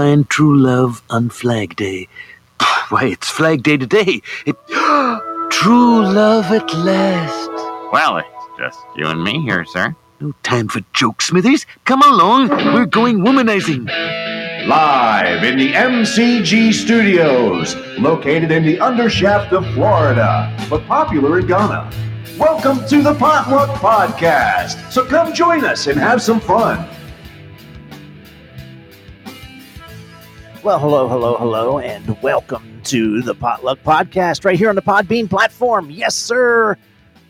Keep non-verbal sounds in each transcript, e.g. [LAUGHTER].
You will find true love on Flag Day. [SIGHS] Why, it's Flag Day today. It, [GASPS] true love at last. Well, it's just you and me here, sir. No time for jokes, Smithers. Come along. We're going womanizing. Live in the MCG studios, located in the undershaft of Florida, but popular in Ghana. Welcome to the Potluck Podcast. So come join us and have some fun. Well, hello, hello, hello, and welcome to the Potluck Podcast right here on the Podbean platform. Yes, sir.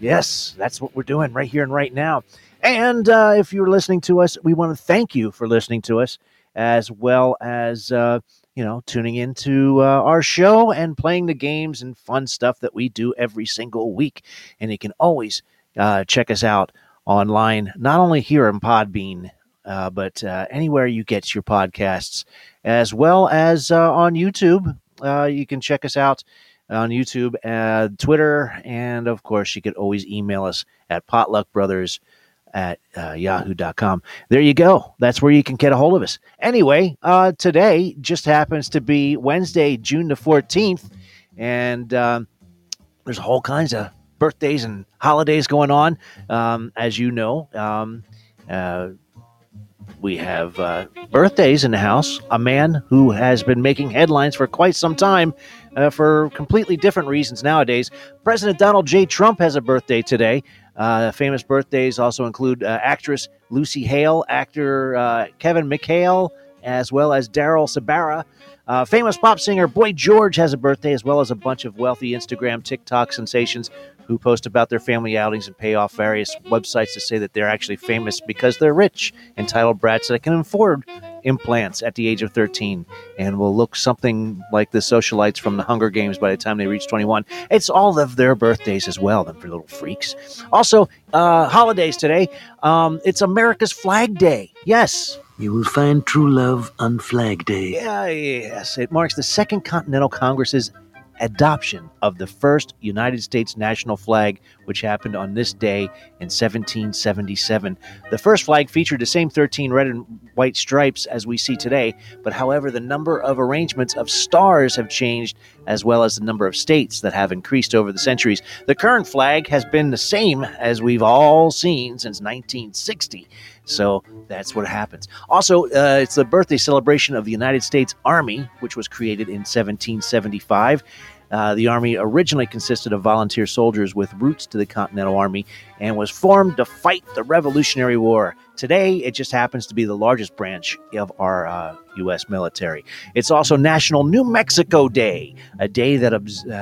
Yes, that's what we're doing right here and right now. And uh, if you're listening to us, we want to thank you for listening to us, as well as uh, you know tuning into uh, our show and playing the games and fun stuff that we do every single week. And you can always uh, check us out online, not only here in Podbean, uh, but uh, anywhere you get your podcasts, as well as uh, on YouTube. Uh, you can check us out on YouTube, uh, Twitter, and of course, you could always email us at potluckbrothers at uh, yahoo.com. There you go. That's where you can get a hold of us. Anyway, uh, today just happens to be Wednesday, June the 14th, and um, there's all kinds of birthdays and holidays going on. Um, as you know, um, uh, we have uh, birthdays in the house. A man who has been making headlines for quite some time uh, for completely different reasons nowadays. President Donald J. Trump has a birthday today. Uh, famous birthdays also include uh, actress Lucy Hale, actor uh, Kevin McHale, as well as Daryl Sabara. Uh, famous pop singer Boy George has a birthday, as well as a bunch of wealthy Instagram, TikTok sensations who post about their family outings and pay off various websites to say that they're actually famous because they're rich, entitled brats that can afford implants at the age of 13 and will look something like the socialites from the Hunger Games by the time they reach 21. It's all of their birthdays as well, them for little freaks. Also, uh, holidays today. Um, it's America's Flag Day. Yes, You will find true love on Flag Day. yeah, yes. It marks the Second Continental Congress's adoption of the first United States national flag, which happened on this day in 1777. The first flag featured the same 13 red and white stripes as we see today, but however, the number of arrangements of stars have changed, as well as the number of states that have increased over the centuries. The current flag has been the same as we've all seen since 1960. So that's what happens. Also, uh, it's the birthday celebration of the United States Army, which was created in 1775. Uh, the Army originally consisted of volunteer soldiers with roots to the Continental Army and was formed to fight the Revolutionary War. Today, it just happens to be the largest branch of our uh, U.S. military. It's also National New Mexico Day, a day that uh,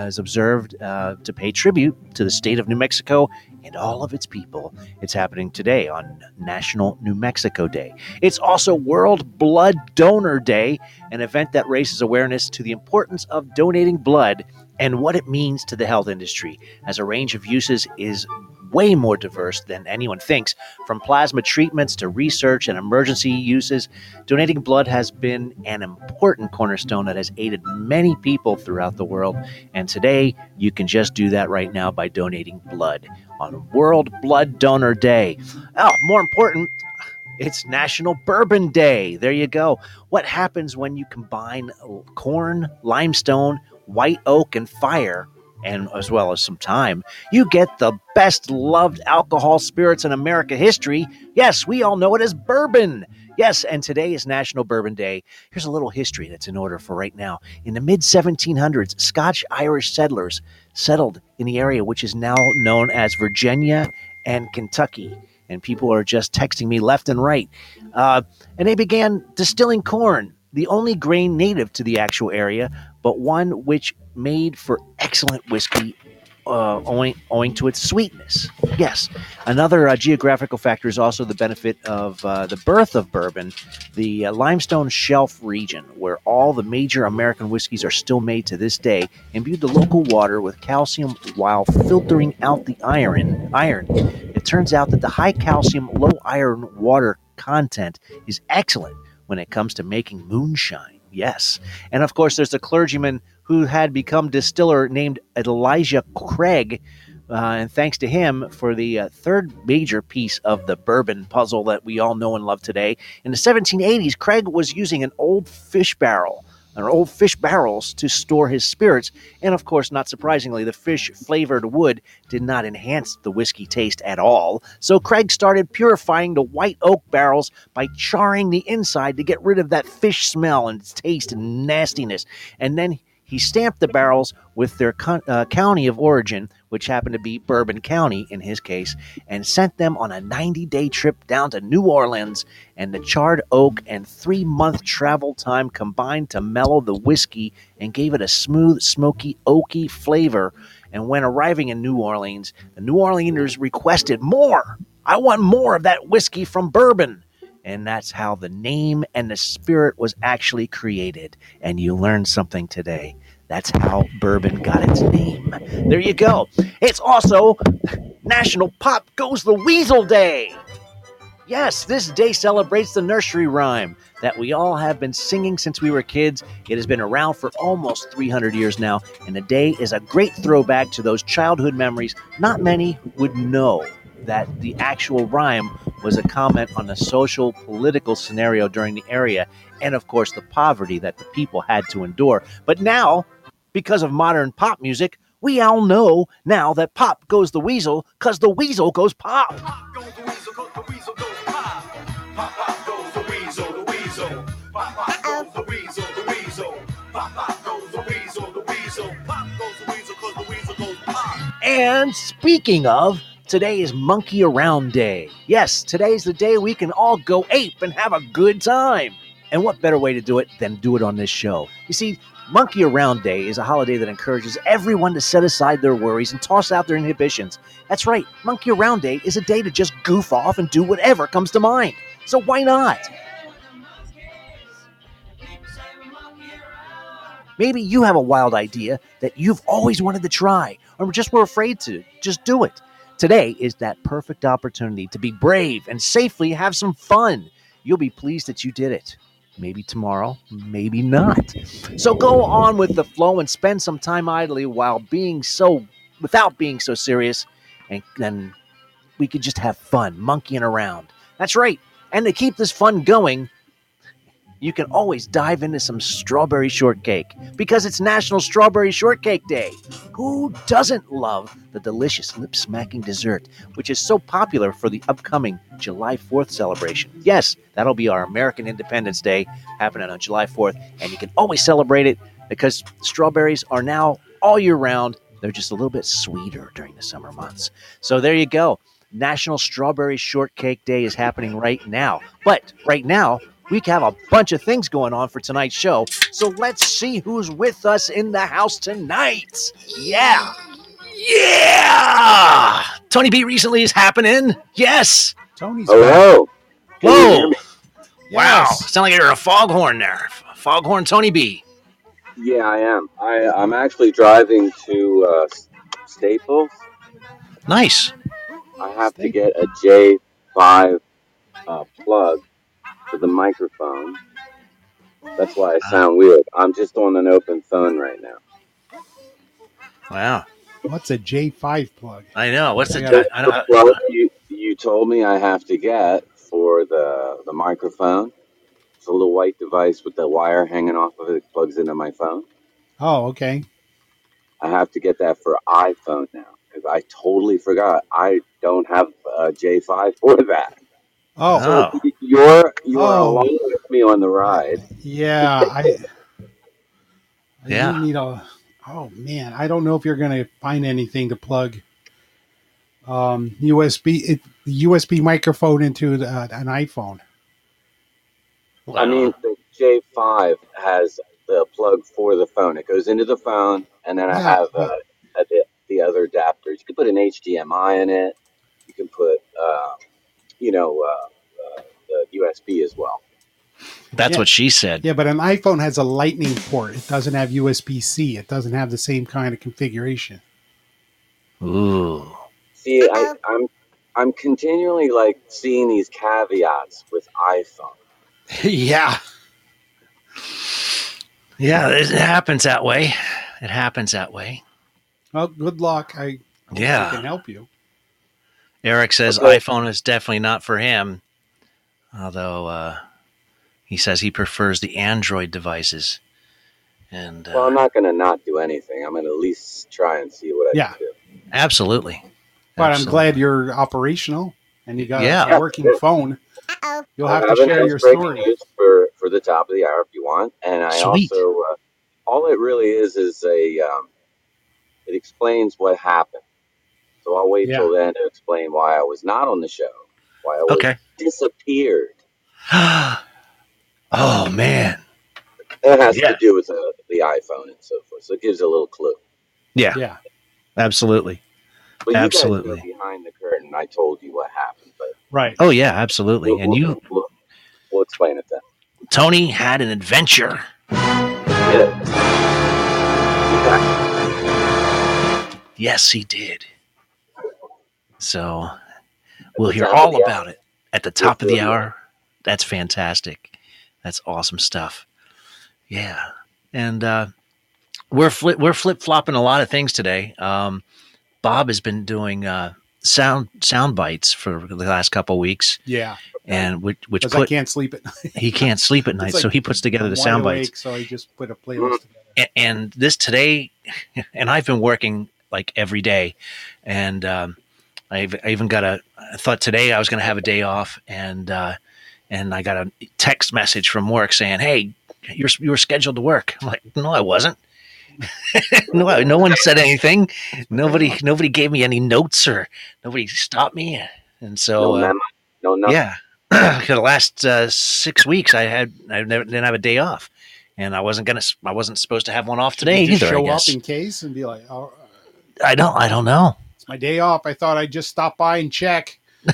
is observed uh, to pay tribute to the state of New Mexico and all of its people. It's happening today on National New Mexico Day. It's also World Blood Donor Day, an event that raises awareness to the importance of donating blood and what it means to the health industry, as a range of uses is way more diverse than anyone thinks. From plasma treatments to research and emergency uses, donating blood has been an important cornerstone that has aided many people throughout the world. And today, you can just do that right now by donating blood on World Blood Donor Day. Oh, more important, it's National Bourbon Day. There you go. What happens when you combine corn, limestone, white oak, and fire? And as well as some time, you get the best loved alcohol spirits in America history. Yes, we all know it as bourbon. Yes, and today is National Bourbon Day. Here's a little history that's in order for right now. In the mid 1700s, Scotch Irish settlers settled in the area which is now known as Virginia and Kentucky. And people are just texting me left and right. Uh, and they began distilling corn, the only grain native to the actual area, but one which made for excellent whiskey uh, owing, owing to its sweetness. Yes. Another uh, geographical factor is also the benefit of uh, the birth of bourbon, the uh, limestone shelf region, where all the major American whiskeys are still made to this day, imbued the local water with calcium while filtering out the iron. Iron. It turns out that the high calcium, low iron water content is excellent when it comes to making moonshine. Yes. And of course, there's the clergyman who had become distiller named Elijah Craig, Uh, and thanks to him for the uh, third major piece of the bourbon puzzle that we all know and love today. In the 1780s, Craig was using an old fish barrel or old fish barrels to store his spirits. And of course, not surprisingly, the fish flavored wood did not enhance the whiskey taste at all. So Craig started purifying the white oak barrels by charring the inside to get rid of that fish smell and taste and nastiness. And then he stamped the barrels with their uh, county of origin, which happened to be Bourbon County in his case, and sent them on a 90 day trip down to New Orleans. And the charred oak and three month travel time combined to mellow the whiskey and gave it a smooth, smoky, oaky flavor. And when arriving in New Orleans, the New Orleaners requested more. I want more of that whiskey from bourbon. And that's how the name and the spirit was actually created. And you learned something today. That's how bourbon got its name. There you go. It's also National Pop Goes the Weasel Day. Yes, this day celebrates the nursery rhyme that we all have been singing since we were kids. It has been around for almost 300 years now, and the day is a great throwback to those childhood memories not many would know that the actual rhyme was a comment on the social political scenario during the area and of course the poverty that the people had to endure but now because of modern pop music we all know now that pop goes the weasel because the weasel goes pop Pop goes the weasel, 'cause the weasel goes pop. Pop, pop goes the weasel, the weasel. Pop, pop goes the weasel, the weasel. Pop, pop goes the weasel, the weasel. Pop goes the weasel, 'cause the weasel goes pop. And speaking of, today is Monkey Around Day. Yes, today's the day we can all go ape and have a good time. And what better way to do it than do it on this show? You see, Monkey Around Day is a holiday that encourages everyone to set aside their worries and toss out their inhibitions. That's right, Monkey Around Day is a day to just goof off and do whatever comes to mind. So why not? Maybe you have a wild idea that you've always wanted to try, or just were afraid to. Just do it. Today is that perfect opportunity to be brave and safely have some fun. You'll be pleased that you did it. Maybe tomorrow, maybe not. So go on with the flow and spend some time idly while being so, without being so serious, and then we could just have fun monkeying around. That's right. And to keep this fun going, you can always dive into some strawberry shortcake because it's National Strawberry Shortcake Day. Who doesn't love the delicious lip smacking dessert, which is so popular for the upcoming July 4th celebration? Yes, that'll be our American Independence Day happening on July 4th, and you can always celebrate it because strawberries are now all year round. They're just a little bit sweeter during the summer months. So there you go. National Strawberry Shortcake Day is happening right now. But right now, we have a bunch of things going on for tonight's show. So let's see who's with us in the house tonight. Yeah. Yeah. Tony B recently is happening. Yes. Tony's back. Hello. Can you hear Whoa. me? Wow. Yes. Sound like you're a foghorn there. Foghorn Tony B. Yeah, I am. I, I'm actually driving to uh, Staples. Nice. I have to get a J5 uh, plug for the microphone. That's why I sound weird. I'm just on an open phone right now. Wow. What's a J5 plug? I know. What's the Yeah. I don't The plug you, you told me I have to get for the, the microphone. It's a little white device with the wire hanging off of it. It plugs into my phone. Oh, okay. I have to get that for iPhone now because I totally forgot. I don't have a J5 for that. Oh, Oh. You're you're Oh. along with me on the ride. yeah. I, [LAUGHS] I Yeah. do need a. Oh man, I don't know if you're gonna find anything to plug. Um, USB it, the USB microphone into the, uh, an iPhone. I mean, the J5 has the plug for the phone. It goes into the phone, and then I have uh, but- uh, the, the other adapters. You can put an HDMI in it. You can put, uh, you know, uh, uh, the USB as well. That's Yeah. what she said. Yeah, but an iPhone has a Lightning port. It doesn't have USB C. It doesn't have the same kind of configuration. Ooh. See, I, I'm I'm continually like seeing these caveats with iPhone. [LAUGHS] yeah. Yeah, it happens that way. It happens that way. Well, good luck. I I Yeah. can help you. Eric says Okay. iPhone is definitely not for him, although uh, he says he prefers the Android devices. And uh, Well, I'm not going to not do anything. I'm going to at least try and see what I Yeah. can do. absolutely. But I'm glad you're operational and you got Yeah. a working phone. You'll have I to share your story. news for for the top of the hour if you want, and I Sweet. also uh, all it really is is a um, it explains what happened. So I'll wait till then to explain why I was not on the show, why I Okay. disappeared. [GASPS] oh man. That has Yeah. to do with uh, the iPhone and so forth. So it gives a little clue. Yeah. Yeah. Absolutely. But Absolutely. you guys behind the curtain. I told you what happened, but Right. Oh yeah, absolutely. we'll, And we'll- you, we'll, we'll explain it then. Tony, had an adventure. Yeah. Yes, he did. So we'll hear all about it at the top of the hour. That's fantastic. That's awesome stuff. Yeah, and uh, we're flip we're flip flopping a lot of things today. Um, Bob has been doing uh, sound sound bites for the last couple weeks, Yeah. and which which Because I put can't sleep at night. [LAUGHS] he can't sleep at night, like so he puts together the sound bites. So I just put a playlist together. A- and this today, [LAUGHS] and I've been working like every day, and um, I've I even got a. I thought today I was going to have a day off, and uh, and I got a text message from work saying, "Hey, you're you were scheduled to work." I'm like, "No, I wasn't." [LAUGHS] no, no one said anything. Nobody, nobody gave me any notes or nobody stopped me, and so No uh, memo. No yeah, [CLEARS THROAT] for the last uh, six weeks, I had I never, didn't have a day off, and I wasn't gonna. I wasn't supposed to have one off today You just either. I show guess up in case and be like, oh, I don't. I don't know. It's my day off. I thought I'd just stop by and check. [LAUGHS]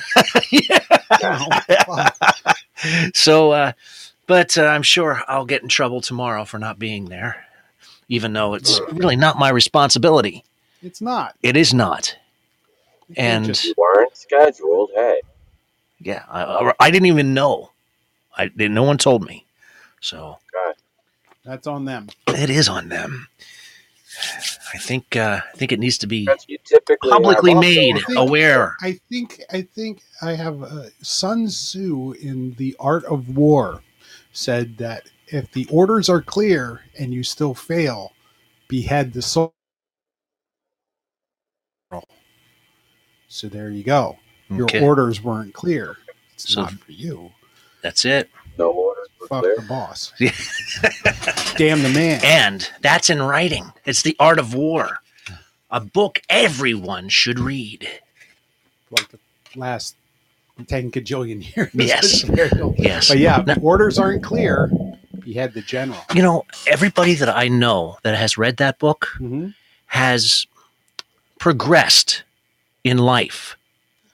so, uh, but uh, I'm sure I'll get in trouble tomorrow for not being there, even though it's really not my responsibility. It's not. It is not. You And just- weren't scheduled. Hey, yeah, I, I didn't even know. I didn't. No one told me. So God. that's on them. it is on them. I think. Uh, I think it needs to be because you typically publicly also- made I think- aware. I think I think I have uh, Sun Tzu in the Art of War said that if the orders are clear and you still fail, behead the soul. So there you go. Your Okay, orders weren't clear. It's So- not for you. that's it. No orders were Fuck clear. the boss. [LAUGHS] Damn the man. And that's in writing. It's the art of war. A book everyone should read. like the last 10 cajillion [LAUGHS] years. Yes. [LAUGHS] Yes. But yeah, Now- orders aren't clear. He had the general. You know, everybody that I know that has read that book Mm-hmm. has progressed in life.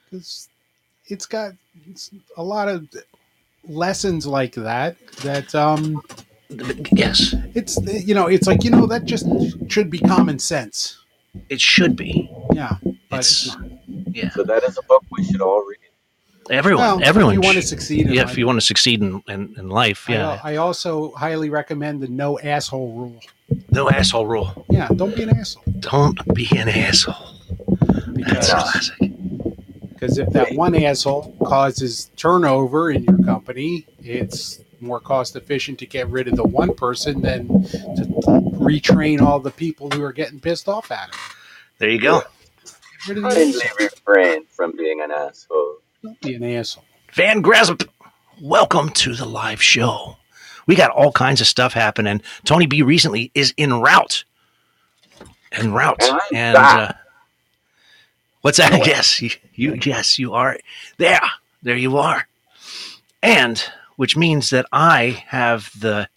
Because it's got it's a lot of lessons like that. That um, Yes, it's you know, it's like you know that just should be common sense. it should be. Yeah, but it's, It's- not. Yeah, So that is a book we should all read. everyone, Well, everyone. If you want to succeed, in yeah, life. if you want to succeed in, in, in life, yeah. I also highly recommend the no asshole rule. no asshole rule. Yeah, don't be an asshole. Don't be an asshole. That's Because a classic. Because if that one asshole causes turnover in your company, it's more cost efficient to get rid of the one person than to retrain all the people who are getting pissed off at him. There you go. Get rid of the Kindly asshole. refrain from being an asshole. Don't be an asshole. Van Grasp, welcome to the live show. We got all kinds of stuff happening. Tony B recently is en route. En route. And I'm And uh, what's that? Yes, you, you yes, you are there. There you are. And which means that I have the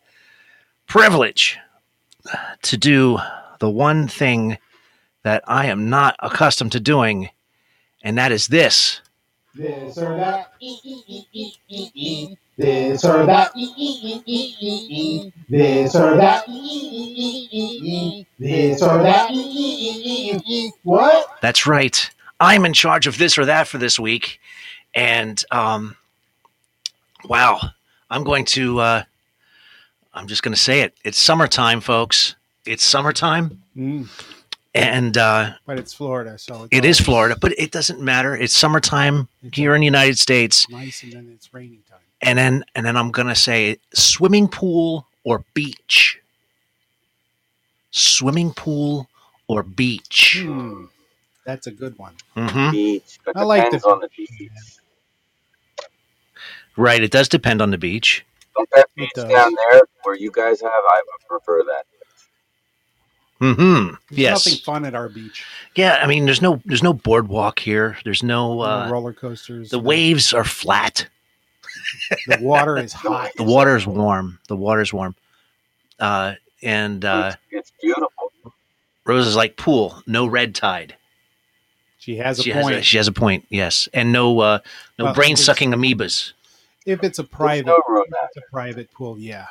privilege to do the one thing that I am not accustomed to doing, and that is this. This or that. [LAUGHS] This or that. This or that. This or that. What? That's right. I'm in charge of this or that for this week. And um wow, I'm going to uh I'm just going to say it. It's summertime, folks. It's summertime. Mm. and uh, But it's Florida, so it's it is Florida, but it doesn't matter. It's summertime here in the United States, nice, and then it's raining time. And then and then I'm gonna say swimming pool or beach. Swimming pool or beach. Hmm, that's a good one. hmm Beach. I like depends the- on the beach. Right, it does depend on the beach. Don't that beach down there where you guys have, I prefer that. Mm-hmm. There's Yes. nothing fun at our beach. Yeah, I mean, there's no there's no boardwalk here. There's no No uh, roller coasters. the no- waves are flat. The water is [LAUGHS] hot. The water is warm. The water is warm. Uh, and uh, it's, it's beautiful. Rose is like pool, no red tide. She has a she point. has a, she has a point. Yes, and no uh, no Well, brain sucking amoebas. if it's a private, no room if it's a private pool, yeah,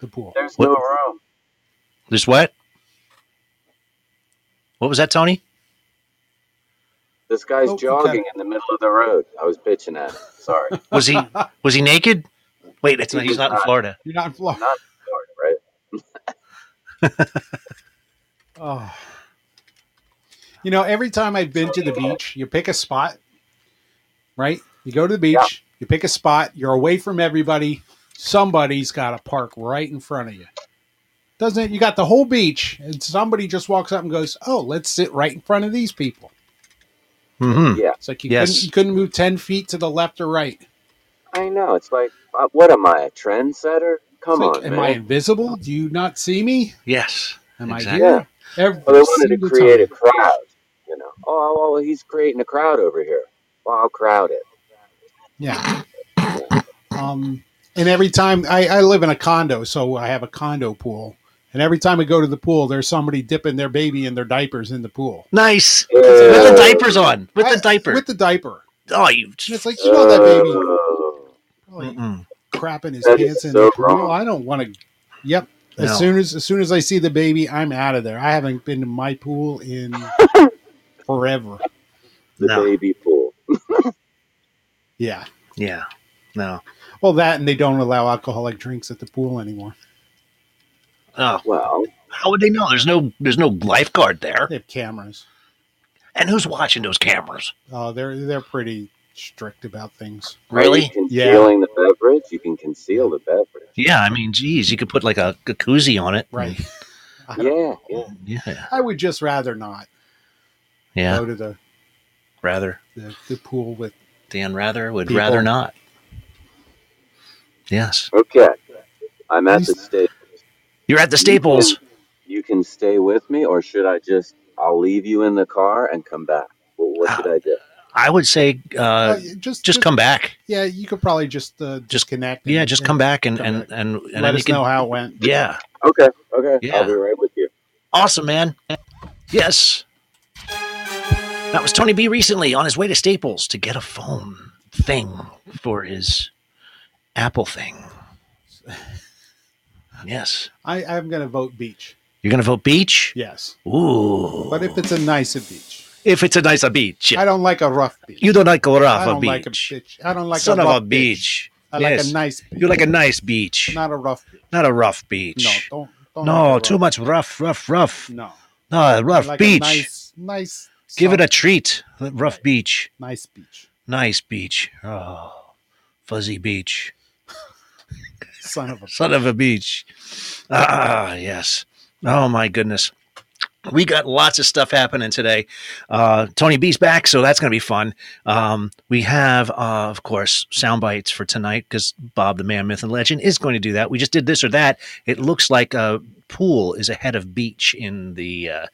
the pool. There's What- no room. There's what? What was that, Tony? This guy's Oh, okay. jogging in the middle of the road. I was bitching at him. Sorry. [LAUGHS] Was he was he naked? Wait, it's not, he's not in Florida. You're not in Florida. Not Sorry, right? [LAUGHS] Oh. You know, every time I've been to the beach, you pick a spot, right? You go to the beach, Yeah. you pick a spot, you're away from everybody. Somebody's got to park right in front of you. Doesn't it? You got the whole beach, and somebody just walks up and goes, "Oh, let's sit right in front of these people." Hmm Yeah. It's like you, Yes. couldn't, you couldn't move ten feet to the left or right. I know. It's like, uh, what am I, a trendsetter? Come like, on, am man. I invisible? Do you not see me? Yes. Am Exactly. I here? Every Well, they wanted to single create a crowd. You know, oh, well, he's creating a crowd over here. Well, I'll crowd it. Yeah. Um, and every time I, I live in a condo, so I have a condo pool. And every time we go to the pool, there's somebody dipping their baby in their diapers in the pool. Nice. Ew. With the diapers on. With I- the diaper. With the diaper. oh, you. And it's like, you know, that baby probably Mm-mm. crapping his That is pants in so the pool. wrong. I don't want to. Yep. As soon as as soon as I see the baby, I'm out of there. I haven't been to my pool in [LAUGHS] forever. the No. baby pool. [LAUGHS] Yeah. Yeah. No. Well, that and they don't allow alcoholic drinks at the pool anymore. Oh, Well, how would they know? There's no there's no lifeguard there. They have cameras. And who's watching those cameras? Oh, they're they're pretty strict about things. Oh, really? you concealing the beverage? You can conceal the beverage. Yeah, I mean, geez, you could put like a, a koozie on it. Right. I, don't- [LAUGHS] Yeah, yeah. Yeah. I would just rather not Yeah. go to the, Rather. the, the pool with. Dan rather would People. rather not. Yes. Okay. I'm at the stage. You're at the Staples. You can stay with me, or should I just? I'll leave you in the car and come back. Well, what should I do? I would say uh, Uh, just just come back. Yeah, you could probably just uh, Just- disconnect. Yeah, and- just and come back and come and back. and, and Let then you us can. know how it went. Yeah. Okay, okay. Yeah. I'll be right with you. Awesome, man. Yes. That was Tony B recently on his way to Staples to get a phone thing for his Apple thing. [LAUGHS] Yes. I, I'm going to vote beach. You're going to vote beach? Yes, Ooh. but if it's a nicer beach, if it's a nicer beach. I don't like a rough beach. You don't like a rough beach. I don't beach. like a beach. I don't like Son a of rough a beach. I yes. like a nice beach. You like a nice beach. not a rough beach. Not a rough beach. No, don't. don't No, too rough- much rough, rough, rough. No, No, rough like beach. Nice, nice. Give it a treat. Rough beach. nice beach. Nice beach. Oh, fuzzy beach. Son of a. Son of a beach. Ah, yes. Oh, my goodness. We got lots of stuff happening today. Uh, Tony B's back, so that's going to be fun. Um, we have, uh, of course, sound bites for tonight because Bob, the man, myth, and legend, is going to do that. We just did this or that. It looks like uh, pool is ahead of beach in the uh,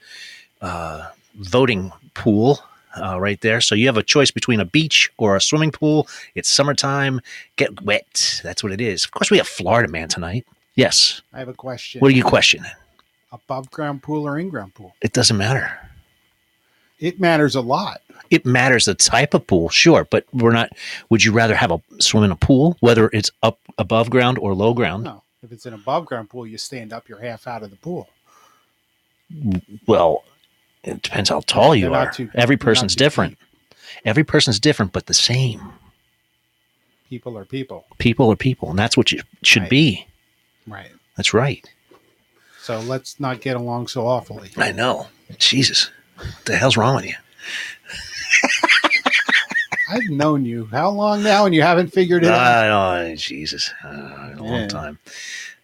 uh, voting pool uh, right there. So you have a choice between a beach or a swimming pool. It's summertime. Get wet. That's what it is. Of course, we have Florida man tonight. Yes. I have a question. What are you questioning? Above ground pool or in ground pool? It doesn't matter. It matters a lot. It matters the type of pool, sure, but we're not. Would you rather have a swim in a pool, whether it's up above ground or low ground? No, if it's an above ground pool, you stand up. You're half out of the pool. Well, it depends how tall you are. too- Every person's different. deep. Every person's different, but the same. People are people. People are people, and that's what you should Right. be. Right. That's right. So let's not get along so awfully. I know. Jesus, what the hell's wrong with you? [LAUGHS] I've known you how long now, and you haven't figured it out. I know, Jesus, uh, a long Yeah. time.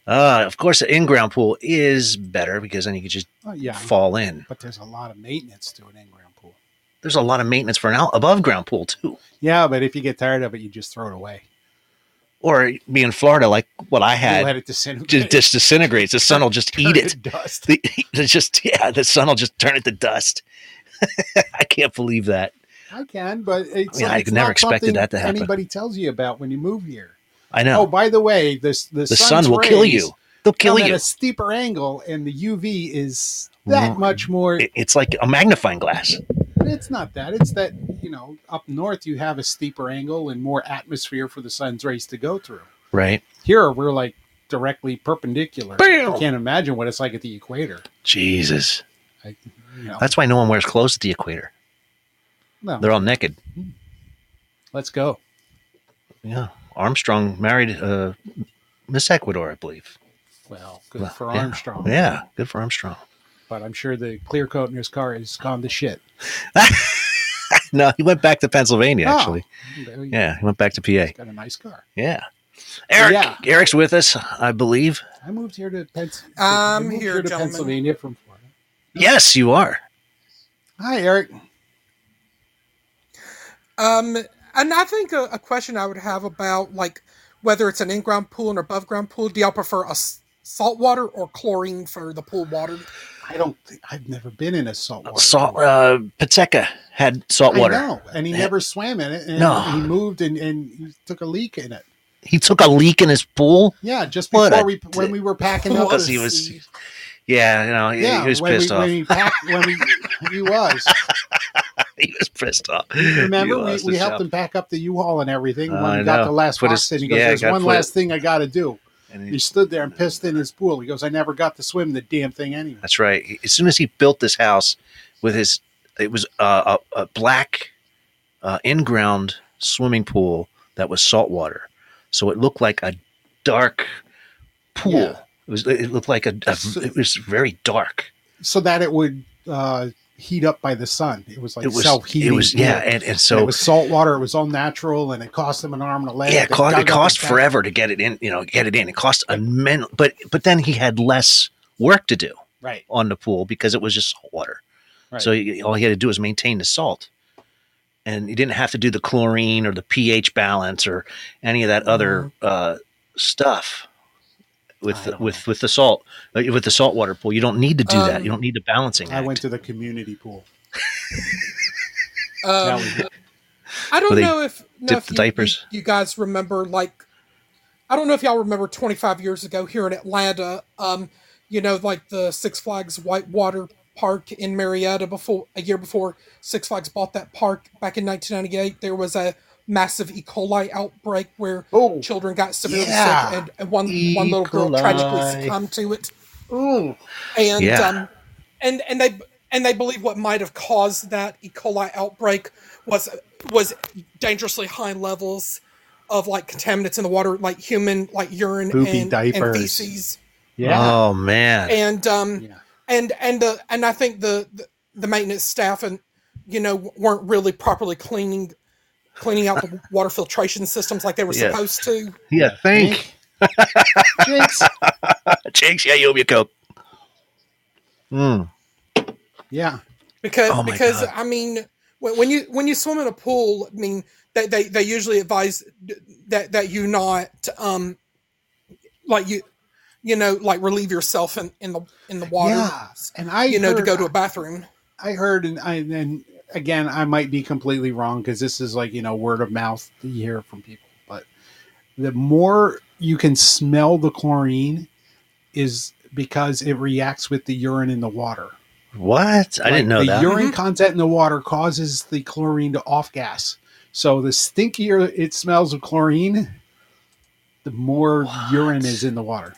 Uh, of course, the in-ground pool is better because then you can just Oh, yeah, fall in. but there's a lot of maintenance to an in-ground pool. There's a lot of maintenance for an out- above-ground pool too. Yeah, but if you get tired of it, you just throw it away. Or be in Florida, like what I You had, let it disintegrate. just, just disintegrates. The sun will just [LAUGHS] eat it. Dust. The, it's just yeah, the sun will just turn it to dust. [LAUGHS] I can't believe that. I can, but it's, I mean, I it's never not expected that to happen. Anybody tells you about when you move here. I know Oh, by the way, this the, the sun will kill you. They'll kill you. at a steeper angle, and the UV is that Mm. much more. It- It's like a magnifying glass. It's not that. It's that you know, up north you have a steeper angle and more atmosphere for the sun's rays to go through. Right? Here we're like directly perpendicular. Bam! I can't imagine what it's like at the equator. Jesus. I, you know, That's why no one wears clothes at the equator. no, They're all naked. let's go. Yeah. Armstrong married uh, Miss Ecuador, I believe. Well, good Well, for yeah. Armstrong. Yeah. Good for Armstrong. But I'm sure the clear coat in his car has gone to shit. [LAUGHS] no, he went back to Pennsylvania, Oh. actually. Yeah, he went back to PA. He's got a nice car. Yeah. Eric, Yeah. Eric's with us, I believe. I moved here to Pennsylvania. I I'm moved here, to. Pennsylvania from Florida. Yes, you are. Hi, Eric. Um, and I think a, a question I would have about like whether it's an in-ground pool and above ground pool. Do y'all prefer a s- salt water or chlorine for the pool water? I don't. Think, I've never been in a saltwater. Salt. pool. Uh, Pateka had salt water. I know, and he never swam in it. And No. he moved and, and he took a leak in it. He took a leak in his pool Yeah, just before a we when we were packing up. [LAUGHS] because he was. Yeah, you know, he, yeah, he was when pissed we, off. When we packed, when we he was. [LAUGHS] he was pissed off. Remember, He we, we helped job. him pack up the U-Haul and everything. When I we got the last Put box his- in, he goes, yeah, "There's one last thing I got to do." And He he- stood there and pissed in his pool. He goes, "I never got to swim the damn thing anyway." That's right. As soon as he built this house with his, it was uh, a, a black uh, in-ground swimming pool that was saltwater, so it looked like a dark pool. Yeah. It was. It looked like a. a it was very dark. So that it would uh, heat up by the sun. It was like it was. self-heating. It was. Yeah, and, and And so it was salt water. It was all natural, and it cost him an arm and a leg. yeah, it, cost, it cost forever to get it in. You know, get it in. It cost immense. But but then he had less work to do Right. on the pool because it was just salt water. Right. So he, all he had to do was maintain the salt, and he didn't have to do the chlorine or the pH balance or any of that other uh, stuff with. The, don't with with the salt uh, with the saltwater pool. You don't need to do that. Um, You don't need the balancing. I act. went to the community pool. [LAUGHS] Um, I don't know if know dip if the you, diapers? You, you guys remember like I don't know if y'all remember 25 years ago here in Atlanta. Um, you know, like the Six Flags Whitewater Park in Marietta. Before a year before Six Flags bought that park back in 1998, there was a massive E. coli outbreak where oh, children got severely Yeah. sick, and, and one E. one little girl tragically succumbed to it. oh, and Yeah. um, and and they and they believe what might have caused that E. coli outbreak was was dangerously high levels of like contaminants in the water, like human like urine Poopy and, and feces, yeah, Oh man. and um yeah. and and the and I think the the, the maintenance staff and you know weren't really properly cleaning cleaning out the water filtration systems like they were Yeah. supposed to. yeah. Think. Jinx. [LAUGHS] Jinx. Yeah, you owe me a coke. Mm. Yeah, because Oh because God. I mean when, when you when you swim in a pool, I mean they they, they usually advise that that you not um like you you know like relieve yourself in, in the in the water yeah. And I, you know to go to a bathroom. I heard, and I and again, I might be completely wrong because this is like you know word of mouth that you hear from people. But the more you can smell the chlorine, is because it reacts with the urine in the water. What? I didn't know the that. urine mm-hmm. content in the water causes the chlorine to off gas. So the stinkier it smells of chlorine, the more What? urine is in the water.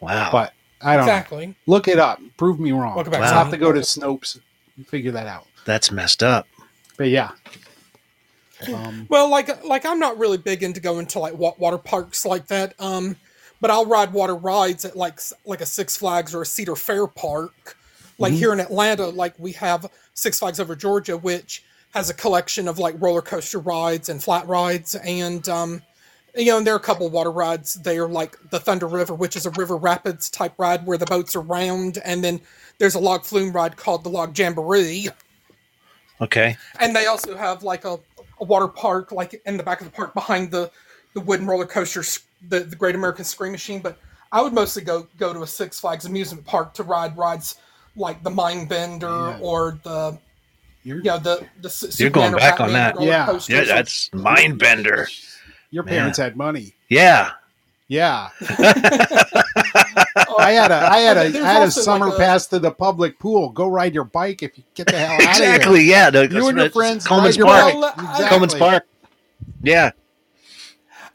wow. But I don't know. Exactly. look it up. Prove me wrong. Welcome back, I'll have to go to Snopes and figure that out. That's messed up. But yeah. Um, Well, like like I'm not really big into going to like water parks like that. Um, but I'll ride water rides at like like a Six Flags or a Cedar Fair park. Like Mhm. here in Atlanta, like we have Six Flags Over Georgia, which has a collection of like roller coaster rides and flat rides, and um, you know, and there are a couple water rides there, like the Thunder River, which is a river rapids type ride where the boats are round, and then there's a log flume ride called the Log Jamboree, Okay. and they also have like a, a water park, like in the back of the park behind the the wooden roller coasters, the the Great American Scream Machine. But I would mostly go go to a Six Flags amusement park to ride rides like the Mind Bender Yeah. or the You're, you know the the S- You're going back on that. Yeah. coasters. Yeah, that's mind bender. your parents had money. Yeah. Yeah. [LAUGHS] [LAUGHS] Oh, I had a I had a There's I had a summer like, a- pass to the public pool. Go ride your bike if you get the hell out of here. exactly. Yeah. The, You and your friends Coleman's ride your Park. bike. Exactly. Coleman's Park. Yeah.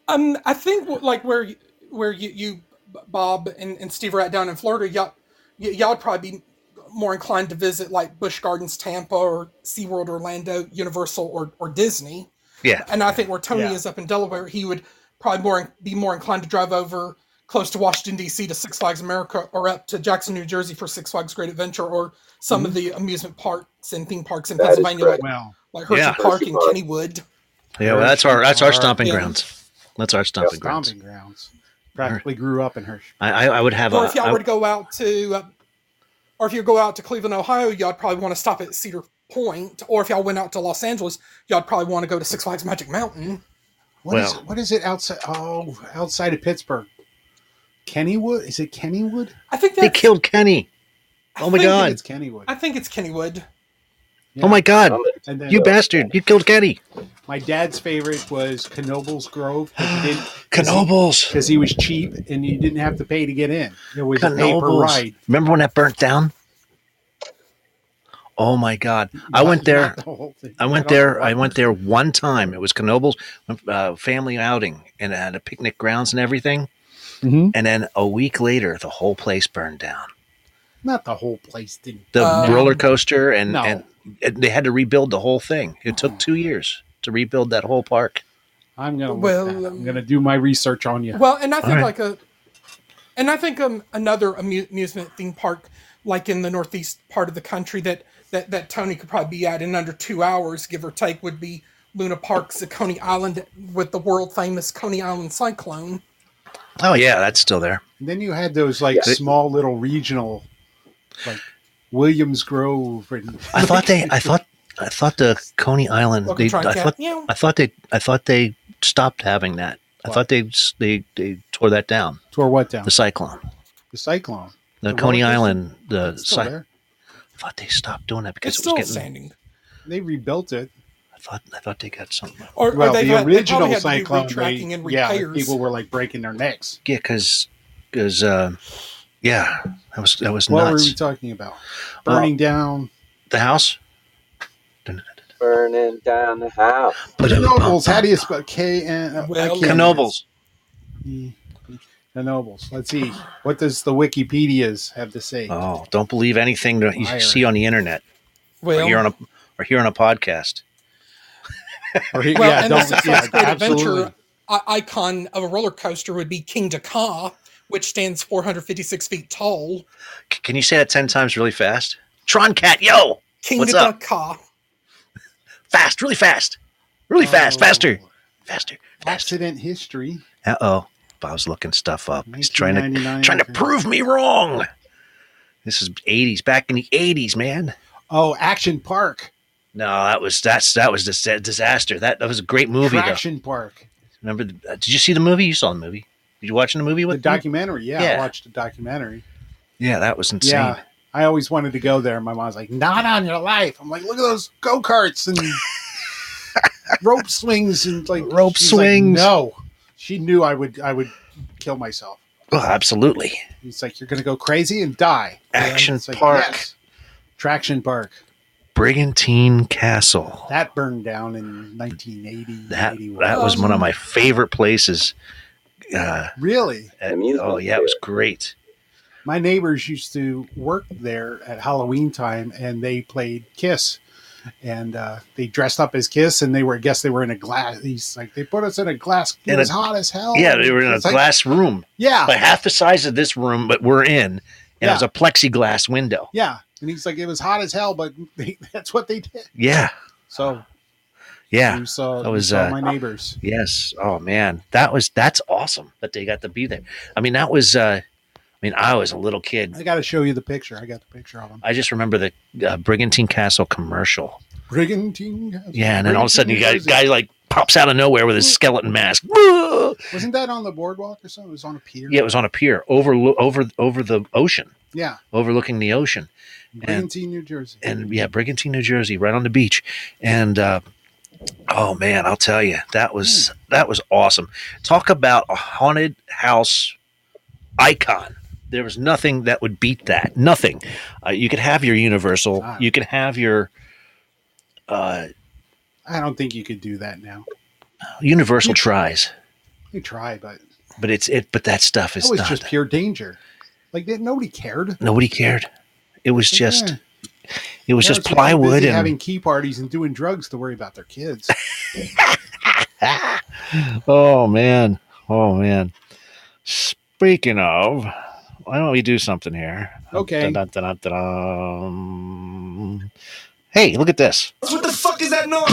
Um, I think like where you- where you, you Bob and, and Steve are at down in Florida, y'all y'all would probably be more inclined to visit like Busch Gardens, Tampa, or SeaWorld, Orlando, Universal, or or Disney. Yeah. And I think where Tony Yeah. is up in Delaware, he would probably more be more inclined to drive over close to Washington D.C. to Six Flags America, or up to Jackson, New Jersey for Six Flags Great Adventure, or some of the amusement parks and theme parks in That is Pennsylvania, like, correct. Well, like Hershey Yeah. Park Hershey and Park. Kennywood. Yeah. Well, that's our that's our stomping Yeah. grounds. That's our stomping grounds. stomping grounds. Practically grew up in Hershey. I, I I would have or a. if y'all I- were to go out to, uh, or if you go out to Cleveland, Ohio, y'all probably want to stop at Cedar Point. Or if y'all went out to Los Angeles, y'all probably want to go to Six Flags Magic Mountain. What is Well- what is it outside? Oh, outside of Pittsburgh, Kennywood. Is it Kennywood? I think they killed Kenny. I Oh my God. It's Kennywood. I think it's Kennywood. Yeah. Oh my God. And then You bastard. You killed Kenny. my dad's favorite was Knoebels Grove [GASPS] Knoebels. because he was cheap and you didn't have to pay to get in. It was a pay per Knoebels. ride. Remember when that burnt down? Oh my God. I went there. the. I went there. I went there one time. It was Knoebels, uh, family outing, and it had a picnic grounds and everything. Mhm. And then a week later, the whole place burned down. Not the whole place didn't. The Uh, roller coaster, and, No. and and they had to rebuild the whole thing. It took two years to rebuild that whole park. I'm gonna look Well, that. I'm gonna do my research on you. Well, and I think right. like a, and I think um another amusement theme park like in the northeast part of the country that that that Tony could probably be at in under two hours, give or take, would be Luna Park's at Coney Island with the world famous Coney Island cyclone. Oh yeah, that's still there. And then you had those like Yeah. small little regional, like Williams Grove and I thought they. I thought. I thought the Coney Island. Welcome They, I thought. Yeah. I thought they. I thought they stopped having that. I thought they they they tore that down. tore what down? The cyclone. The cyclone. The, The Coney roller? Island. The It's still cy- there. I thought they stopped doing that because It's it still was getting. standing. They rebuilt it. I thought. I thought they got something. Or, Well, or they've the had, original probably had cyclone, they, retracking and yeah, repairs. people were like breaking their necks. Yeah, because because uh, yeah, that was that was nuts What were nuts. we talking about? Burning down. the house. Burning down the house. Knoebels. How do you spell K N? I Well, can't- Knoebels. Knoebels. Let's see. What does the Wikipedia's have to say? Oh, don't believe anything that you Liar. see on the internet or hear on a or hear on a podcast. [LAUGHS] Or he- well yeah, and the don't- Six yeah, Great. Adventure icon of a roller coaster would be Kingda Ka, which stands 456 feet tall. C- can you say that ten times really fast? Tron Cat, yo, King What's up? Ka. [LAUGHS] fast, really fast, really fast, Oh, faster, faster, faster. Accident history. Uh oh, Bob's looking stuff up. He's trying to trying to prove me wrong. This is '80s, back in the '80s, man. Oh, Action Park. No, that was that's that was dis- disaster. That that was a great movie. Though. Traction Park. Remember? The, uh, did you see the movie? You saw the movie. Did you watch the movie The with me? documentary. Yeah, Yeah. I watched the documentary. Yeah, that was insane. Yeah. I always wanted to go there. My mom's like, not on your life. I'm like, look at those go karts and [LAUGHS] rope swings and like Rope she's like, swings. no, she knew I would. I would kill myself. Oh, absolutely. He's like, you're gonna go crazy and die. Action It's like, Park. yes. Traction Park. Brigantine Castle. That burned down in 1980. That 81. that was one of my favorite places. Uh, really. at- Amusement oh yeah, it was great. My neighbors used to work there at Halloween time, and they played Kiss, and uh, they dressed up as Kiss, and they were. I guess they were in a glass. He's like, they put us in a glass. It In was a- hot as hell. Yeah, they were in a It's like- glass room, Yeah, like half the size of this room, but we're in, and it was a plexiglass window. Yeah, and he's like, it was hot as hell, but [LAUGHS] they, that's what they did. Yeah, So yeah. you saw, that was, uh, my neighbors. Yes. Oh man, that was that's awesome that they got to be there. I mean, that was. uh I mean, I was a little kid. I got to show you the picture. I got the picture of him. I just remember the uh, Brigantine Castle commercial. Brigantine. Yeah, and then all of a sudden, you got a guy like pops out of nowhere with his skeleton mask. Wasn't that on the boardwalk or something? It was on a pier. Yeah, it was on a pier over over over the ocean, Yeah. overlooking the ocean. Brigantine, New Jersey. and yeah, Brigantine, New Jersey, right on the beach. And uh, oh man, I'll tell you, that was that was awesome. Talk about a haunted house icon. There was nothing that would beat that. Nothing. Uh, you could have your Universal. You could have your uh, I don't think you could do that now. Universal tries, You try, but but it's it. But that stuff is it was not. just pure danger. Like that, nobody cared. nobody cared. It was just. Yeah. It was just Parents plywood and having key parties and doing drugs to worry about their kids. [LAUGHS] oh man. Oh man. Speaking of, why don't we do something here? Okay. Dun, dun, dun. Hey, look at this. What the fuck is that noise?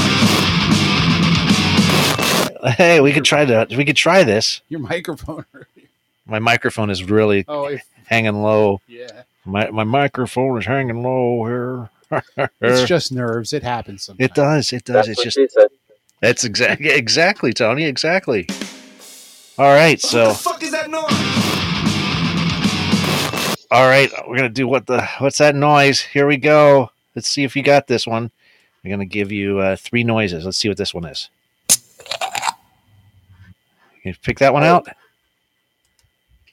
Hey, we could try that. We could try this. Your microphone. [LAUGHS] My microphone is really Oh, if, hanging low. yeah. My my microphone is hanging low here. [LAUGHS] It's just nerves. It happens sometimes. it does. It does. That's It's what just said. that's exactly exactly, Tony. Exactly. All right, What so the fuck is that noise? All right, we're gonna do what the what's that noise? Here we go. Let's see if you got this one. I'm gonna give you uh, three noises. Let's see what this one is. You pick that one out.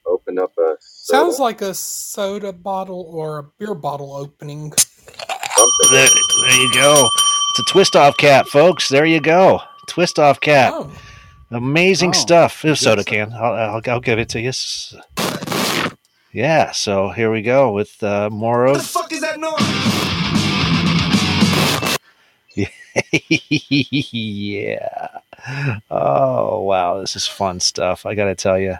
Open up a Sounds like a soda bottle or a beer bottle opening. something. There, there you go. It's a twist off cap, folks. There you go. Twist off cap. Oh, Amazing Oh, stuff. It was soda stuff. can. I'll, I'll, I'll give it to you. Yeah. So here we go with uh, more What the of. fuck is that noise? [LAUGHS] yeah. Oh wow, this is fun stuff. I gotta tell you.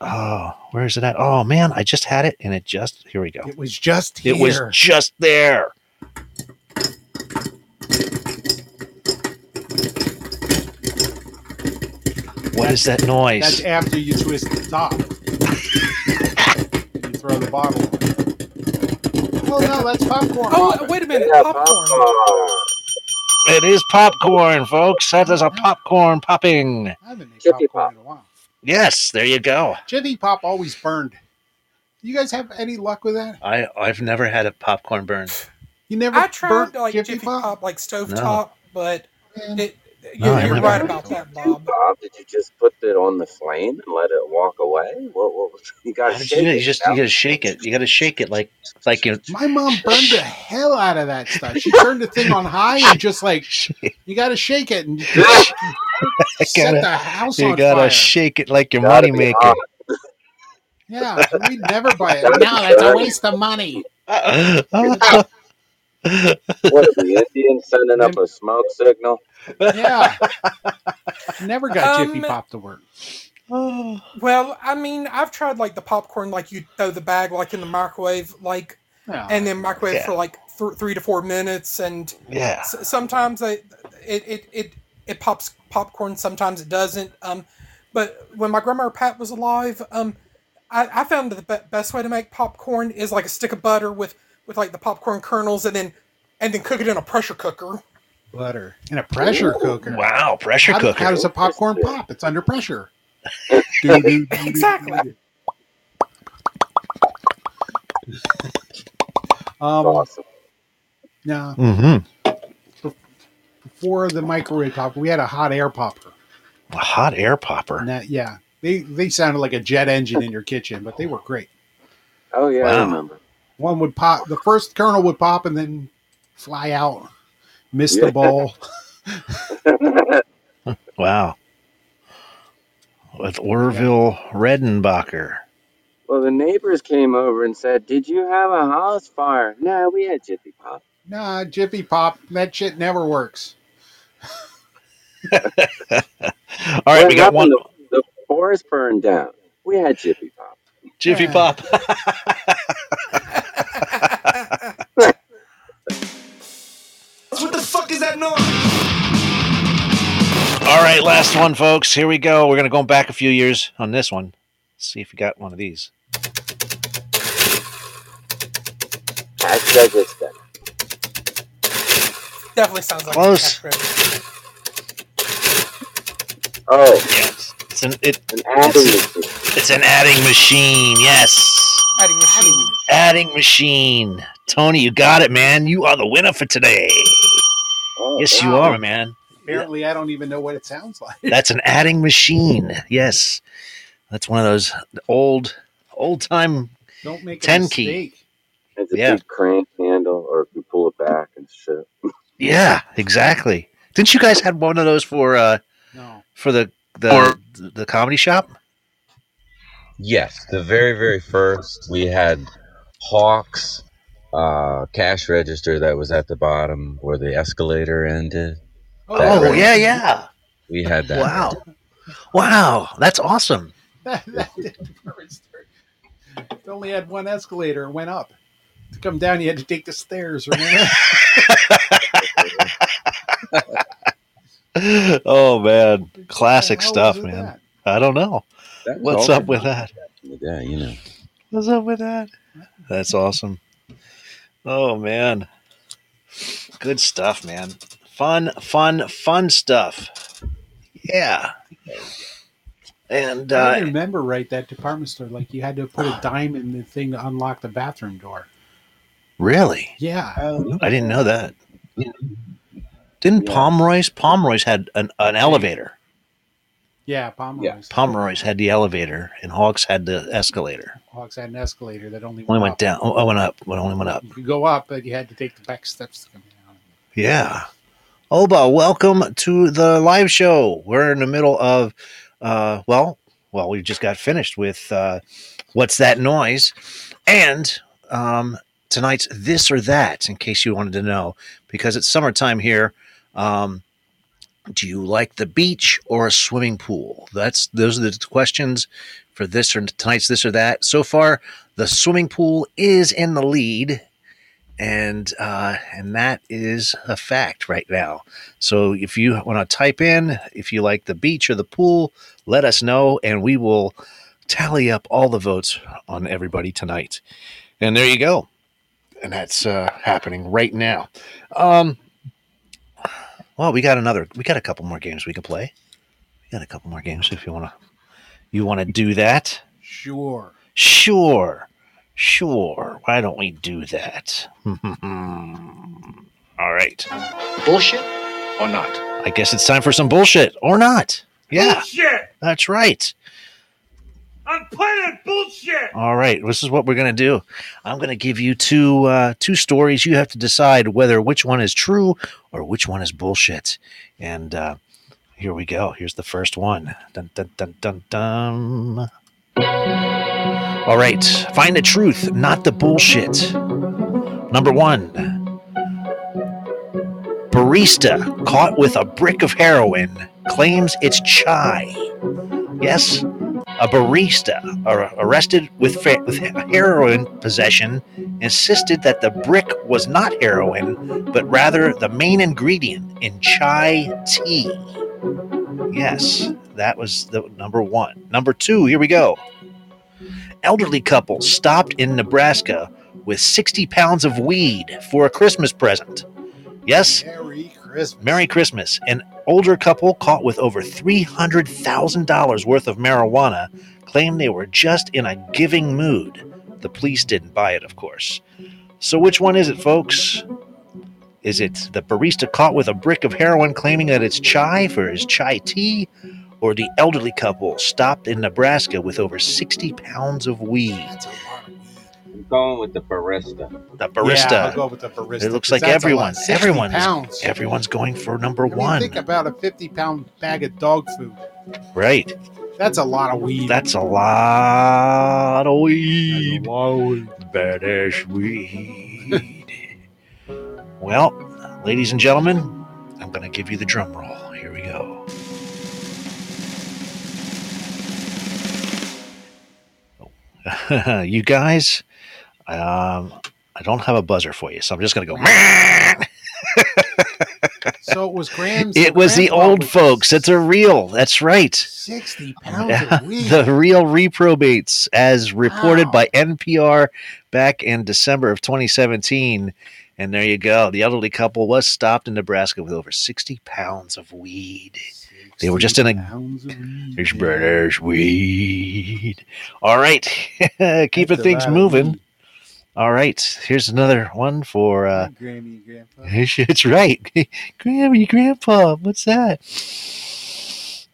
Oh, where's it at? Oh man, I just had it, and it just here we go. It was just here. It was just there. What is that noise? That's after you twist the top. [LAUGHS] you throw the bottle. Oh no, that's popcorn. oh, wait a minute, Yeah, popcorn. popcorn. It is popcorn, folks. That is a popcorn popping. I haven't made Jiffy popcorn Pop. in a while. Yes, there you go. Jiffy Pop always burned. You guys have any luck with that? I I've never had a popcorn burn. You never I tried burnt like Jiffy, Jiffy Pop? Pop, like stovetop, but Man, it, No, I you're, you're never- right about that, Bob. Bob, did you just put it on the flame and let it walk away? What? what was- [LAUGHS] you got How to did shake you, do it? it. you just now. you gotta shake it. You gotta shake it like like you. My mom burned the hell out of that stuff. She turned the thing on high and just like [LAUGHS] you got to shake it and [LAUGHS] you set gotta- the house You on gotta fire. shake it like your Gotta money be maker. hot. yeah, we'd never buy it. No, that's a waste of money. What are the Indians sending up a smoke signal? Yeah, [LAUGHS] never got Um, Jiffy Pop to work. [SIGHS] Well, I mean, I've tried like the popcorn, like you throw the bag like in the microwave, like Yeah. and then microwave Yeah. for like th- three to four minutes, and yeah. s- sometimes I, it, it it it pops popcorn, sometimes it doesn't. Um, but when my grandma Pat was alive, um, I, I found the be- best way to make popcorn is like a stick of butter with with like the popcorn kernels, and then and then cook it in a pressure cooker. Butter in a pressure cooker. Wow, pressure How, cooker. how does a popcorn pop? It's under pressure. [LAUGHS] Doo-doo-doo-doo-doo. Exactly. Um, Awesome. now, mm-hmm. before the microwave popper, we had a hot air popper. A hot air popper. That, yeah, they they sounded like a jet engine in your kitchen, but they were great. Oh yeah, I remember. One would pop, the first kernel would pop and then fly out, miss Yeah. the ball. [LAUGHS] Wow. With Orville Redenbacher. well, the neighbors came over and said, "Did you have a house fire?" No, we had Jiffy Pop. Nah, Jiffy Pop, that shit never works. [LAUGHS] All right, What we got one. The, the forest burned down. We had Jiffy Pop. Jiffy Yeah. Pop. [LAUGHS] fuck is that noise? All right, last one, folks. Here we go. We're gonna go back a few years on this one. Let's see if you got one of these. Hashtag. Definitely sounds like Close. a cash grab. Oh, Yes, it's an it, an adding machine. it's an adding machine. Yes, Adding machine. adding machine. Tony, you got it, man. You are the winner for today. Oh, Yes, you are, man. Apparently, I don't even know what it sounds like. [LAUGHS] That's an adding machine. Yes, that's one of those old old time. Don't make a 10 key. It's a Yeah. big crank handle, or if you pull it back and shit. [LAUGHS] Yeah, exactly. Didn't you guys have one of those for uh No. for the the the comedy shop? Yes, the very, very first we had Hawks uh, cash register that was at the bottom where the escalator ended. Oh, That Oh right. yeah, yeah. We had that. Wow, wow, that's awesome. [LAUGHS] that, that did first. It only had one escalator and went up. To come down, you had to take the stairs. Remember? [LAUGHS] oh man, classic What the hell stuff, man. that? I don't know what's up with that. in the day, you know. What's up with that? That's awesome. Oh man. Good stuff, man. Fun, fun, fun stuff. Yeah. And I uh remember right that department store. Like you had to put a [SIGHS] dime in the thing to unlock the bathroom door. really? Yeah. I didn't know that. Didn't Yeah. Pomeroy's Pomeroy's had an, an elevator. Yeah, Pomeroy's. Yeah. Pomeroy's had the elevator and Hawks had the escalator. Hawks had an escalator that only went, Only went up. down. Oh, went up. It only went up. You could go up, but you had to take the back steps to come down. Yeah. Oba, welcome to the live show. We're in the middle of, uh, well, well, we just got finished with uh, what's that noise, and um, tonight's this or that. In case you wanted to know, because it's summertime here. Um, do you like the beach or a swimming pool? That's those are the questions for this or tonight's this or that. So far, the swimming pool is in the lead and uh, and that is a fact right now. So if you want to type in if you like the beach or the pool, let us know, and we will tally up all the votes on everybody tonight. And there you go, and that's uh, happening right now. Um, well, we got another. We got a couple more games we can play. We got a couple more games if you want to. You want to do that? Sure. Sure. Sure. Why don't we do that? [LAUGHS] All right. Bullshit or not? I guess it's time for some bullshit or not. Yeah, Bullshit! that's right. I'm playing bullshit! All right. This is what we're to do. I'm to give you two uh, two stories. You have to decide whether which one is true or which one is bullshit. And uh, here we go. Here's the first one. Dun, dun, dun, dun, dun. All right. Find the truth, not the bullshit. Number one. Barista caught with a brick of heroin claims it's chai. Yes, a barista ar- arrested with, with heroin possession insisted that the brick was not heroin, but rather the main ingredient in chai tea. Yes, that was the number one. Number two, here we go. Elderly couple stopped in Nebraska with 60 pounds of weed for a Christmas present. Yes, Merry Christmas. Merry Christmas. An older couple caught with over $300,000 worth of marijuana claimed they were just in a giving mood. The police didn't buy it, of course. So, which one is it, folks? Is it the barista caught with a brick of heroin claiming that it's chai for his chai tea? Or the elderly couple stopped in Nebraska with over 60 pounds of weed? Going with the barista. The barista. Yeah, barista. I'll go with the barista. It looks like that's a everyone, everyone's, pounds. everyone's going for number I mean, one. think about a 50 pound bag of dog food. Right. That's a lot of weed. That's a lot of That's a weed. lot of weed. Badass weed. well, ladies and gentlemen, I'm going to give you the drum roll. Here we go. Oh, [LAUGHS] you guys, um, I don't have a buzzer for you, so I'm just going to go. [LAUGHS] [LAUGHS] So it was Graham's. it was the old was folks. It's a real. That's right. 60 [LAUGHS] pounds of weed. the real reprobates, as reported Wow. by NPR back in December of 2017. And there you go. The elderly couple was stopped in Nebraska with over 60 pounds of weed. They were just in a- 60 pounds of weed. There's British weed. All right. Keeping things lot of moving. Weed. All right. Here's another one for. Uh, Grammy, Grandpa. [LAUGHS] it's right. [LAUGHS] Grammy, Grandpa. What's that?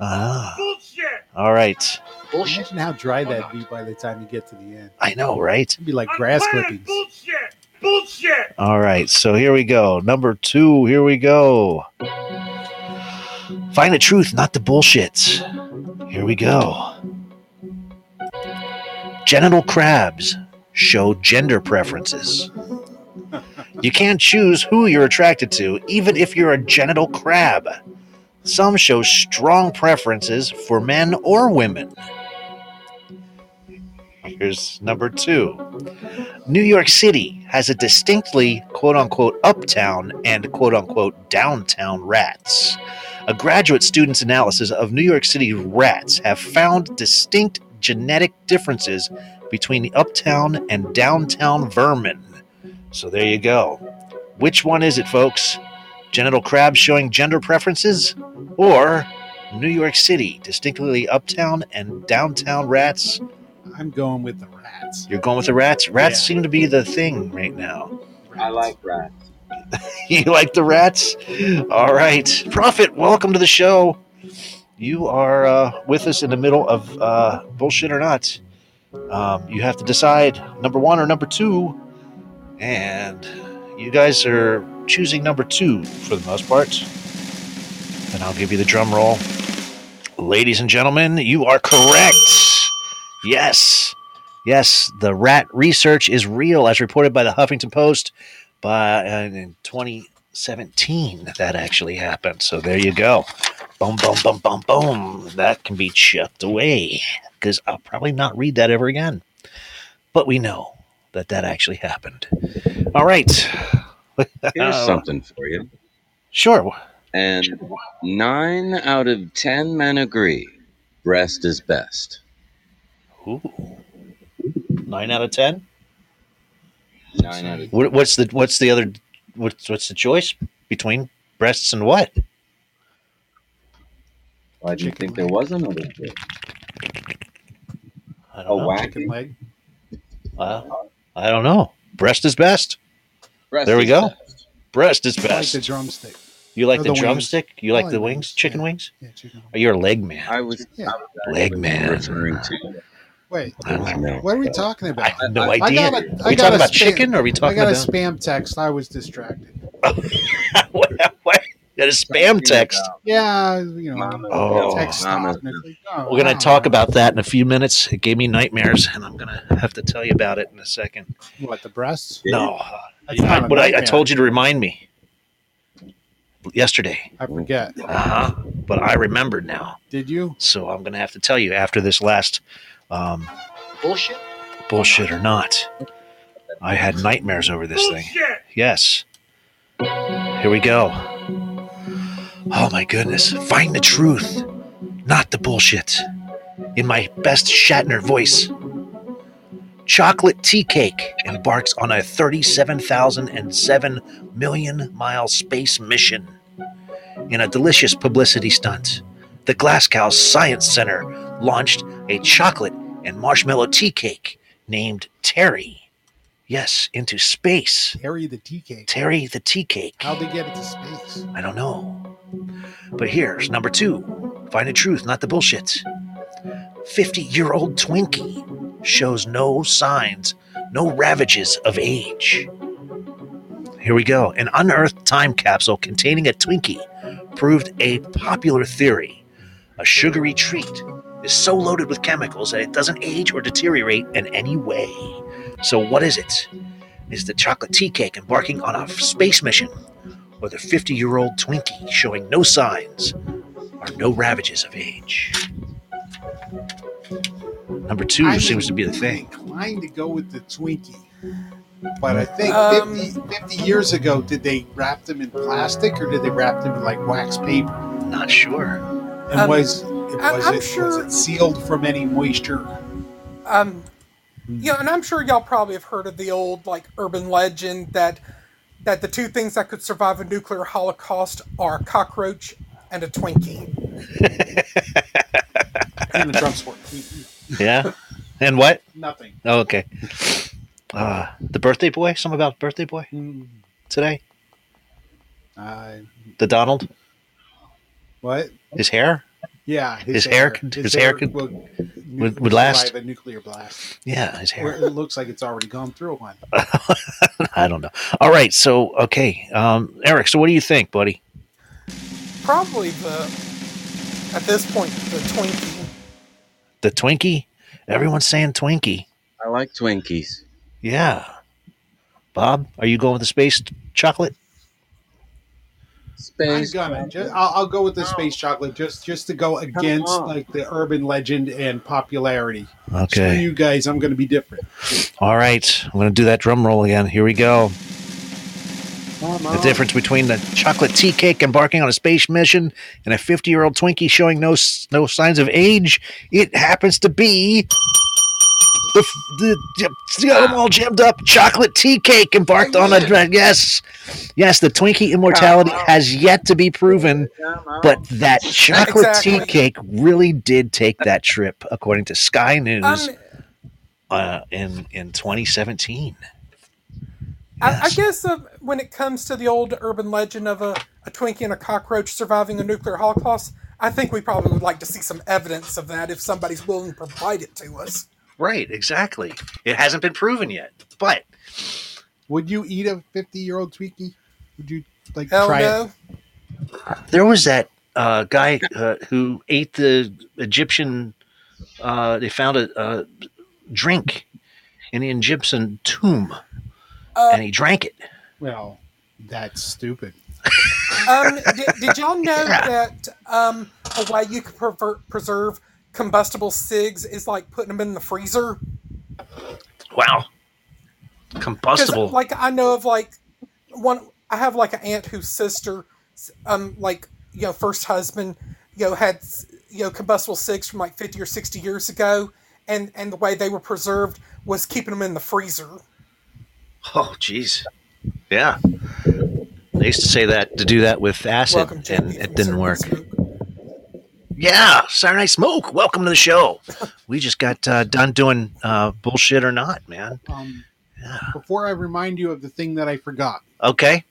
Ah. Bullshit. All right. Imagine how dry that'd be by the time you get to the end. I know, right? It'd be like grass clippings. Bullshit. Bullshit. All right, so here we go. Number two, here we go. Find the truth, not the bullshit. Here we go. Genital crabs show gender preferences. You can't choose who you're attracted to, even if you're a genital crab. Some show strong preferences for men or women. Here's number two. New York City has a distinctly quote unquote uptown and quote unquote downtown rats. A graduate student's analysis of New York City rats have found distinct genetic differences between the uptown and downtown vermin. So there you go. Which one is it, folks? Genital crabs showing gender preferences? Or New York City, distinctly uptown and downtown rats I'm going with the rats. you're going with the rats? Rats Yeah. seem to be the thing right now. I like rats. [LAUGHS] you like the rats? All right. Prophet, welcome to the show. You are uh, with us in the middle of uh, bullshit or not. Um, you have to decide number one or number two. And you guys are choosing number two for the most part. And I'll give you the drum roll. Ladies and gentlemen, you are correct. Yes. Yes, the rat research is real, as reported by the Huffington Post by uh, in 2017. That actually happened. So there you go. Boom, boom, boom, boom, boom. That can be chucked away because I'll probably not read that ever again. But we know that that actually happened. All right. Here's [LAUGHS] Uh, something for you. Sure. And nine out of ten men agree breast is best. Ooh. Nine out of ten. Nine out of What, what's the what's the other what's what's the choice between breasts and what? Why do you think there was another two? I A don't know. whack? Chicken leg. Uh, I don't know. Breast is best. Breast There we go. best. Breast is I like best. the drumstick. you like or the, the wings. drumstick? You like like the wings, wings? Chicken yeah. wings? Yeah, chicken. Or you're a leg man? I was, Yeah. I was Leg actually man. referring to Wait, those milk. what are we talking about? I have no I- I idea. got a- are I we got talking a about spam- chicken? Or are we talking about? I talking got a about spam text. I was distracted. [LAUGHS] what? what? You got a spam text. Yeah, you know, Mama, Oh. text Mama, stopped. and it's like, oh, We're gonna wow. talk about that in a few minutes. It gave me nightmares, and I'm gonna have to tell you about it in a second. what the breasts. No, That's I, not a but I, I told you to remind me yesterday. I forget. Uh huh. But I remembered now, Did you? so I'm gonna have to tell you after this last um, Bullshit. bullshit or not. I had nightmares over this thing. Yes. Here we go. Oh my goodness. Find the truth, not the bullshit. In my best Shatner voice. Chocolate tea cake embarks on a 37,007 million mile space mission. In a delicious publicity stunt, the Glasgow Science Center launched a chocolate and marshmallow tea cake named Terry. Yes, into space. Terry the tea cake. Terry the tea cake. How'd they get it to space? I don't know. But here's number two find the truth, not the bullshit. 50 year old Twinkie shows no signs, no ravages of age. Here we go. An unearthed time capsule containing a Twinkie proved a popular theory. A sugary treat is so loaded with chemicals that it doesn't age or deteriorate in any way. So, what is it? Is the chocolate tea cake embarking on a space mission? Or the 50 year old Twinkie showing no signs or no ravages of age. Number two I'm seems to be the thing. inclined to go with the Twinkie. But I think Um, 50, 50 years ago, did they wrap them in plastic or did they wrap them in like wax paper? Not sure. And Um, was, was, I'm it, was it sealed from any moisture? Um, yeah, and I'm sure y'all probably have heard of the old like urban legend that that the two things that could survive a nuclear holocaust are a cockroach and a Twinkie. [LAUGHS] And the drum sport. Yeah. and what? Nothing. Oh, okay. Uh, the birthday boy. Something about birthday boy Mm, today. Uh, The Donald. what? His hair. Yeah, His hair could- his hair could- will, would- would last? survive a nuclear blast. Yeah, his Or hair. it looks like it's already gone through one. [LAUGHS] I don't know. All right. So okay, um, Eric. So what do you think, buddy? Probably the at this point the Twinkie. The Twinkie. Everyone's saying Twinkie. I like Twinkies. Yeah. Bob, are you going with the space chocolate? I'm Space. gonna. Just, I'll, I'll go with the space chocolate just just to go against like the urban legend and popularity. Screw Okay. you guys. I'm gonna be different. All right. I'm going to do that drum roll again. Here we go. The difference between the chocolate tea cake embarking on a space mission and a 50 year old Twinkie showing no no signs of age, it happens to be the the, the got them all jammed up. Chocolate tea cake embarked on a yes. yes. The Twinkie immortality has yet to be proven, but that [LAUGHS] chocolate tea cake really did take that trip according to Sky News Um, uh, in in 2017. I, I guess uh, when it comes to the old urban legend of a, a Twinkie and a cockroach surviving a nuclear holocaust, I think we probably would like to see some evidence of that if somebody's willing to provide it to us. Right, exactly. It hasn't been proven yet, but Would you eat a 50 year old Twinkie? Would you like Hell try no. it? there was that uh, guy uh, who ate the Egyptian. Uh, they found a, a drink in the Egyptian tomb, Uh, and he drank it. Well, that's stupid. um, did, did y'all know [LAUGHS] that um, a way you could pervert, preserve combustible cigs is like putting them in the freezer? Wow, combustible. like I know of like one, I have like an aunt whose sister, um, like you know, first husband, you know, had you know combustible cigs from like fifty or sixty years ago, and and the way they were preserved was keeping them in the freezer. oh, jeez. Yeah, they used to say that to do that with acid, Welcome, and it didn't work. Smoke. Yeah, Saturday Night Smoke. Welcome to the show. [LAUGHS] We just got uh, done doing uh, bullshit or not, man. Um, Yeah. Before I remind you of the thing that I forgot, Okay.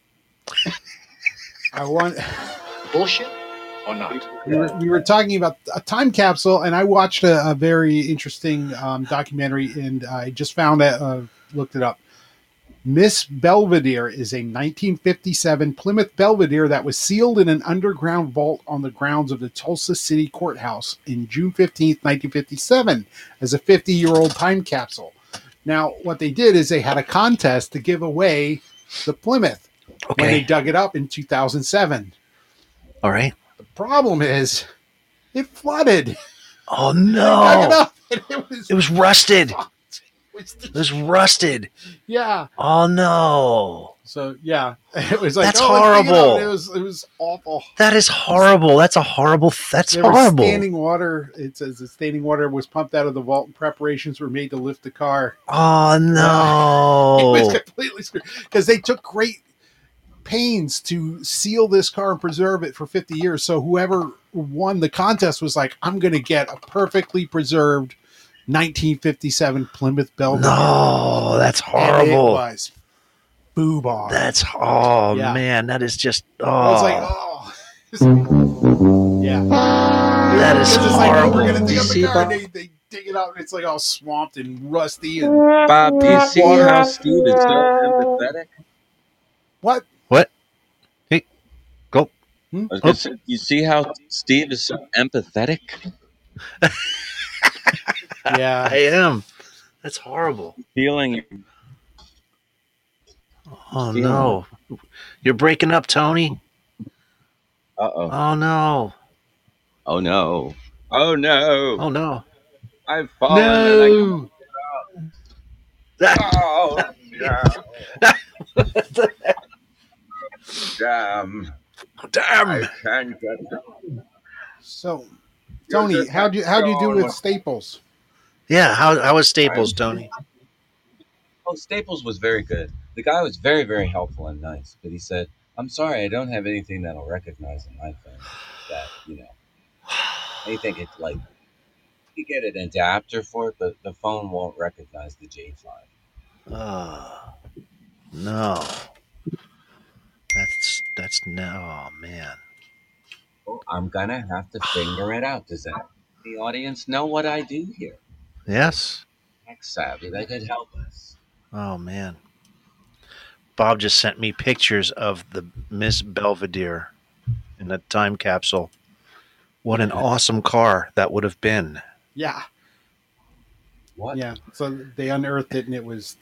[LAUGHS] I want. [LAUGHS] Bullshit or not? We were, we were talking about a time capsule, and I watched a, a very interesting um, documentary, and I just found it, uh, looked it up. Miss Belvedere is a 1957 Plymouth Belvedere that was sealed in an underground vault on the grounds of the Tulsa City Courthouse in June 15, 1957, as a 50 year old time capsule. Now, what they did is they had a contest to give away the Plymouth when they dug it up in 2007. All right. The problem is it flooded. Oh [LAUGHS] dug it no! it was, It was rusted. [LAUGHS] was It was rusted. yeah. Oh no! So yeah, [LAUGHS] it was like That's oh, dig it horrible. It was it was awful. That is horrible. That's a horrible. That's There was horrible. standing water. It says the standing water was pumped out of the vault, and preparations were made to lift the car. Oh no! [LAUGHS] It was completely screwed because they took great pains to seal this car and preserve it for 50 years. So whoever won the contest was like, "I'm going to get a perfectly preserved 1957 Plymouth Belvedere." No, that's And it horrible. was boobar. That's oh Yeah. man, that is just oh. I was like, oh, oh. [LAUGHS] yeah. That is They're like, oh, we're horrible. gonna dig up See, the car, they, they dig it out, and it's like all swamped and rusty. And Bob, do you see Water. how Steve is so empathetic? what? Hmm? I was gonna say, you see how Steve is so empathetic? [LAUGHS] Yeah, I am. That's horrible. Feeling Oh Feeling no, you're breaking up, Tony. uh oh. Oh no. Oh no. Oh no. Oh no. I've fallen. and I No. [LAUGHS] Oh, damn. Damn. I Damn. can't get So, Tony, how do you how'd you do with Staples? Yeah. How how was Staples, Tony? Oh, Staples was very good. The guy was very, very helpful and nice, but he said, I'm sorry, I don't have anything that'll recognize in my phone that, you know, anything it's like, you get an adapter for it, but the phone won't recognize the J5. Oh, no. That's that's no oh, man. Well, I'm gonna have to figure it out. Does that the audience know what I do here? Yes. Tech savvy, that could help us. Oh man. Bob just sent me pictures of the Miss Belvedere in the time capsule. What an awesome car that would have been. Yeah, What? yeah. So they unearthed it, and it was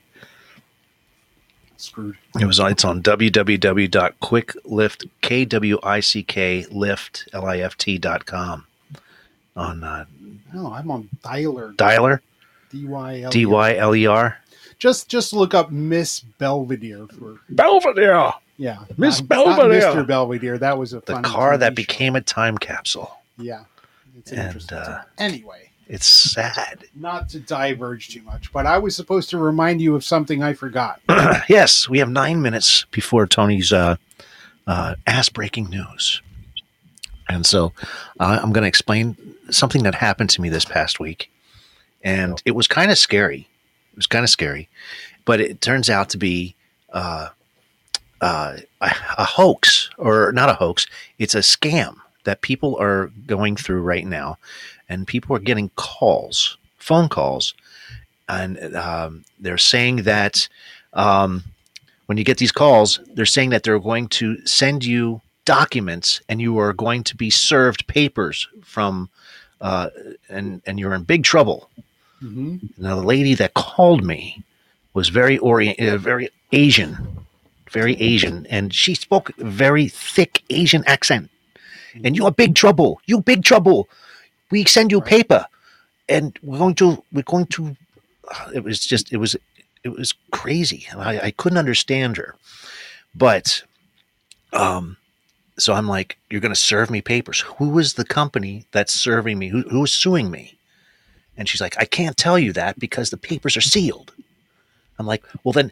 screwed. It was on it's on www.quicklift k w i c k lift l i f t dot com on uh, No, I'm on Dialer. dialer D Y L. d y l e r Just just look up Miss Belvedere for Belvedere. yeah. Miss not- not Belvedere. Mr. Belvedere. That was a The funny car TV that show. became a time capsule. yeah. It's And, interesting. uh, anyway, It's sad. not to diverge too much, but I was supposed to remind you of something I forgot. [CLEARS THROAT] yes, we have nine minutes before Tony's uh, uh, ass breaking news. And so uh, I'm going to explain something that happened to me this past week. And it was kind of scary. It was kind of scary. But it turns out to be uh, uh, a, a hoax, or not a hoax, it's a scam that people are going through right now. And people are getting calls, phone calls, and um, they're saying that um, when you get these calls, they're saying that they're going to send you documents and you are going to be served papers from, uh, and, and you're in big trouble. hmm Now, the lady that called me was very orient, uh, very Asian, very Asian, and she spoke very thick Asian accent. And you're big trouble. You big trouble. We send you paper, and we're going to we're going to. uh, It was just it was it was crazy. I, I couldn't understand her, but um, so I'm like, you're going to serve me papers. Who is the company that's serving me? Who, who is suing me? And she's like, I can't tell you that because the papers are sealed. I'm like, well, then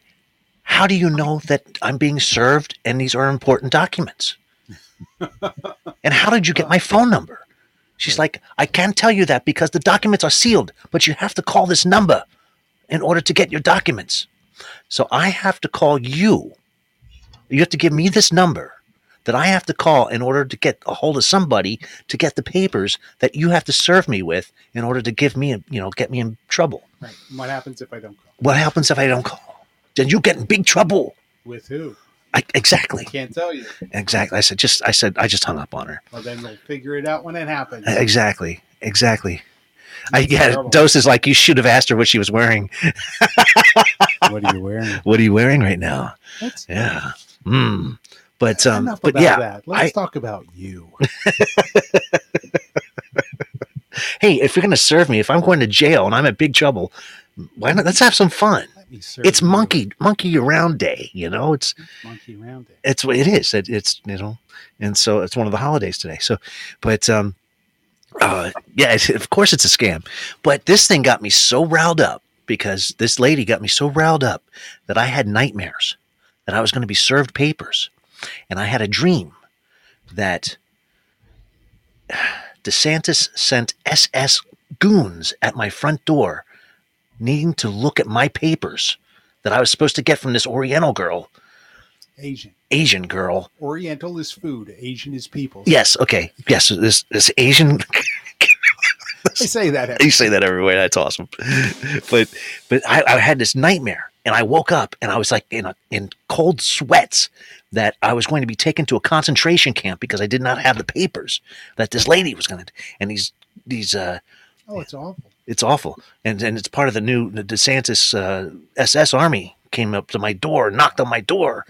how do you know that I'm being served and these are important documents? [LAUGHS] and how did you get my phone number? She's like, I can't tell you that because the documents are sealed, but you have to call this number in order to get your documents. So I have to call you. You have to give me this number that I have to call in order to get a hold of somebody to get the papers that you have to serve me with in order to give me, you know, get me in trouble. Right. What happens if I don't call? What happens if I don't call? Then you get in big trouble. With who? I, exactly. Can't tell you. Exactly. I said, just, I said, I just hung up on her. Well, then we'll figure it out when it happens. Exactly. Exactly. I, yeah, terrible. Dose is like, you should have asked her what she was wearing. what are you wearing? [LAUGHS] What are you wearing right now? That's Yeah. Mm. But, um, enough but about yeah, that. Let's I- talk about you. [LAUGHS] hey, if you're going to serve me, if I'm going to jail and I'm in big trouble, why not? Let's have some fun. Let me serve It's you. monkey, monkey around day. You know, it's, monkey around day. it's what it is. It, it's you know, and so it's one of the holidays today. So, but um, uh, yeah, of course it's a scam. But this thing got me so riled up because this lady got me so riled up that I had nightmares that I was going to be served papers, and I had a dream that DeSantis sent SS goons at my front door, needing to look at my papers that I was supposed to get from this Oriental girl. Asian. Asian girl. Oriental is food. Asian is people. Yes, okay. Yes, this this Asian [LAUGHS] I say that. you say that everywhere. That's awesome. But but I, I had this nightmare and I woke up and I was like in a, in cold sweats that I was going to be taken to a concentration camp because I did not have the papers that this lady was going to and these these uh Oh, it's awful. it's awful and and it's part of the new the DeSantis uh, SS army came up to my door knocked on my door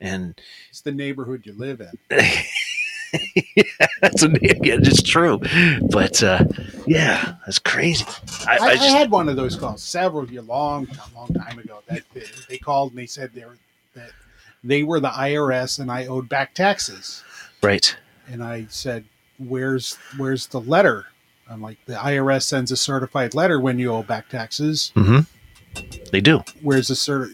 and It's the neighborhood you live in. [LAUGHS] that's a, yeah, it's true. But uh, yeah, that's crazy. I, I, I I, had one of those calls several years, long, long time ago. That, that they called and they said they were they were the IRS and I owed back taxes. right. And I said, "Where's where's the letter?" I'm like, "The IRS sends a certified letter when you owe back taxes. hmm They do. Where's the cert?"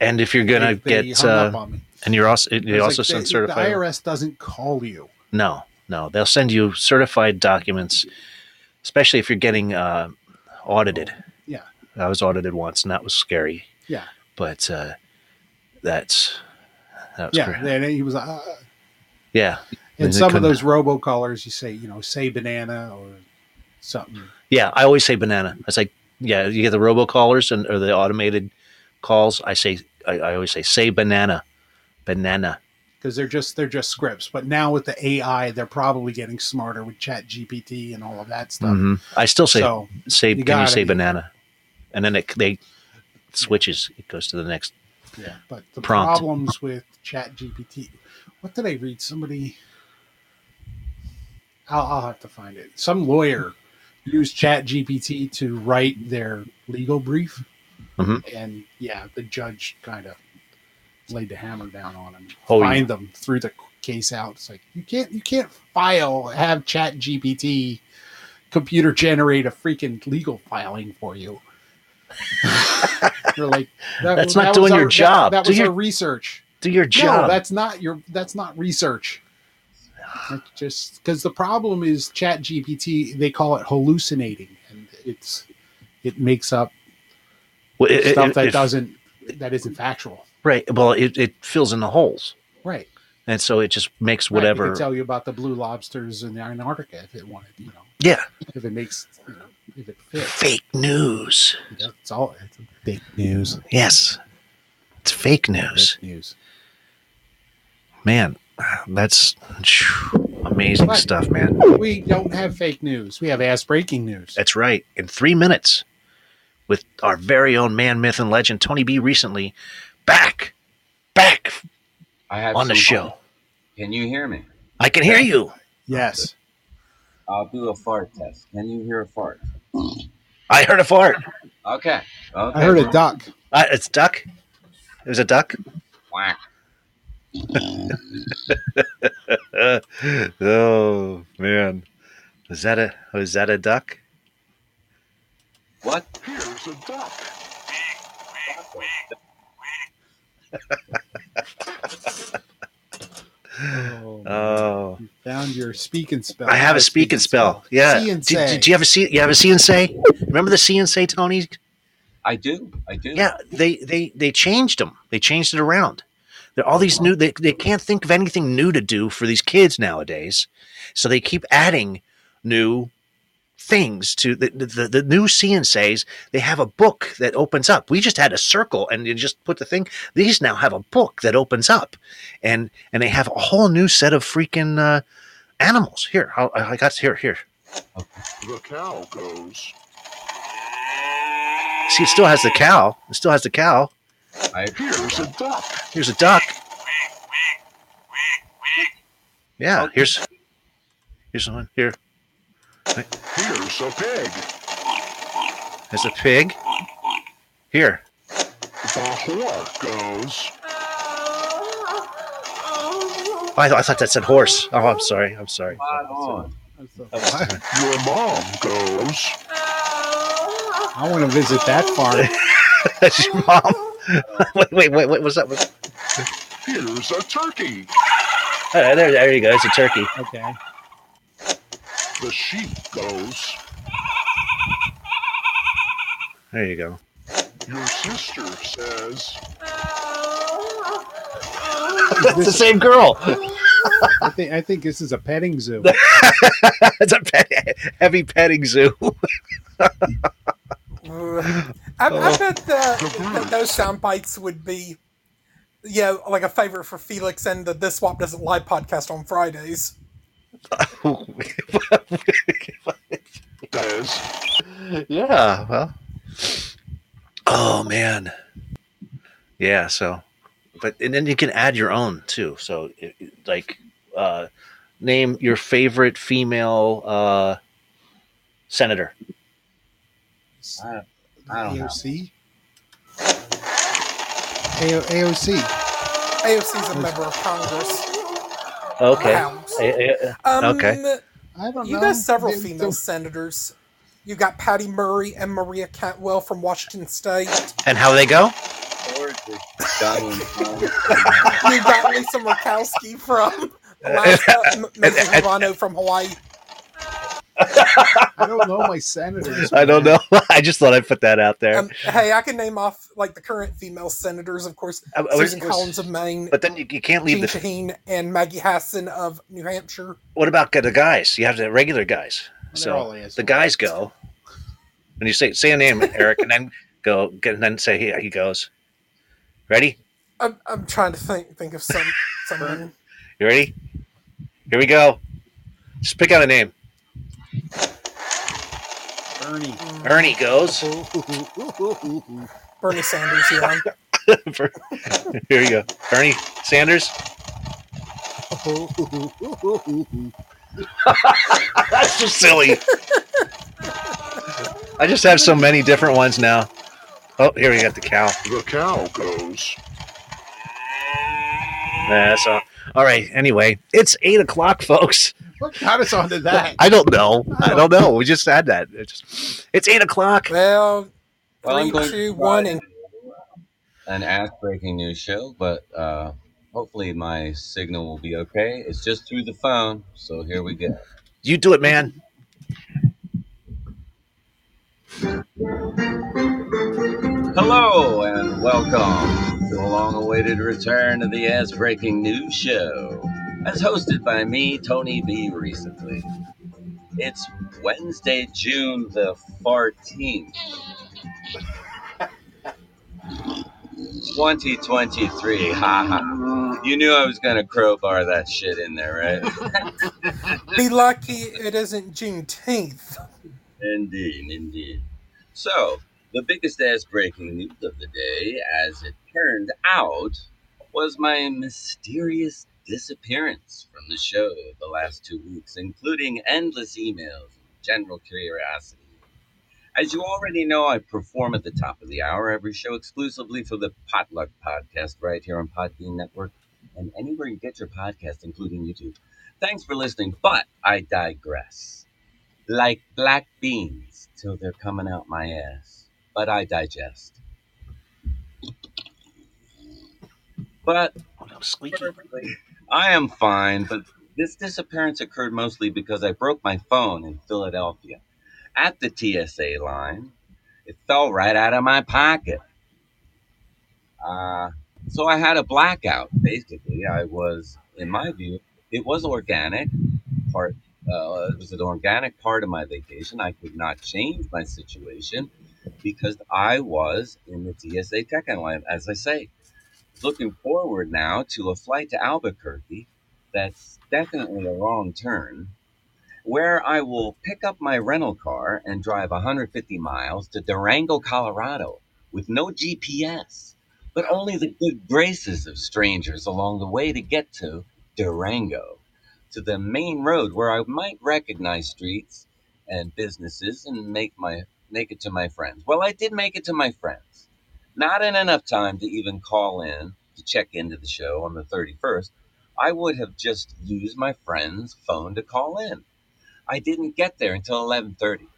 And if you're gonna They- they get, uh, on me. and you're also they also like, send the, certified. The IRS doesn't call you. No, no, they'll send you certified documents, especially if you're getting uh, audited. Yeah. I was audited once, and that was scary. Yeah. But uh, that's that was Yeah, great. and he was. Uh, Yeah, and And some of those robocallers, you say, you know, say banana or something. yeah. I always say banana. I say, yeah, you get the robocallers and or the automated calls. I say I, I always say say banana, banana. because they're just they're just scripts. But now with the AI, they're probably getting smarter with Chat GPT and all of that stuff. hmm I still say So say you can you say banana, and then it they switches. It goes to the next. Yeah, but the Prompt. problems with Chat GPT. What did I read? Somebody. I'll, I'll have to find it. Some lawyer used Chat GPT to write their legal brief, Mhm. and yeah, the judge kind of laid the hammer down on him. Oh, yeah. find them threw the case out. It's like you can't you can't file have Chat GPT computer generate a freaking legal filing for you. [LAUGHS] They're like that, That's not that doing our- your that- job. That, Do was your- our research. Do your job. No, that's not your. That's not research. That's just because the problem is Chat GPT. They call it hallucinating, and it's it makes up Well, it- stuff it- that it- doesn't that isn't factual. right. Well, it, it fills in the holes, Right. and so it just makes Right, whatever. it can tell you about the blue lobsters in Antarctica if it wanted. You know, yeah, if it makes you know if it fits. fake news. It's all it's fake news. Yes, it's fake news. Fake news. Man, that's phew, amazing Right. stuff, man. We don't have fake news. We have ass breaking news. That's right. In three minutes, with our very own man, myth, and legend, Tony B. Recently, back, back I have on the show. fun. Can you hear me? I can hear you. Yes. I'll do a fart test. Can you hear a fart? I heard a fart. Okay. okay. I heard a duck. Uh, it's duck. It was a duck. Quack. [LAUGHS] oh man, is that a is that a duck? What? Here's a duck. [LAUGHS] Oh, Oh, you found your speak and spell. I have a speak and spell. Yeah. See and Do, say. do you have a see? You have a see and say? Remember the see and say, Tony? I do. I do. Yeah, they they they changed them. They changed it around. There are all these new. They they can't think of anything new to do for these kids nowadays, so they keep adding new things to the the, the, new says. They have a book that opens up. We just had a circle and you just put the thing. These now have a book that opens up, and and they have a whole new set of freaking uh, animals. Here, I, I got here here. The cow goes. See, it still has the cow. It still has the cow. I, Here's a duck. Here's a duck. Yeah, here's here's one. Here, Here's a pig. there's a pig. Here, The whore goes. oh, I, I thought that said horse. Oh, I'm sorry. I'm sorry. spot on. Your mom goes. Oh. I want to visit that farm. That's [LAUGHS] your mom. [LAUGHS] wait, wait, wait. What was that? Was, Here's a turkey. oh, there, there you go. It's a turkey. okay. The sheep goes. There you go. Your sister says. That's the same girl. I think I think this is a petting zoo. [LAUGHS] it's a pet, heavy petting zoo. I, I oh. bet the, that those sound bites would be, yeah, like a favorite for Felix and the This Swap Doesn't Lie podcast on Fridays. Says. [LAUGHS] yeah. Well. Oh man. Yeah. So, but and then you can add your own too. So, it, it- like, uh, name your favorite female uh, senator. I, I don't know. AOC. AO, AOC. AOC's a member of Congress. Okay. House. Um, Okay. I don't You got several Maybe female some- senators. You got Patty Murray and Maria Cantwell from Washington State. And how they go? Or the Donald Trump. You got Lisa Murkowski from [LAUGHS] Alaska, M- Mazie Hirono from Hawaii. [LAUGHS] I don't know my senators. I don't know. [LAUGHS] I just thought I'd put that out there. Um, hey, I can name off like the current female senators, of course, I- I was- Susan Collins of Maine, but then you, you can't leave Jean the. Shaheen, and Maggie Hassan of New Hampshire. What about the guys? You have the regular guys. They're So the guys go. When you say say a name, Eric, and then go, and then say he, he goes. Ready? I'm, I'm trying to think think of some [LAUGHS] someone. You ready? Here we go. Just pick out a name. Bernie. Ernie goes. Bernie Sanders, yeah. [LAUGHS] Here you go. Bernie Sanders. [LAUGHS] That's so silly. I just have so many different ones now. Oh, here we got the cow. The cow goes. Yeah, so all right. Anyway, it's eight o'clock, folks. What got us onto that? I don't know. I don't know. We just had that. It's just, it's eight o'clock. Well, Well, I'm three, going two, to one, and an ass breaking news show, but uh, hopefully my signal will be okay. It's just through the phone, so here we go. You do it, man. Hello and welcome to the long awaited return of the ass breaking news show, as hosted by me, Tony B. Recently. It's Wednesday, June the 14th. 2023, haha. You knew I was gonna crowbar that shit in there, right? [LAUGHS] be lucky it isn't Juneteenth. Indeed, indeed. So, the biggest ass breaking news of the day, as it turned out, was my mysterious disappearance from the show the last two weeks, including endless emails and general curiosity. As you already know, I perform at the top of the hour every show exclusively for the Potluck Podcast right here on Podbean Network and anywhere you get your podcast, including YouTube. Thanks for listening, but I digress like black beans till they're coming out my ass. But I digest. But Oh, no, squeaky. [LAUGHS] I am fine, but this disappearance occurred mostly because I broke my phone in Philadelphia. At the TSA line, it fell right out of my pocket. Uh, so I had a blackout, basically. I was, in my view, it was organic, part uh, it was an organic part of my vacation. I could not change my situation because I was in the TSA check-in line. As I say, looking forward now to a flight to Albuquerque. That's definitely a wrong turn. Where I will pick up my rental car and drive 150 miles to Durango, Colorado, with no GPS, but only the good graces of strangers along the way to get to Durango to the main road where I might recognize streets and businesses and make my make it to my friends. Well, I did make it to my friends. Not in enough time to even call in to check into the show on the 31st. I would have just used my friend's phone to call in. I didn't get there until 11:30.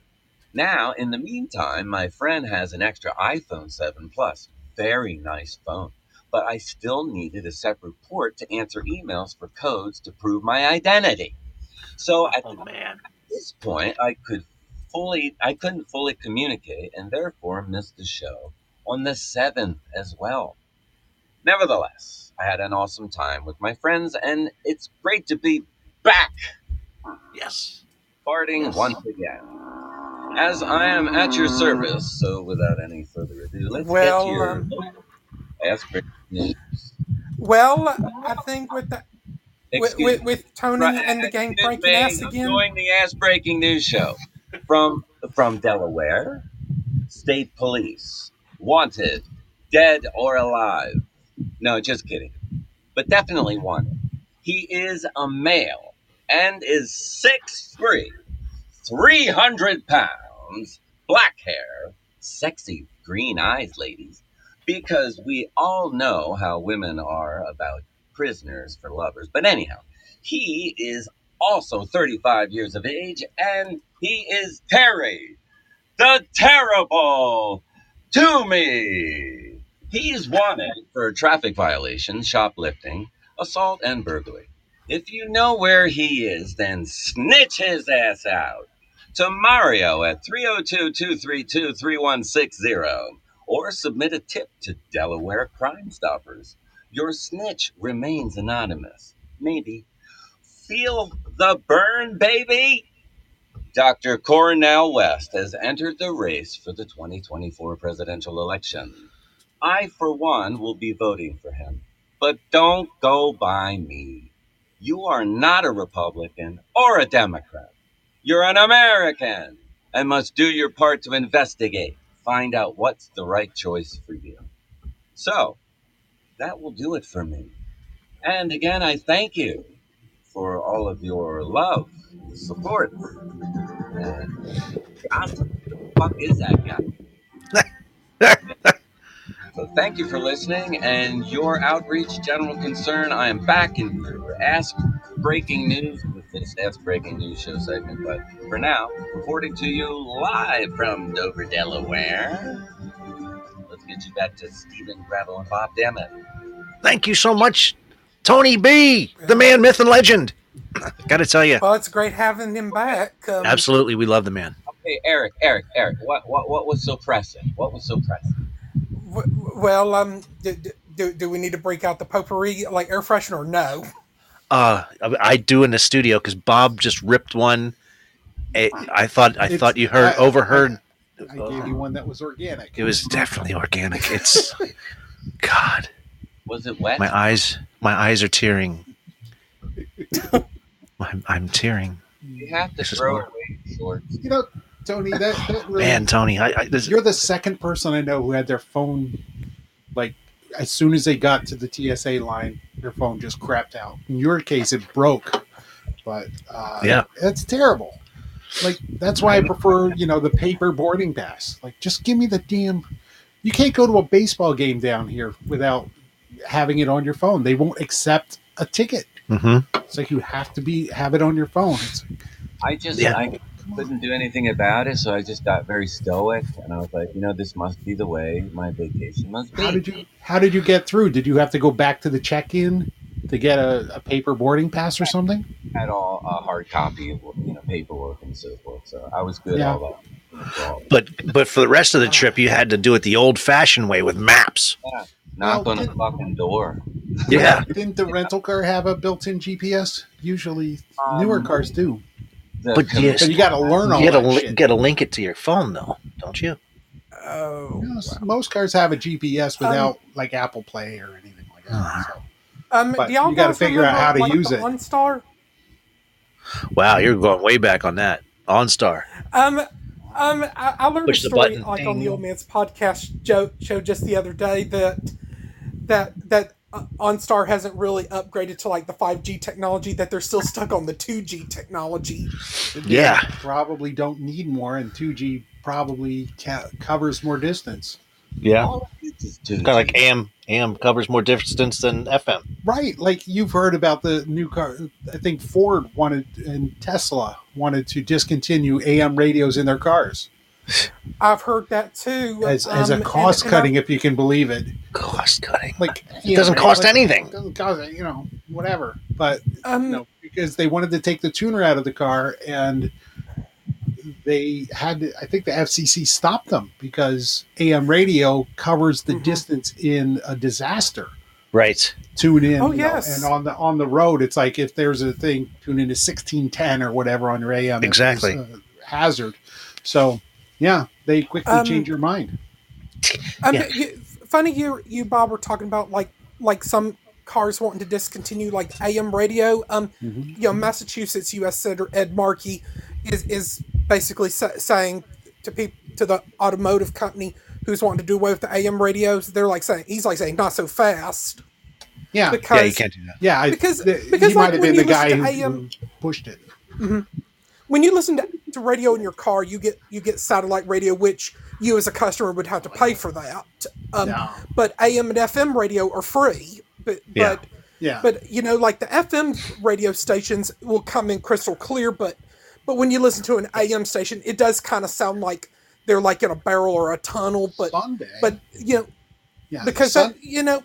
Now, in the meantime, my friend has an extra iPhone 7 Plus. Very nice phone but I still needed a separate port to answer emails for codes to prove my identity. So at Oh man. this point, I could fully, I couldn't fully communicate, and therefore missed the show on the seventh as well. Nevertheless, I had an awesome time with my friends, and it's great to be back, Yes. farting once again. As I am at your service, so without any further ado, let's Well, get to your um, for news. Well, I think with the, with, with, with Tony Right, and the gang pranking ass again. Doing the ass breaking news show from from Delaware, state police wanted, dead or alive. No, just kidding, but definitely wanted. He is a male and is six three, 300 pounds, black hair, sexy green eyes, ladies, because we all know how women are about prisoners for lovers. But anyhow, he is also 35 years of age, and he is Terry, the Terrible Toomey. He's wanted for traffic violations, shoplifting, assault, and burglary. If you know where he is, then snitch his ass out to Mario at 302 232 3160 or submit a tip to Delaware Crime Stoppers. Your snitch remains anonymous. Maybe. Feel the burn, baby? Dr. Cornel West has entered the race for the 2024 presidential election. I, for one, will be voting for him. But don't go by me. You are not a Republican or a Democrat. You're an American and must do your part to investigate, find out what's the right choice for you. So, that will do it for me. And again, I thank you for all of your love, support, and the fuck is that guy? So thank you for listening and your outreach, general concern. I am back in Ass Breaking News with this Ass Breaking News show segment. But for now, reporting to you live from Dover, Delaware. Let's get you back to Stephen Gravel and Bob Dammit. Thank you so much, Tony B, the man, myth, and legend. [LAUGHS] Got to tell you, Well, it's great having him back. Um, absolutely, we love the man. Okay, Eric, Eric, Eric. What, what, what was so pressing? What was so pressing? w- well, um, do, do, do we need to break out the potpourri like air freshener? No. Uh, I I do in the studio because Bob just ripped one. I, I thought I It's- thought you heard I- overheard. I gave you one that was organic. It was definitely organic. It's [LAUGHS] God. Was it wet? My eyes, my eyes are tearing. [LAUGHS] I'm, I'm tearing. you have to This throw more- away shorts. You know, Tony, that, that [SIGHS] really, Man, Tony, I, I this, you're the second person I know who had their phone, like, as soon as they got to the TSA line, their phone just crapped out. In your case, it broke, but uh, Yeah. that's terrible. Like that's why I prefer, you know, the paper boarding pass. Like, just give me the damn. You can't go to a baseball game down here without having it on your phone. They won't accept a ticket. Mhm. It's like you have to be have it on your phone. It's I just Yeah. I couldn't do anything about it, so I just got very stoic, and I was like, you know, this must be the way my vacation must be. How did you How did you get through? Did you have to go back to the check-in to get a, a paper boarding pass or something? had all a hard copy of you know paperwork and so forth, so I was good Yeah. all that. All- but but for the rest of the trip, you had to do it the old-fashioned way with maps. Knock Well, on the did- fucking door. [LAUGHS] Yeah, Didn't the rental car have a built-in GPS? Usually, Um, newer cars do. But com- yes, But you got to learn all you gotta that li- gotta link it to your phone though, don't you? Oh. You know, s- Most cars have a GPS without like Apple Play or anything like that. So. Um, But do y'all you gotta figure out how to like, use the it. OnStar? Wow, you're going way back on that. OnStar. Um, um, I, I learned Push a story like on the old man's podcast Joe show just the other day that that that uh, OnStar hasn't really upgraded to like the five G technology. That they're still stuck on the two G technology. Yeah. Probably don't need more, and 2G probably ca- covers more distance. Yeah, all of it is too- kind of like AM. AM covers more distance than FM. Right, like you've heard about the new car. I think Ford wanted and Tesla wanted to discontinue AM radios in their cars I've heard that too. as, as Um, a and- cost and I- cutting, if you can believe it. Cost cutting. Like It doesn't cost anything. It doesn't cost you know whatever, but um, no, because they wanted to take the tuner out of the car and they had to, I think the FCC stopped them because AM radio covers the Mhm. distance in a disaster. Right. Tune in, Oh, you know, yes. and on the on the road, it's like if there's a thing, tune in to sixteen ten or whatever on your AM. Exactly. a hazard. So yeah, they quickly Um, change your mind. Um, Yeah. you, funny you you Bob were talking about like like some cars wanting to discontinue like AM radio. Um, Mhm. you know, Massachusetts U.S. Senator Ed Markey is is basically sa- saying to people to the automotive company who's wanting to do away with the AM radios. They're like saying he's like saying not so fast. Yeah, because yeah, you can't do that. yeah. I, Because- the- because, he might have been the guy who, AM who pushed it. When you listen to, to radio in your car, you get you get satellite radio, which you as a customer would have to pay for that. Um, No. But AM and FM radio are free. But Yeah. but Yeah, but you know, like the FM radio stations will come in crystal clear, but but when you listen to an AM station, it does kind of sound like they're like in a barrel or a tunnel. But Sunday. but you know yeah, because Sun- that, you know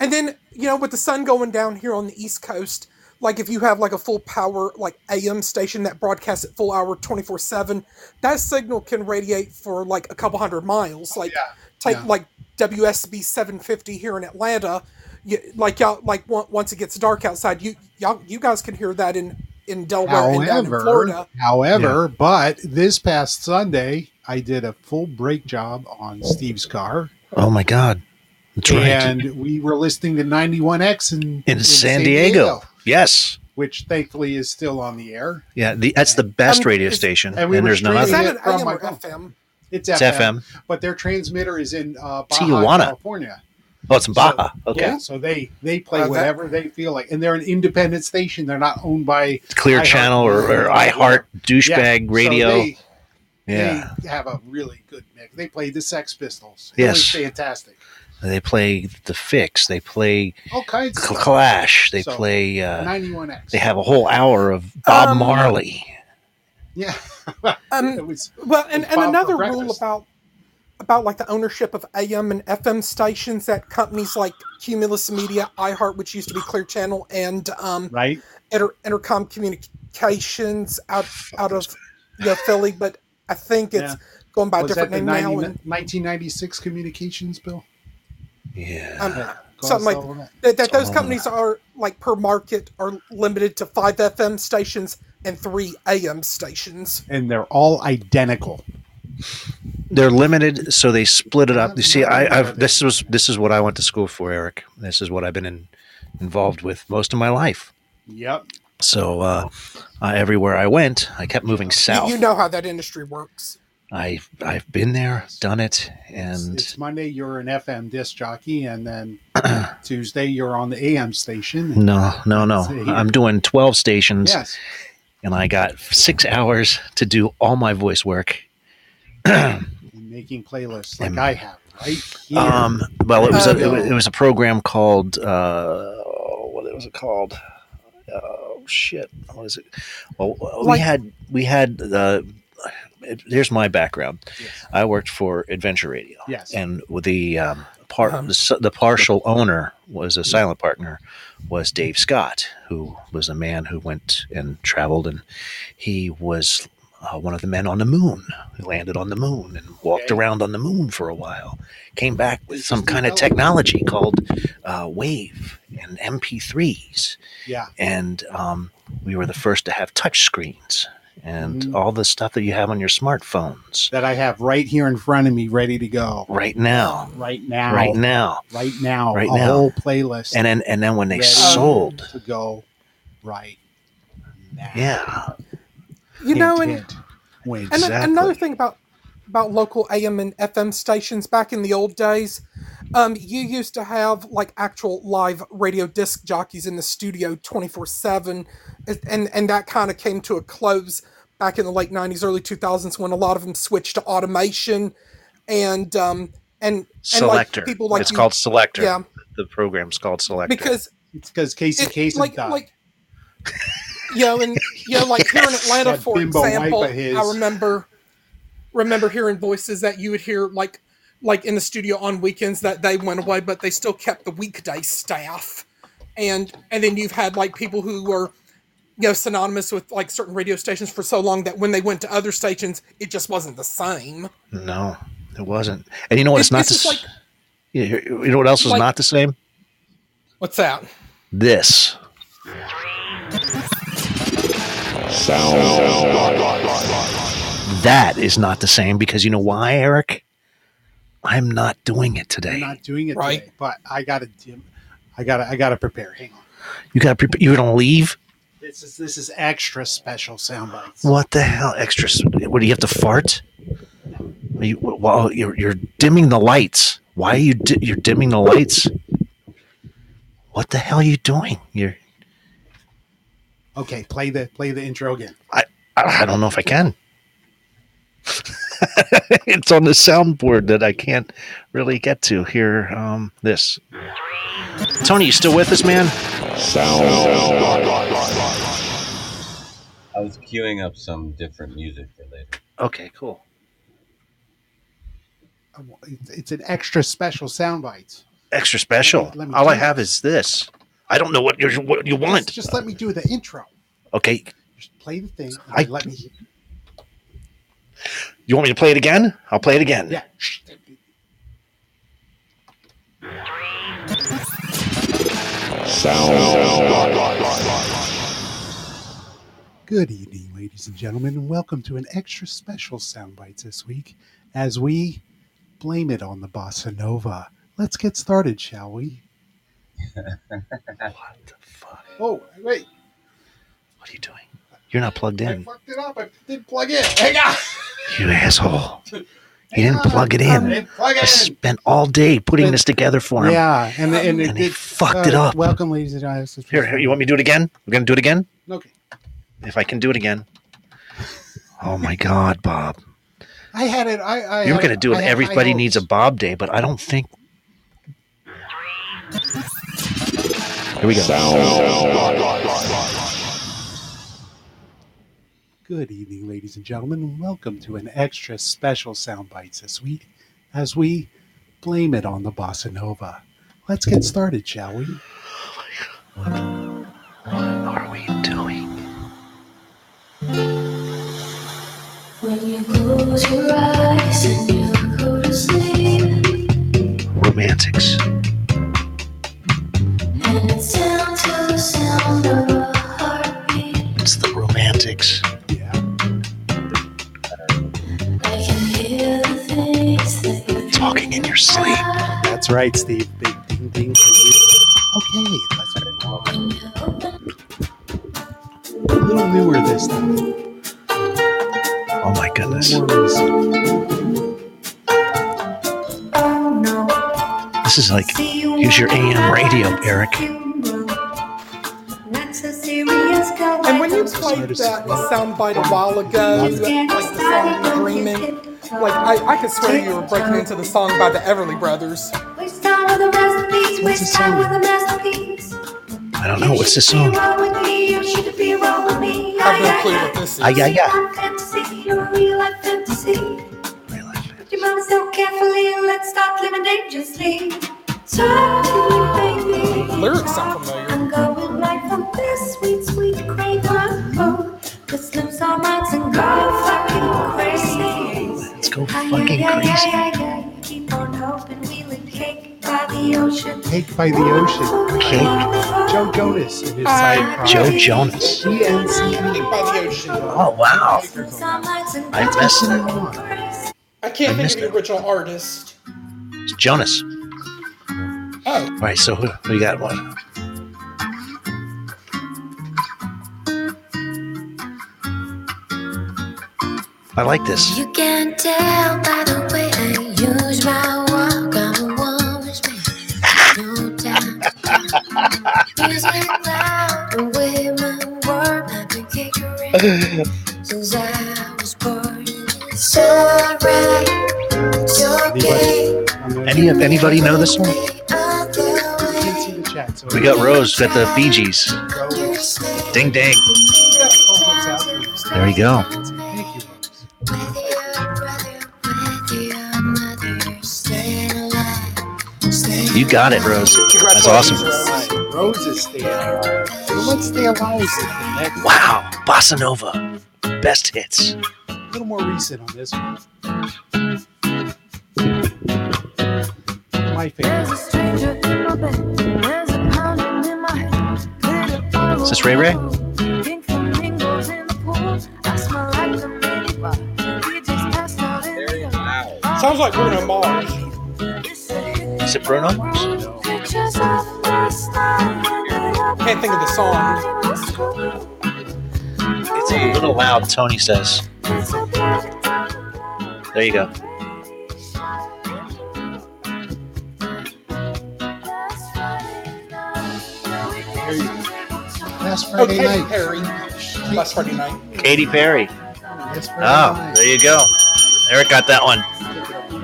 and then you know with the sun going down here on the east coast like if you have like a full power like am station that broadcasts at full hour 24 7 that signal can radiate for like a couple hundred miles. Oh, like yeah, take yeah. like wsb 750 here in atlanta you, like y'all like once it gets dark outside you y'all you guys can hear that in in delaware and down in However, florida. however, but this past Sunday, I did a full brake job on Steve's car, Oh my God, that's right. and we were listening to 91X in, In, San, Diego. Yes. which thankfully is still on the air. Yeah, the, that's the best Um, radio station, and and, we were there's no is other. that it an from am or my fm It's It's FM, FM. but their transmitter is in uh, Baja, Tijuana. California. Oh, it's in Baja. Okay, Yeah, so they they play Uh, that- whatever they feel like, and they're an independent station. They're not owned by Clear iHeart Channel or, or Radio. iHeart Yeah, douchebag so radio. they- yeah, they have a really good mix. They play the Sex Pistols. It Yes. was fantastic. They play the Fixx. They play All kinds of Cl- stuff. Clash. They So, play. Uh, 91X. they have a whole hour of Bob Um, Marley. yeah. [LAUGHS] um it was Well, and, It's and another rule about about like the ownership of AM and FM stations that companies like Cumulus Media, iHeart, which used to be Clear Channel, and um, right. Inter- Entercom Communications out out of [LAUGHS] you know, Philly, but I think it's Yeah. going by a different that the name 90, now. And, 1996 communications bill? Yeah. um, something like that? that, that those Oh. companies are like per market are limited to five FM stations and three AM stations. And they're all identical. They're limited, so they split it up. You see, I, I've this was this is what I went to school for, Eric. This is what I've been in, involved with most of my life. Yep. So uh, uh, everywhere I went, I kept moving You, south. you know how that industry works. I've I've been there, done it, and it's Monday, you're an FM disc jockey, and then [CLEARS THROAT] Tuesday, you're on the AM station. no, no, no. I'm doing twelve stations, Yes. and I got six hours to do all my voice work. [CLEARS THROAT] Making playlists like And- I have, right? Here. Um, well, it was a, Uh, it, was, it was a program called uh, what was it called? Oh shit! What is it? Well, we had we had uh, it- here's my background. Yes. I worked for Adventure Radio, Yes. and with the um, part Uh-huh. the, the partial owner was a silent partner was Dave Scott, who was a man who went and traveled, and he was uh, one of the men on the moon. He landed on the moon and walked Okay. around on the moon for a while. Came back with some kind of technology called uh, Wave and MP3s, yeah. and um, we were the first to have touch screens and Mhm. all the stuff that you have on your smartphones That I have right here in front of me, ready to go. right now. Right now. Right now, Right now. Right a now. whole playlist. and then and then when they sold, to go right now. yeah, You know, and Hint, hint. Wink. And Exactly. another thing about about local AM and FM stations back in the old days, um, you used to have like actual live radio disc jockeys in the studio twenty four seven, and and that kind of came to a close back in the late nineties, early two thousands when a lot of them switched to automation, and um and Selector. And, like, people like it's you- called Selector. yeah The program's called Selector. because It's because Casey it, Kasem like died. like you know and you know like here in [LAUGHS] Atlanta That for example wife of his. I remember remember hearing voices that you would hear like like in the studio on weekends that they went away but they still kept the weekday staff and and then you've had like people who were you know synonymous with like certain radio stations for so long that when they went to other stations it just wasn't the same no, it wasn't. And you know what? It's, It's- not it's the just s- you you know what else is like- not the same? what's that This. sound That is not the same because you know why, Eric? I'm not doing it today. I'm not doing it Right. today, but I gotta do- I gotta I gotta prepare. Hang on. You got to prepare. You're gonna leave. This is this is extra special sound bites. What the hell? Extra? What do you have to fart? Are you, well, oh, you're you're dimming the lights. Why are you di- you're dimming the lights? What the hell are you doing? You're Okay, play the play the intro again. I, I don't know if I can. [LAUGHS] [LAUGHS] it's on the soundboard that I can't really get to. Here, um, this. Tony, you still with us, man? I was queuing up some different music for later. Okay, cool. It's, it's an extra special sound bites. Extra special. Let me- let me All I do have is this. I don't know what you what you want. Just, just let me do the intro. Okay, Just play the thing. I- let me. You want me to play it again? I'll play it again. Yeah. shh. Good evening, ladies and gentlemen, and welcome to an extra special Soundbites this week as we blame it on the bossa nova. Let's get started, shall we? [LAUGHS] What the fuck? Oh, wait. What are you doing? You're not plugged I in. fucked it up. I didn't plug in. Hang on. You asshole. You didn't plug it in. didn't plug I it in. spent all day putting this together for him. Yeah, and and, it, And he it- fucked it uh, up. Welcome, ladies and gentlemen. Here, here, you want me to do it again? We're gonna do it again? Okay. If I can do it again. Oh my god, Bob. I had it. I. I You were gonna do I it had everybody needs a. Bob day, but I don't think Here we go. Good evening, ladies and gentlemen, and welcome to an extra special Soundbites this week as we blame it on the bossa nova. Let's get started, shall we? What are we doing? When you close your eyes and you go to sleep, Romantics. and it's down to the sound of a heartbeat, It's the romantics. Talking in your sleep. That's right, Steve. Big ding ding for you. Okay, let's move on. when you. A little newer this time. Oh my goodness. little more recent. Oh no. This is like use your AM radio, Eric. And when you played that soundbite a while ago, like the song Dreaming, like I, I could swear you were breaking into the song by the Everly Brothers. Waste time with a masterpiece, What's waste time song? with a masterpiece. I don't know. What's this song? Roll with me, you should be roll with me. I have no clue what this is. Ah, yeah, yeah. One fantasy, real life fantasy. Your mama so carefully, let's start living dangerously. Talk to me, baby. Lyrics sound familiar. I'm going right from this sweet, sweet craver road. Let's lose our minds and go fucking crazy. Let's go Ay, fucking ay, ay, crazy. cake by the ocean. Cake by the Ocean. Cake. Joe Jonas and his I- side project. Joe Jonas. GNC. By the ocean. Oh wow. Lose our minds and I go missed it. crazy. I can't I think missed of the original artist. It's Jonas. Oh, All right, so who we got what? I like this. You can tell by the way I use my walk. I'm a woman's man. No time. Music loud and women word. I've been kicking since I was born. It's alright. It's okay. Any anybody know this one? Can't see the chat. So We got Rose, got the Bee Gees. Ding ding. Yeah, what's out? There you go. You got it, Rose. That's awesome. Right, Rose is staying alive. Let's stay alive with the next Wow, Bossa Nova, best hits. a little more recent on this one. My favorite. Is this Ray Ray? Very loud. sounds like Bruno Mars. Is it Bruno? Can't think of the song. It's a little loud, Tony says. There you go. There you go. Last Friday Okay, night. Perry. Last Friday night. Katy Perry. Last Friday Oh, night. there you go. Eric got that one.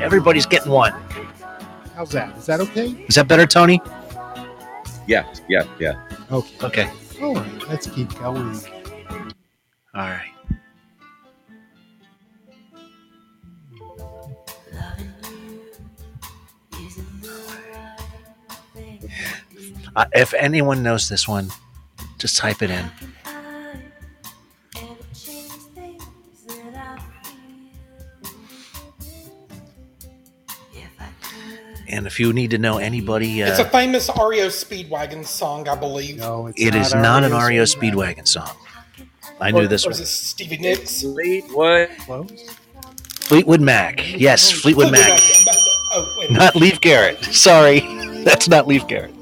Everybody's getting one. How's that? Is that okay? Is that better, Tony? Yeah, yeah, yeah. Okay. Okay. All right. Let's keep going. All right. Uh, if anyone knows this one, just type it in. And if you need to know anybody, It's a uh, famous REO Speedwagon song, I believe. No, it's it is not an REO Speedwagon song. I knew Or- this or one. is it Stevie Nicks? Fleetwood. Close. Fleetwood Mac. Yes, Fleetwood Mac. Oh, wait. Not Leif Garrett. Sorry. [LAUGHS] That's not Leif Garrett.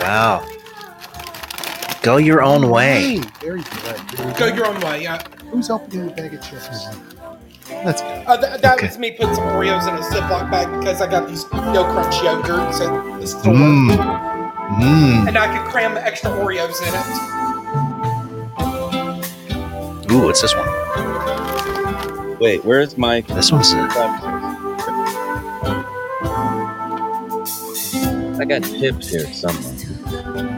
Wow. Go your own way. Hey, very good. Go your own way. Yeah. Who's opening the bag of chips? Let's go. Uh, th- that Okay. was me putting some Oreos in a Ziploc bag because I got these no crunch yogurts at the store. Mmm. Mmm. And I could cram extra Oreos in it. Ooh, what's this one? Wait, where's my? This one's uh, I got chips here somewhere.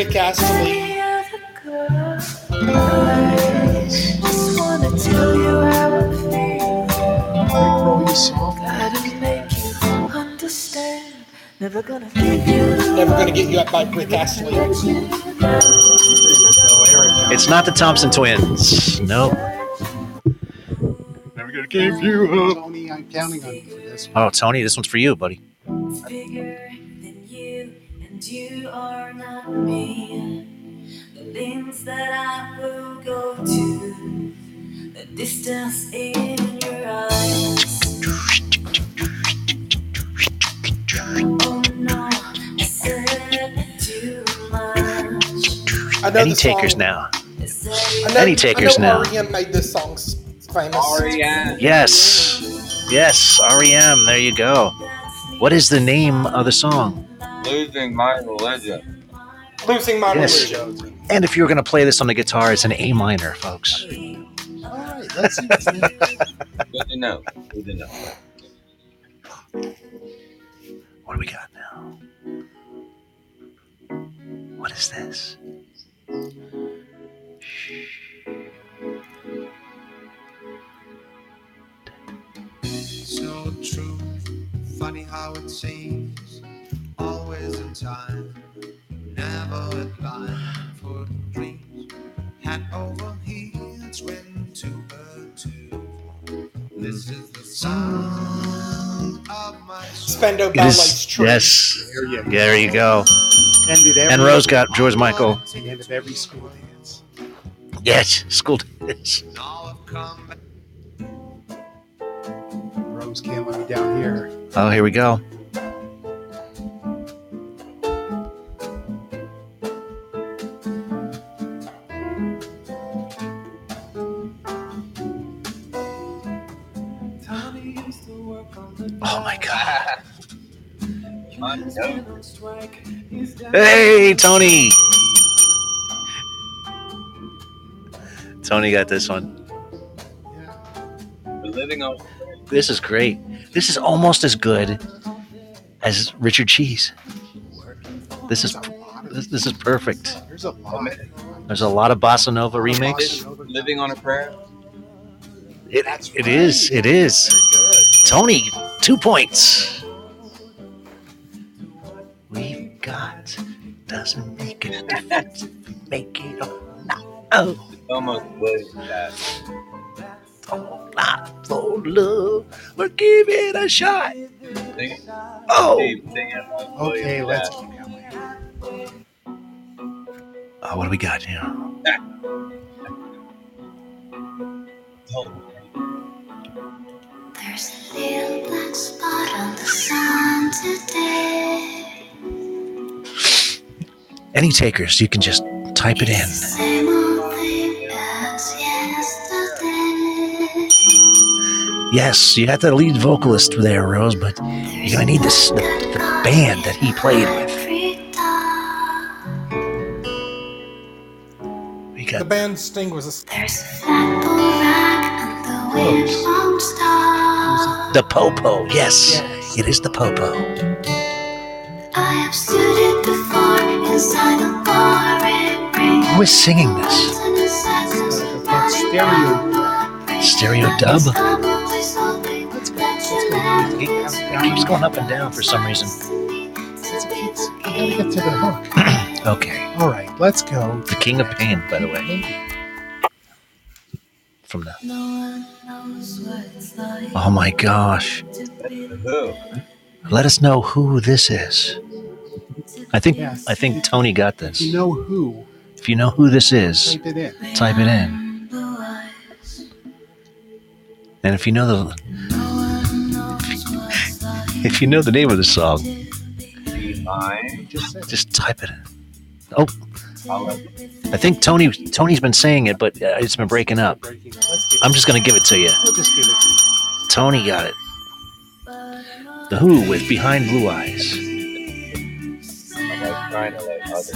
Rick Astley. Rickroll your. Never gonna leave you. Never gonna get you up by Rick Astley. It's not the Thompson twins. Nope. Never gonna give you up. Tony, I'm counting on you for this. Oh, Tony, this one's for you, buddy. Me. The things that I will go to, the distance in your eyes. Oh no, I said too much. I know Any the song. takers now? I know, Any takers I know now? REM made this song famous. REM. Yes. Yes, REM. There you go. What is the name of the song? Losing my religion. Losing my Yes. religion. And if you were going to play this on the guitar, it's an A minor, folks. All right. Let's see what's. Good to know. Good to know. What do we got now? What is this? So true, funny how it seems. Always in time, never in line for dreams. Hand over heels, went to a two. This is the sound of my soul. Spandau It Ballet's. True. Yes. There you go. There you go. Ended every, And Rose got George Michael. the end of every school dance. Yes. School dance. Now I've come back. Rose can't let me down here. Oh, here we go. Hey, Tony. Tony got this one. We're living on. This is great. This is almost as good as Richard Cheese. This is There's a lot of this, this is perfect. There's a lot. There's a lot of bossa nova remix. Living on a prayer. It, it is. It is. Tony, two points. Got doesn't make a difference. Make it or not. Oh, It's almost way that. oh, not for love, but give it a shot. Sing it. Oh, Steve, sing it Okay, let's Shatner. keep going. oh what do we got here? There's a little black spot on the sun today. Any takers? You can just type it in. Same old thing as yesterday. Yes, you got the lead vocalist there, Rose, but you're gonna need this the, the band that he played with. We got, The band Sting was a There's a flat rack and the wind won't stop. the Popo. Yes, it is the Popo. I have stood it before inside a. Who is singing this? Stereo. Stereo dub. Let's go. Let's go. It keeps going up and down for some reason. I gotta get to the hook. [CLEARS THROAT] Okay, All right, let's go. the King of Pain, by the way, from the. No one knows what it's like Oh my gosh! to be Who? Let us know who this is. I think Yes. I think Tony got If this. you know who, If you know who this is, type it in. type it in. And if you know the No one knows what it's like if you know the name of the song, to be Mine. Just just type it in. Oh, I think Tony Tony's been saying it, but uh, it's been breaking up. breaking. Let's give I'm just gonna give it to you. We'll just give it to you. Tony got it. The Who with Behind Blue Eyes. I'm like trying to let others.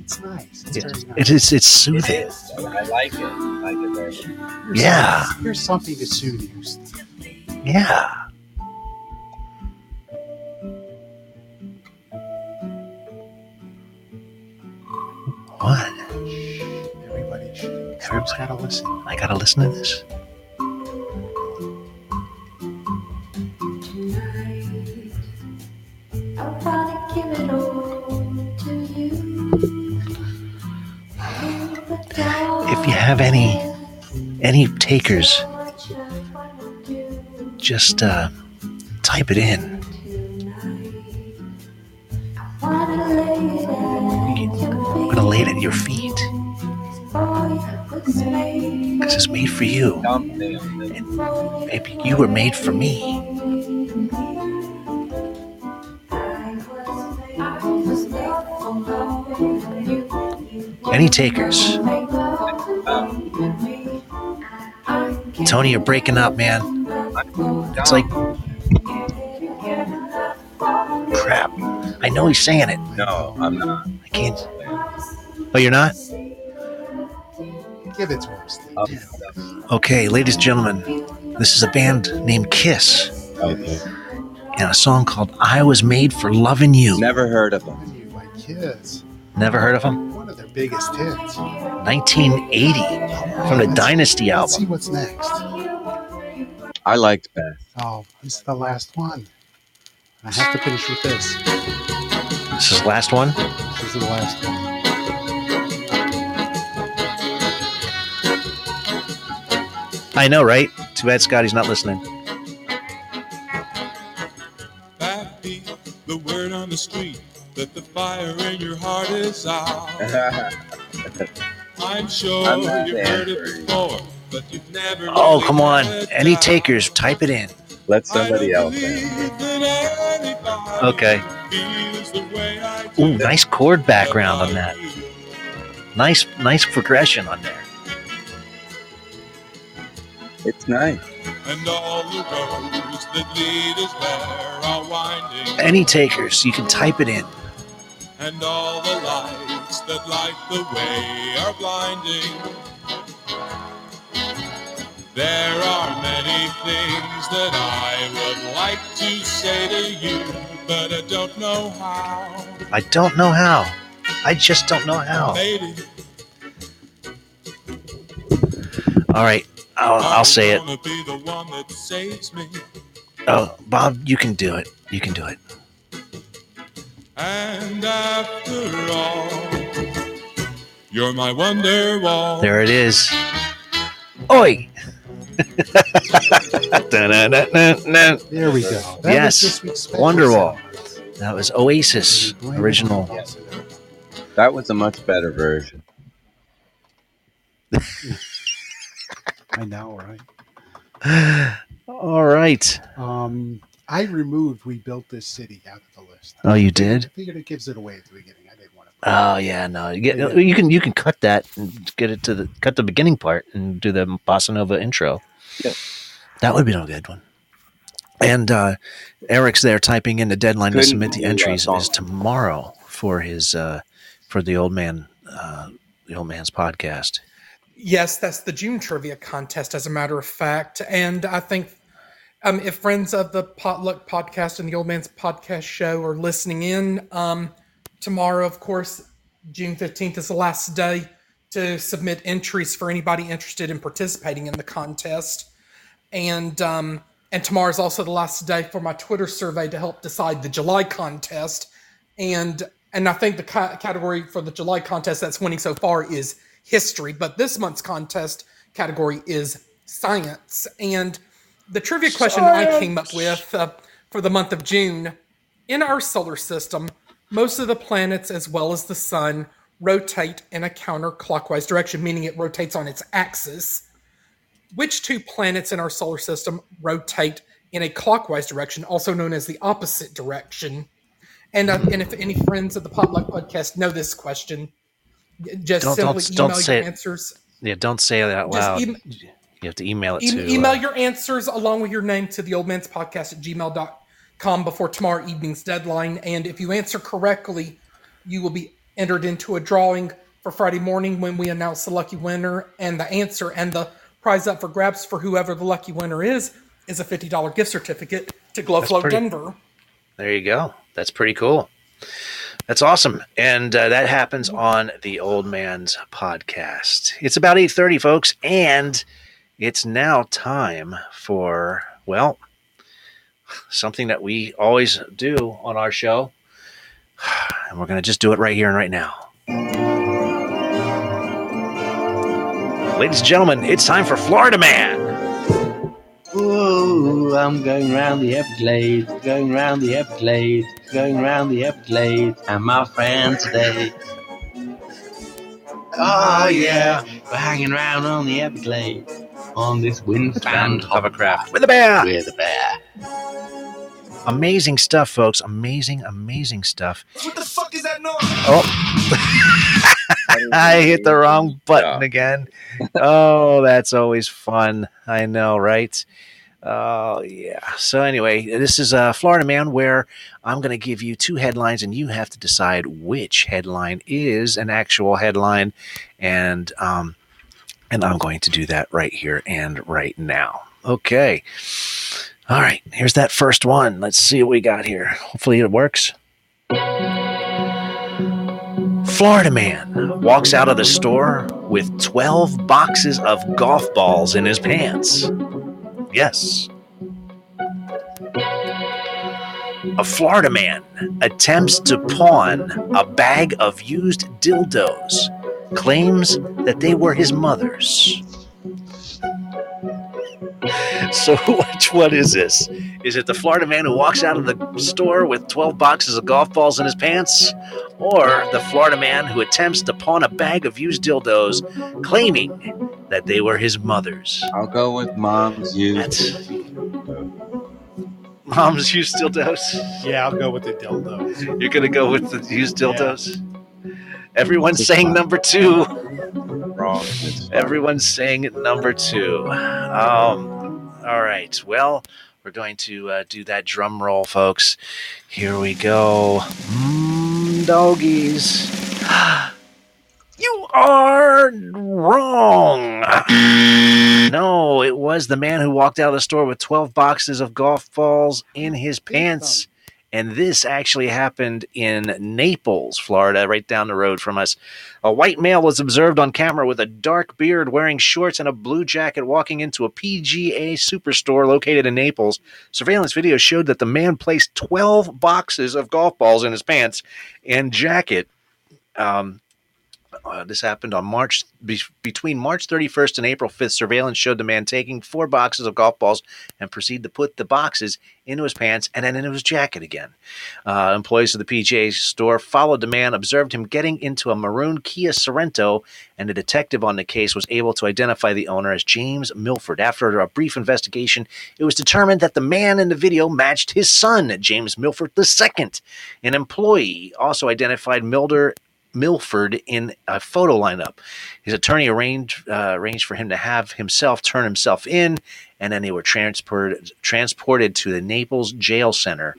It's nice. It's It, nice. it is it's soothing. is. I like it. I like it very much. Here's Yeah. something- Here's something to soothe you. Yeah. What? Everybody should. Everybody's Everybody's got to listen. I gotta listen to this. If you have any any takers, just uh, type it in. I'm gonna lay it at your feet because it's made for you. This. Maybe you were made for me. Any takers? Tony, you're breaking up, man. It's like crap. I know he's saying it. No, I'm not. I can't. Oh, you're not? Give it to him, Steve. Um, Okay, ladies and gentlemen, this is a band named Kiss okay. and a song called I Was Made for Loving You. Never heard of them. Loving you like kids. Never heard of them? One of their biggest hits. 1980 from the Let's- Dynasty Let's see what's next. I liked Beth. Oh, this is the last one. I have to finish with this. This is the last one. This is the last one. I know, right? Too bad Scotty's not listening. That be the word on the street that the fire in your heart is out. [LAUGHS] I'm sure I'm you've heard it before, but you've never. Oh, really come on. Any down. takers, type it in. Let somebody else believe in. that anybody Okay. feels the way I Ooh, nice chord background on that. Nice, nice progression on there. It's nice. And all the roads that lead us there are winding. Any takers, you can type it in. And all the lights that light the way are blinding. There are many things that I would like to say to you, but I don't know how. I don't know how. I just don't know how. Maybe All right, I'll, I'll say it. be the one that saves me. Oh, Bob, you can do it. You can do it. And after all, you're my wonder wall. There it is. Oi! [LAUGHS] There we go. That Yes, was this Wonderwall. That was Oasis original. on That was a much better version. [LAUGHS] I know, right? All right. Um, I removed "We Built This City" out of the list. Oh, you did? I figured it gives it away at the beginning. I didn't want to. Oh yeah, no. You, get, you can you can cut that and get it to the cut the beginning part and do the bossa nova intro. Yeah. That would be no good one. And uh, Eric's there typing in the deadline to Couldn't submit the entries is tomorrow for his uh, for the old man uh, the old man's podcast. Yes, that's the June trivia contest, as a matter of fact. And I think um, if friends of the Potluck podcast and the Old Man's podcast show are listening in, um, tomorrow, of course, June 15th is the last day to submit entries for anybody interested in participating in the contest. And um, and tomorrow is also the last day for my Twitter survey to help decide the July contest. And and I think the ca- category for the July contest that's winning so far is history, but this month's contest category is science. And the trivia question I came up with uh, for the month of June in our solar system, most of the planets as well as the sun rotate in a counterclockwise direction, meaning it rotates on its axis. Which two planets in our solar system rotate in a clockwise direction, also known as the opposite direction? And uh, and if any friends of the Potluck podcast know this question, just Don't- don't- simply don't email say your it. answers. Yeah, don't say that out loud. you have to email it E- to email uh, your answers along with your name to the old man's podcast at gmail.com before tomorrow evening's deadline. And if you answer correctly, you will be entered into a drawing for Friday morning when we announce the lucky winner. And the answer and the prize up for grabs for whoever the lucky winner is is a $50 gift certificate to Glow That's Flow pretty- Denver. There you go. That's pretty cool. That's awesome, and uh, that happens on the Old Man's podcast. It's about eight thirty, folks, and it's now time for well, something that we always do on our show, [SIGHS] and we're going to just do it right here and right now. Ladies and gentlemen, it's time for Florida Man. Ooh, I'm going round the Everglades, going round the Everglades, going round the Everglades, and my friend today. Oh yeah, we're hanging around on the Everglades on this windspan hovercraft with a bear. With a bear. Amazing stuff, folks. Amazing, amazing stuff. What the fuck is that noise? Oh, [LAUGHS] [LAUGHS] I hit the wrong button again. [LAUGHS] Oh, that's always fun. I know, right? Oh, yeah. So, anyway, this is uh, Florida Man, where I'm going to give you two headlines, and you have to decide which headline is an actual headline. And, um, and I'm going to do that right here and right now. Okay. All right. Here's that first one. Let's see what we got here. Hopefully, it works. Florida man walks out of the store with 12 boxes of golf balls in his pants. Yes. A Florida man attempts to pawn a bag of used dildos, claims that they were his mother's. [LAUGHS] So, which one is this? Is it the Florida man who walks out of the store with 12 boxes of golf balls in his pants? Or the Florida man who attempts to pawn a bag of used dildos, claiming that they were his mother's? I'll go with mom's used. Mom's used dildos? Yeah, I'll go with the dildos. You're going to go with the used dildos? Everyone's saying number two. Wrong. Everyone's saying number two. Um, all right. Well, we're going to uh, do that drum roll, folks. Here we go. Mm, doggies. [GASPS] You are wrong. no, it was the man who walked out of the store with 12 boxes of golf balls in his pants. And this actually happened in Naples, Florida, right down the road from us. A white male was observed on camera with a dark beard, wearing shorts and a blue jacket, walking into a PGA superstore located in Naples. Surveillance video showed that the man placed 12 boxes of golf balls in his pants and jacket. Um, uh, this happened on March be, between March 31st and April 5th. Surveillance showed the man taking four boxes of golf balls and proceed to put the boxes into his pants and then into his jacket again. Uh, employees of the PGA store followed the man, observed him getting into a maroon Kia Sorento, and a detective on the case was able to identify the owner as James Milford. After a brief investigation, it was determined that the man in the video matched his son, James Milford II. An employee also identified Milder Milford in a photo lineup. His attorney arranged uh, arranged for him to have himself turn himself in, and then they were transported transported to the Naples Jail Center.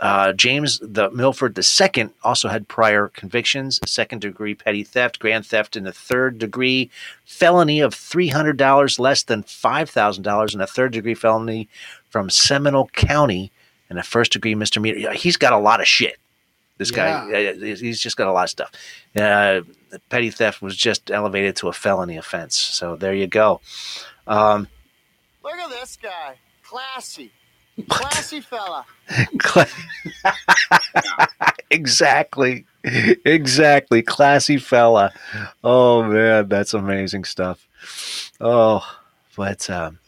Uh, James the Milford II also had prior convictions: second degree petty theft, grand theft in the third degree, felony of three hundred dollars less than five thousand dollars, and a third degree felony from Seminole County, and a first degree misdemeanor. He's got a lot of shit. This guy, uh, he's he's just got a lot of stuff. Uh, petty theft was just elevated to a felony offense. So there you go. Um, Look at this guy. Classy. [LAUGHS] Classy fella. [LAUGHS] exactly. Exactly. Classy fella. Oh man, that's amazing stuff. Oh, but um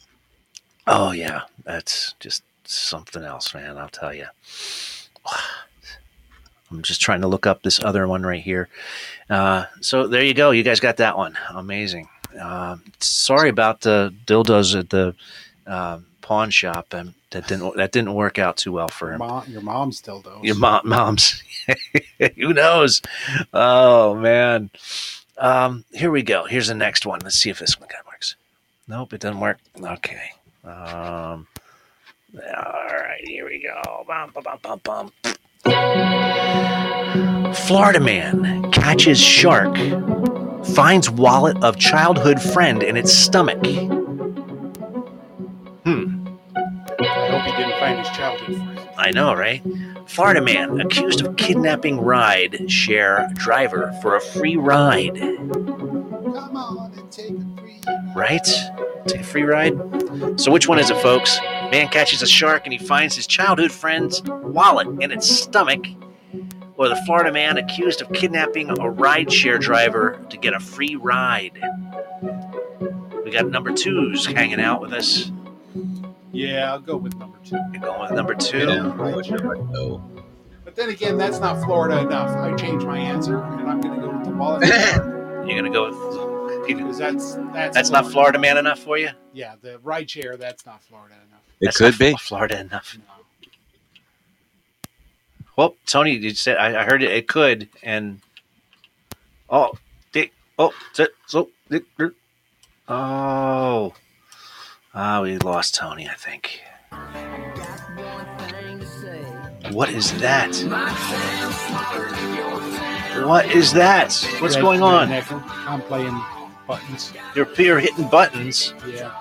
oh yeah, that's just something else, man, I'll tell you. I'm just trying to look up this other one right here. Uh, so there you go. You guys got that one. Amazing. Uh, sorry about the dildos at the uh, pawn shop. Um, that didn't that didn't work out too well for him. Mom, your mom still does. Your mom, mom's. [LAUGHS] Who knows? Oh man. Um, here we go. Here's the next one. Let's see if this one kind of works. Nope, it doesn't work. Okay. Um, all right, here we go. Bum, bum, bum, bum, bum. Florida man catches shark, finds wallet of childhood friend in its stomach. Hmm. I hope he didn't find his childhood friend. I know, right? Florida man accused of kidnapping ride share driver for a free ride. Right? Take a free ride? So, which one is it, folks? Man catches a shark and he finds his childhood friend's wallet in its stomach. Or the Florida man accused of kidnapping a rideshare driver to get a free ride. We got number twos hanging out with us. Yeah, I'll go with number two. You're going with number two? But then again, that's not Florida enough. I changed my answer, and I'm going to go with the wallet. [LAUGHS] You're gonna go with because that's that's that's not Florida man enough for you. Yeah, the ride share. That's not Florida enough. It That's could not be. Florida enough. Well, Tony, you said I, I heard it. It could, and oh, dick, oh, so, so, dick, oh, ah, we lost Tony. I think. What is that? What is that? What's going on? I'm playing buttons. You're, you're hitting buttons. Yeah.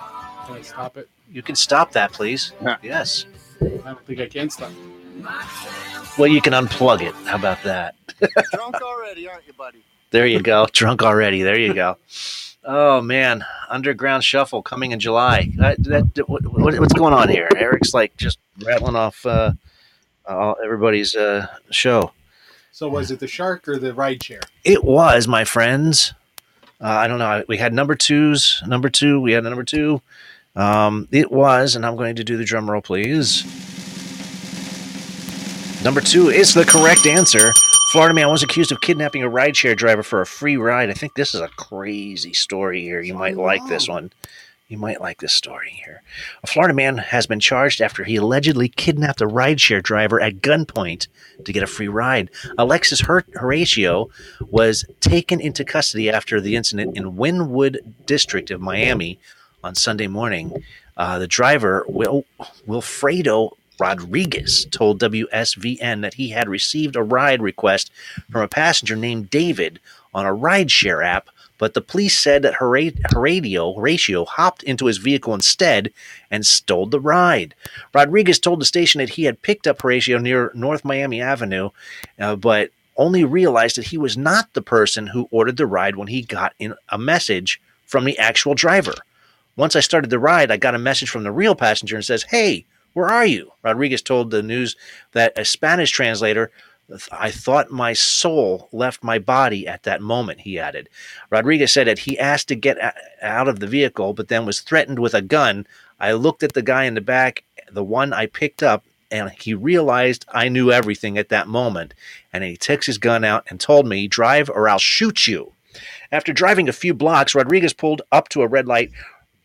Can I stop it? You can stop that, please. Yes. I don't think I can stop. Well, you can unplug it. How about that? Drunk already, aren't you, buddy? There you go. Drunk already. There you go. Oh man, Underground Shuffle coming in July. That, that, what, what- what's going on here? Eric's like just rattling off uh, uh, everybody's uh, show. So was it the shark or the ride share? It was, my friends. Uh, I don't know. We had number twos. Number two. We had a number two. Um, it was, and I'm going to do the drum roll, please. Number two is the correct answer. Florida man was accused of kidnapping a rideshare driver for a free ride. I think this is a crazy story here. You might like this one. You might like this story here. A Florida man has been charged after he allegedly kidnapped a rideshare driver at gunpoint to get a free ride. Alexis Hor- Horatio was taken into custody after the incident in Wynwood District of Miami on Sunday morning. Uh, the driver, Wil- Wilfredo Rodriguez, told WSVN that he had received a ride request from a passenger named David on a rideshare app, but the police said that Horatio, Horatio hopped into his vehicle instead and stole the ride. Rodriguez told the station that he had picked up Horatio near North Miami Avenue, uh, but only realized that he was not the person who ordered the ride when he got in a message from the actual driver. Once I started the ride, I got a message from the real passenger and says, Hey, where are you? Rodriguez told the news that a Spanish translator, I thought my soul left my body at that moment, he added. Rodriguez said that he asked to get out of the vehicle, but then was threatened with a gun. I looked at the guy in the back, the one I picked up, and he realized I knew everything at that moment. And he took his gun out and told me, Drive or I'll shoot you. After driving a few blocks, Rodriguez pulled up to a red light,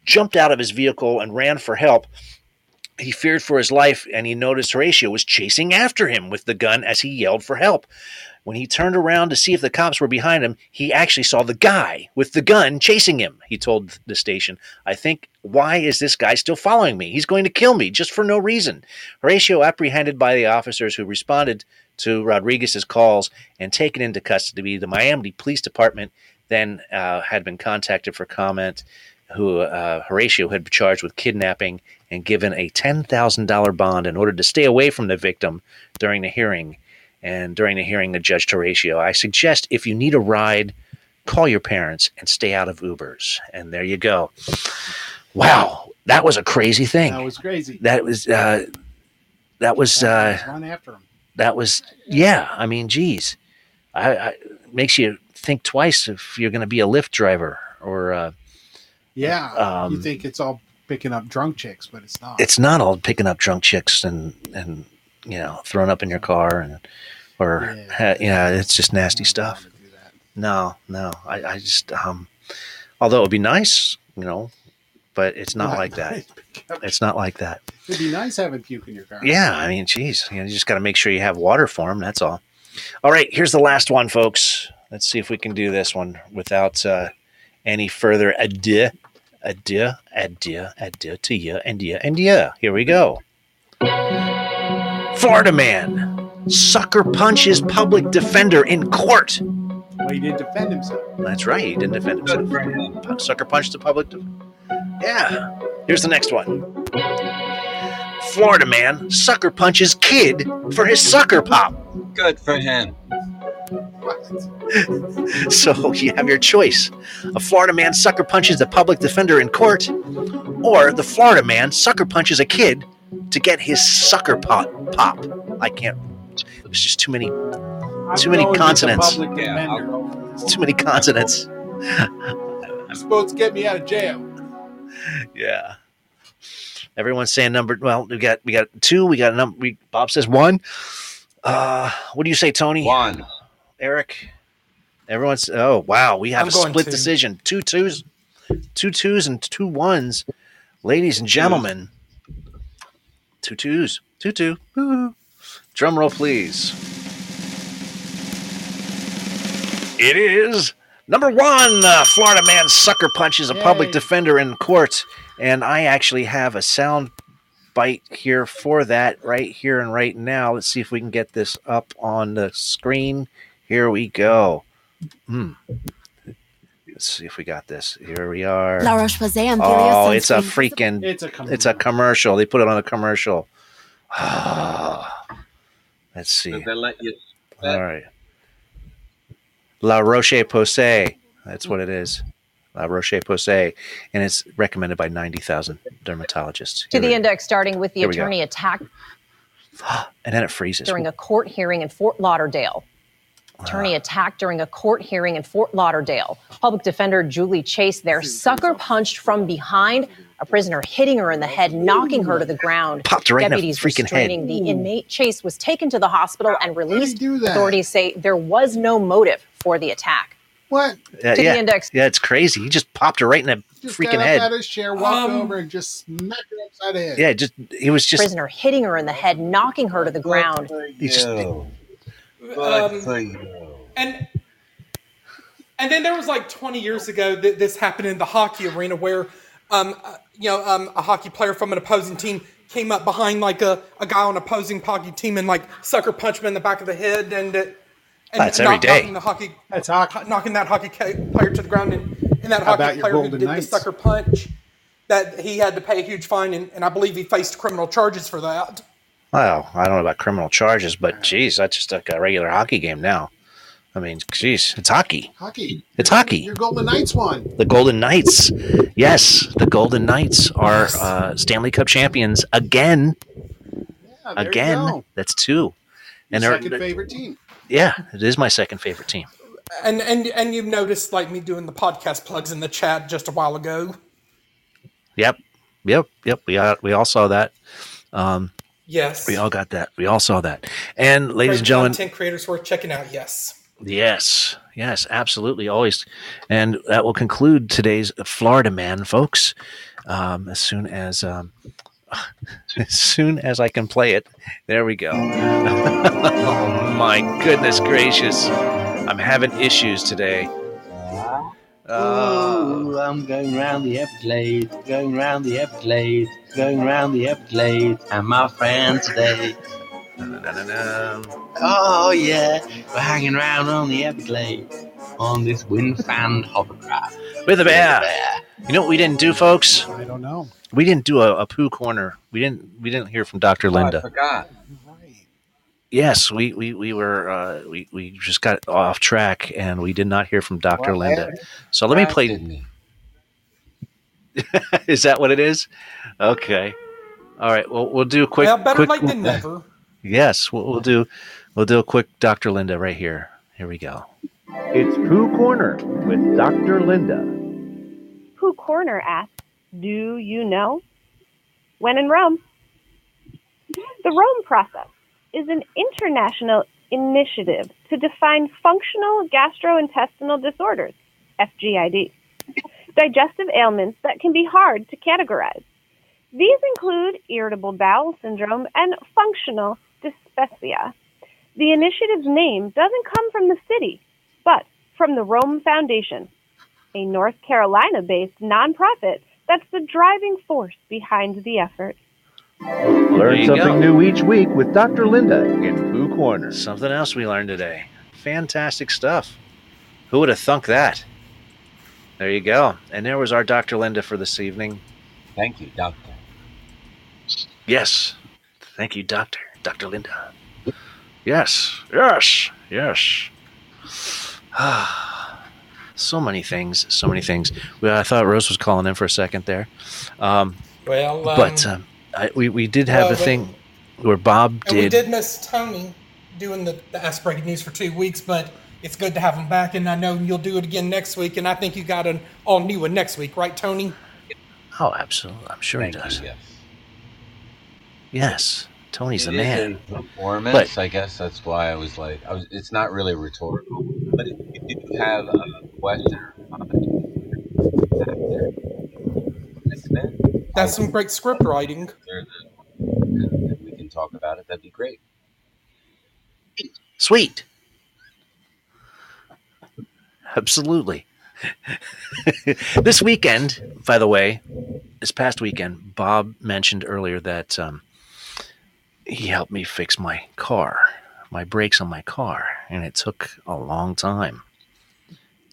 jumped out of his vehicle, and ran for help. He feared for his life, and he noticed Horatio was chasing after him with the gun as he yelled for help. When he turned around to see if the cops were behind him, he actually saw the guy with the gun chasing him. He told the station, I think, why is this guy still following me? He's going to kill me just for no reason. Horatio, apprehended by the officers who responded to Rodriguez's calls and taken into custody, the Miami Police Department then uh, had been contacted for comment. Who uh, Horatio had been charged with kidnapping and given a $10,000 bond in order to stay away from the victim during the hearing. And during the hearing, the judge to Horatio, I suggest if you need a ride, call your parents and stay out of Ubers. And there you go. Wow, that was a crazy thing. That was crazy. That was uh, that was uh, Run after him. that was yeah. I mean, geez, I, I makes you think twice if you're going to be a Lyft driver or uh, Yeah. Um, you think it's all picking up drunk chicks, but it's not. it's not all picking up drunk chicks and and you know throwing up in your car and or yeah, yeah it's just nasty stuff. No, no, I, I just um, although it would be nice, you know, but it's not Not like that. [LAUGHS] It's not like that. It'd be nice having puke in your car. Yeah, I mean, geez, you, know, you just got to make sure you have water for them. That's all. All right, here's the last one, folks. Let's see if we can do this one without uh, any further ado, ado, ado, ado to you, and you, and you. Here we go. Florida man sucker punches public defender in court. Well, he didn't defend himself. That's right, he didn't defend himself. Pu- Sucker punched the public. def- yeah. Here's the next one. Florida man sucker punches kid for his sucker pop. Good for him. [LAUGHS] So you have your choice. A Florida man sucker punches the public defender in court, or the Florida man sucker punches a kid to get his sucker pop. Pop. I can't. There's just too many, too many going with the consonants. public. Too many consonants. You're supposed to get me out of jail. Yeah. Everyone's saying number. Well, we got we got two. We got a number. We, Bob says one. Uh, what do you say, Tony? One. Eric. Everyone's. Oh wow, we have I'm a split two. decision. Two twos, two twos, and two ones. Ladies and gentlemen, two twos, two two. Woo. [LAUGHS] Drum roll, please. It is number one. Uh, Florida man sucker punches a public defender in court, and I actually have a sound bite here for that right here and right now. Let's see if we can get this up on the screen. Here we go. Hmm. Let's see if we got this. Here we are. La Roche-Posay Imperial Oh, it's a freaking. It's a It's a commercial. They put it on a commercial. Let's see. Did they let you? All right. La Roche Posay. That's what it is. La Roche Posay. And it's recommended by 90,000 dermatologists. To the we- index, starting with the Here we go. attorney attacked And then it freezes. during a court hearing in Fort Lauderdale. Attorney attacked during a court hearing in Fort Lauderdale. Public defender Julie Chase there sucker punched from behind a prisoner, hitting her in the head, knocking her to the ground. Popped her right in the Deputies freaking head. restraining the inmate. Chase was taken to the hospital and released. Authorities say there was no motive for the attack. What? Yeah, to the index. Yeah, it's crazy. He just popped her right in the Just freaking got up head. out of his chair, walked Um, over, and just smacked her upside the head. Yeah, just he was just prisoner hitting her in the head, knocking her to the ground. he just Um, and and then there was like 20 years ago that this happened in the hockey arena where um uh, you know um a hockey player from an opposing team came up behind like a, a guy on opposing hockey team and like sucker punched him in the back of the head and uh, and That's every knock- day. knocking the hockey That's hockey. knocking that hockey player to the ground and, and that How hockey player who Golden did the sucker punch that he had to pay a huge fine and, and I believe he faced criminal charges for that. Well, I don't know about criminal charges, but geez, that's just like a regular hockey game now. I mean, geez, it's hockey. Hockey. It's hockey. Your Golden Knights won. The Golden Knights. Yes, the Golden Knights are uh, Stanley Cup champions again. Yeah, there you again. go. That's two. And Your they're, second favorite team. yeah, it is my second favorite team. And and and you've noticed like me doing the podcast plugs in the chat just a while ago. Yep, yep, yep. We all, we all saw that. Um, Yes. we all got that. We all saw that. And ladies and gentlemen, content creators worth checking out. Yes. Yes, yes, absolutely, always. And that will conclude today's Florida Man, folks. Um, as soon as um, [LAUGHS] as soon as I can play it. There we go. [LAUGHS] oh my goodness gracious. I'm having issues today. Ooh, I'm going round the Everglades, going round the Everglades, going round the Everglades, and my friend today. Oh yeah, we're hanging around on the Everglades on this wind fanned hovercraft. With a bear. You know what we didn't do, folks? I don't know. We didn't do a, a poo corner. We didn't. We didn't hear from Dr. Oh, I Linda. forgot. Yes, we we, we were uh, we we just got off track and we did not hear from Dr. Well, Linda. So let me play. me. [LAUGHS] is that what it is? Okay. All right. Well, we'll do a quick. well, better quick late than never. [LAUGHS] Yes, we'll, we'll do. We'll do a quick Dr. Linda right here. Here we go. It's Poo Corner with Dr. Linda. Poo Corner asks, Do you know? When in Rome. The Rome process is an international initiative to define functional gastrointestinal disorders, FGID, digestive ailments that can be hard to categorize. These include irritable bowel syndrome and functional dyspepsia. The initiative's name doesn't come from the city, but from the Rome Foundation, a North Carolina based nonprofit that's the driving force behind the effort. There Learn something go. new each week with Dr. Linda in Poo Corner. Something else we learned today. Fantastic stuff. Who would have thunk that? There you go. And there was our Dr. Linda for this evening. Thank you, Doctor. Yes. Thank you, Doctor. Dr. Linda. Yes. Yes. Yes. [SIGHS] so many things. So many things. Well, I thought Rose was calling in for a second there. Um, Well, um, but um, I, we, we did have well, a thing where Bob And we did. did miss Tony doing the, the Breaking news for two weeks, but it's good to have him back. And I know you'll do it again next week. And I think you got an all new one next week, right, Tony? Oh, absolutely. I'm sure he does. yes. Yes. Tony's the It is man. a performance. But- I guess that's why I was like, I was, it's not really rhetorical, but if you do have a question or comment after next minute, That's some great script writing. there's a- and we can talk about it. That'd be great. Sweet. Absolutely. [LAUGHS] this weekend, by the way, this past weekend, Bob mentioned earlier that um, he helped me fix my car, my brakes on my car, and it took a long time.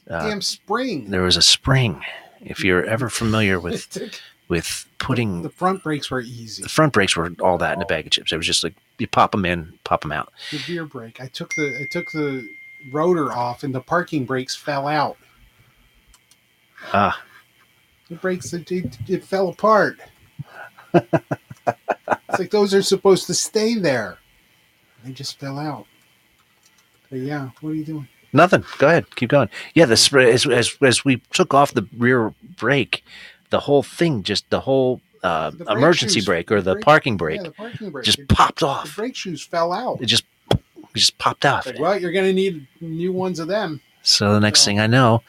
Uh, Damn spring. there was a spring. If you're ever familiar with [LAUGHS] with putting The front brakes were easy. the front brakes were all that in a bag of chips. It was just like you pop them in, pop them out. The rear brake. I took the I took the rotor off and the parking brakes fell out. Ah, The brakes it, it, it fell apart. it's like those are supposed to stay there. They just fell out. But yeah, what are you doing? Nothing. Go ahead. Keep going. Yeah, the as, as as we took off the rear brake, the whole thing just the whole uh, The brake emergency shoes- brake or the brake- parking brake Yeah, the parking brake. just It- popped The off. brake shoes fell out. It just it just popped off. Like, well, you're gonna need new ones of them. So the next thing I know,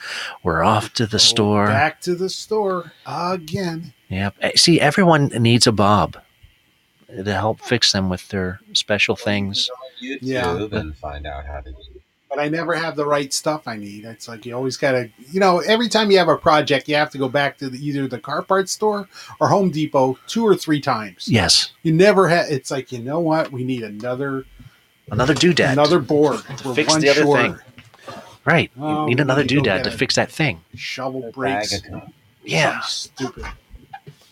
we're off to the store. Back to the store again. Yep. Eh, See, everyone needs a Bob to help fix them with their special things. YouTube Yeah. and find out how to do it. But I never have the right stuff I need. It's like you always gotta, you know, every time you have a project, you have to go back to the, either the car parts store or Home Depot two or three times. Yes. You never have. It's like you know what? We need another Another doodad. another board. to We're fix the other short. thing. Right. Oh, you need another need to doodad to fix that thing. Shovel brakes. Bag Yeah. Something stupid.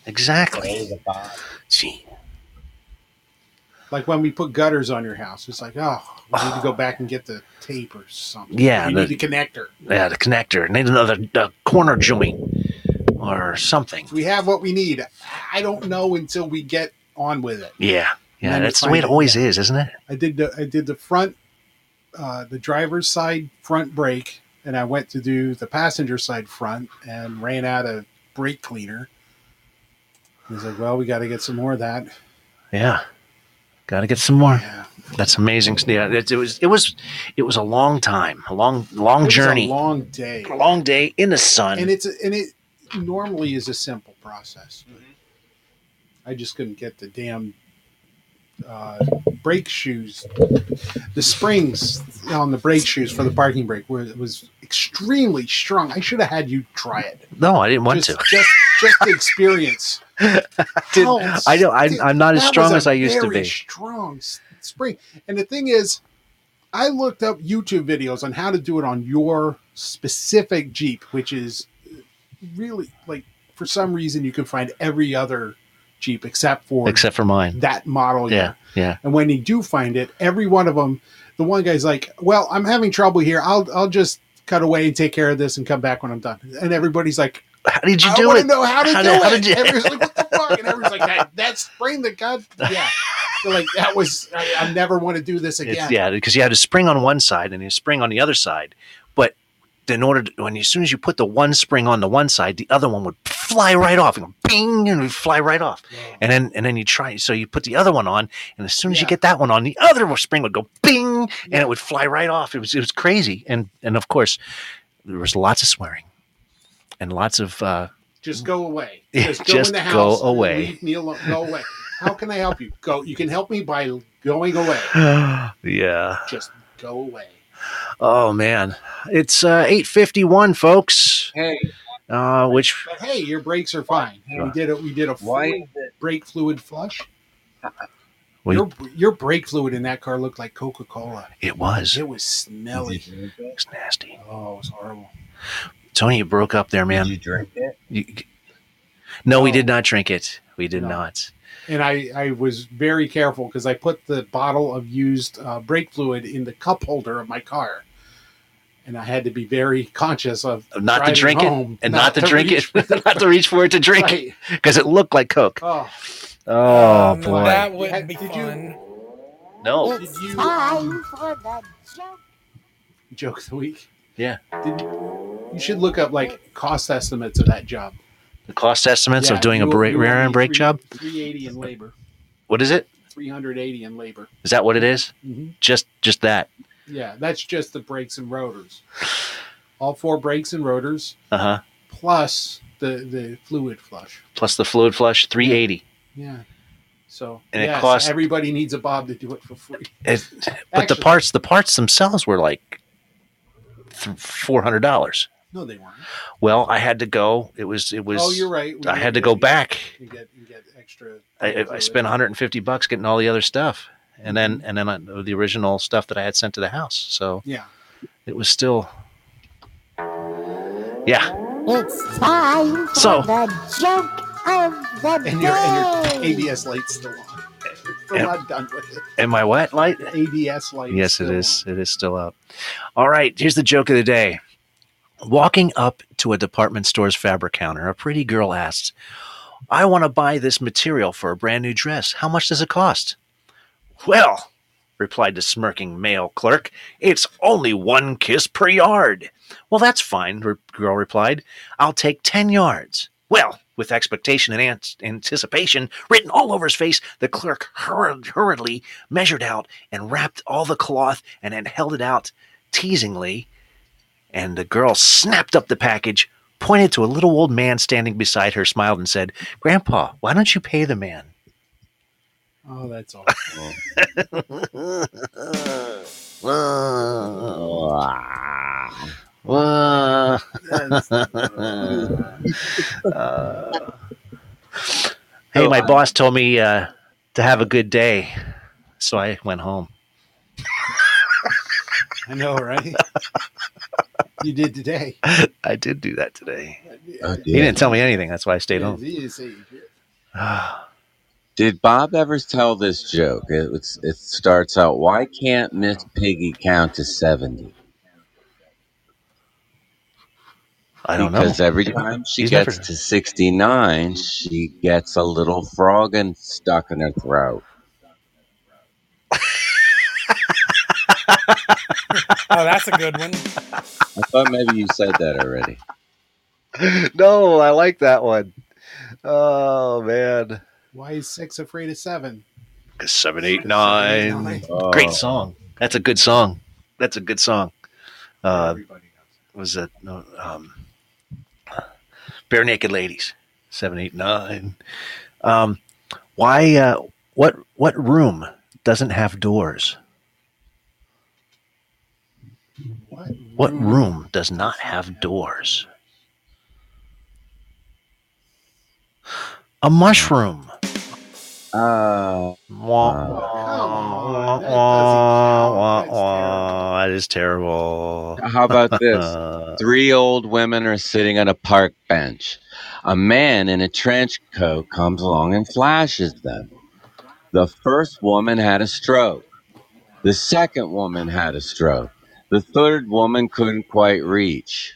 Exactly. the. Gee. Like when we put gutters on your house, it's like, oh, we need to go back and get the tape or something. Yeah, we the- need the connector. Yeah, the connector. Need another uh, corner joint or something. We have what we need. I don't know until we get on with it. Yeah. Yeah, that's the way it it, always is, isn't it? I did the I did the front, uh, the driver's side front brake, and I went to do the passenger side front and ran out of brake cleaner. He's like, "Well, we got to get some more of that." Yeah. Got to get some more. Yeah. That's amazing. Yeah, it, it was. It was. It was a long time, a long, long journey, a long day, a long day in the sun. and it's and it normally is a simple process. but I just couldn't get the damn uh, brake shoes. The springs on the brake shoes for the parking brake were was extremely strong. I should have had you try it. No, I didn't want just, to. Just, just the [LAUGHS] experience. [LAUGHS] Did- How- oh, I don't. I, dude, I'm not as strong as I used to be. Strong spring. And the thing is, I looked up YouTube videos on how to do it on your specific Jeep, which is really like for some reason you can find every other Jeep except for Except for mine. that model. Yeah, yeah. And when you do find it, every one of them, the one guy's like, "Well, I'm having trouble here. I'll I'll just cut away and take care of this and come back when I'm done." And everybody's like, "How did you I do it? know how to How do did- how did you- Everybody's like, "What the fuck?" And everyone's like, "That that spring that God, yeah." So like that was I, I never want to do this again. It's, yeah, because you had a spring on one side and a spring on the other side. But in order to, when you, as soon as you put the one spring on the one side, the other one would fly right off and go bing and it would fly right off. And then and then you try so you put the other one on, and as soon as you get that one on, the other spring would go bing and it would fly right off. It was it was crazy. And and of course there was lots of swearing and lots of uh Just go away. [LAUGHS] Just go just in the go away. Leave me alone. Go away. How can I help you? Go. You can help me by going away. [SIGHS] yeah. Just go away. Oh man. It's uh 851 folks. Hey. Uh which But hey, your brakes are fine. We did it. We did a Why full brake fluid flush. We- your your brake fluid in that car looked like Coca Cola. It was. It was smelly. It's nasty. Oh, it was horrible. Tony, you broke up there, man. Did you drink it? You- no, we did not drink it. We did not. And I, I was very careful because I put the bottle of used uh, brake fluid in the cup holder of my car. And I had to be very conscious of Not to drink home, it and not, to, drink it, for [LAUGHS] not to reach for it to drink Right. [LAUGHS] because it looked like Coke. Oh, Oh, Um, boy. that wouldn't be fun. no. did you Time for the joke. joke of the week? Yeah. Did you, should look up like cost estimates of that job. The cost estimates Yeah, of doing a brake, rear end brake job. 380 in labor. What is it? 380 in labor. Is that what it is? Mhm. Just just that. Yeah, that's just the brakes and rotors. [SIGHS] All four brakes and rotors Uh huh. plus the the fluid flush. Plus the fluid flush, three eighty. Yeah. So And it costs- everybody needs a bob to do it for free. It, [LAUGHS] but the parts, the parts themselves were like four hundred dollars. No, they weren't. Well, I had to go. It was. It was. oh, you're right. We I had to go back. You get you get extra. I, I spent 150 bucks getting all the other stuff, and then mm-hmm. and then I, the original stuff that I had sent to the house. So Yeah. it was still, yeah. It's time for So- the joke of the And your, and your ABS light's still on. [LAUGHS] Still Yeah. not done with it. Am I wet light? ABS light. Yes, it is. It is still up. All right. Here's the joke of the day. Walking up to a department store's fabric counter, a pretty girl asks, I want to buy this material for a brand new dress. How much does it cost? Well, replied the smirking male clerk, it's only one kiss per yard. Well, that's fine, the girl replied. I'll take 10 yards. Well, with expectation and ant- anticipation written all over his face, the clerk hurried, hurriedly measured out and wrapped all the cloth and then held it out teasingly. And the girl snapped up the package, pointed to a little old man standing beside her, smiled, and said, Grandpa, why don't you pay the man? Oh, that's [LAUGHS] [LAUGHS] all. Uh, [LAUGHS] hey, my boss told me uh, to have a good day, so I went home. I know, right? [LAUGHS] you did today. I did do that today. Oh, He didn't tell me anything. That's why I stayed home. [SIGHS] Did Bob ever tell this joke? It, it starts out, why can't Miss Piggy count to 70? I don't know. Because every time she He's gets never- to 69, she gets a little frog and stuck in her throat. [LAUGHS] Oh, that's a good one. I thought maybe you said that already. [LAUGHS] no, I like that one. Oh man, Why is six afraid of seven? seven, eight, nine. Oh. Great song. That's a good song. That's a good song. Uh, was it no, um, Barenaked Ladies? Seven, eight, nine. Um, Why? Uh, what? What room doesn't have doors? What room does not have doors? A mushroom. Uh. That is terrible. How about this? [LAUGHS] Three old women are sitting on a park bench. A man in a trench coat comes along and flashes them. The first woman had a stroke. The second woman had a stroke. The third woman couldn't quite reach.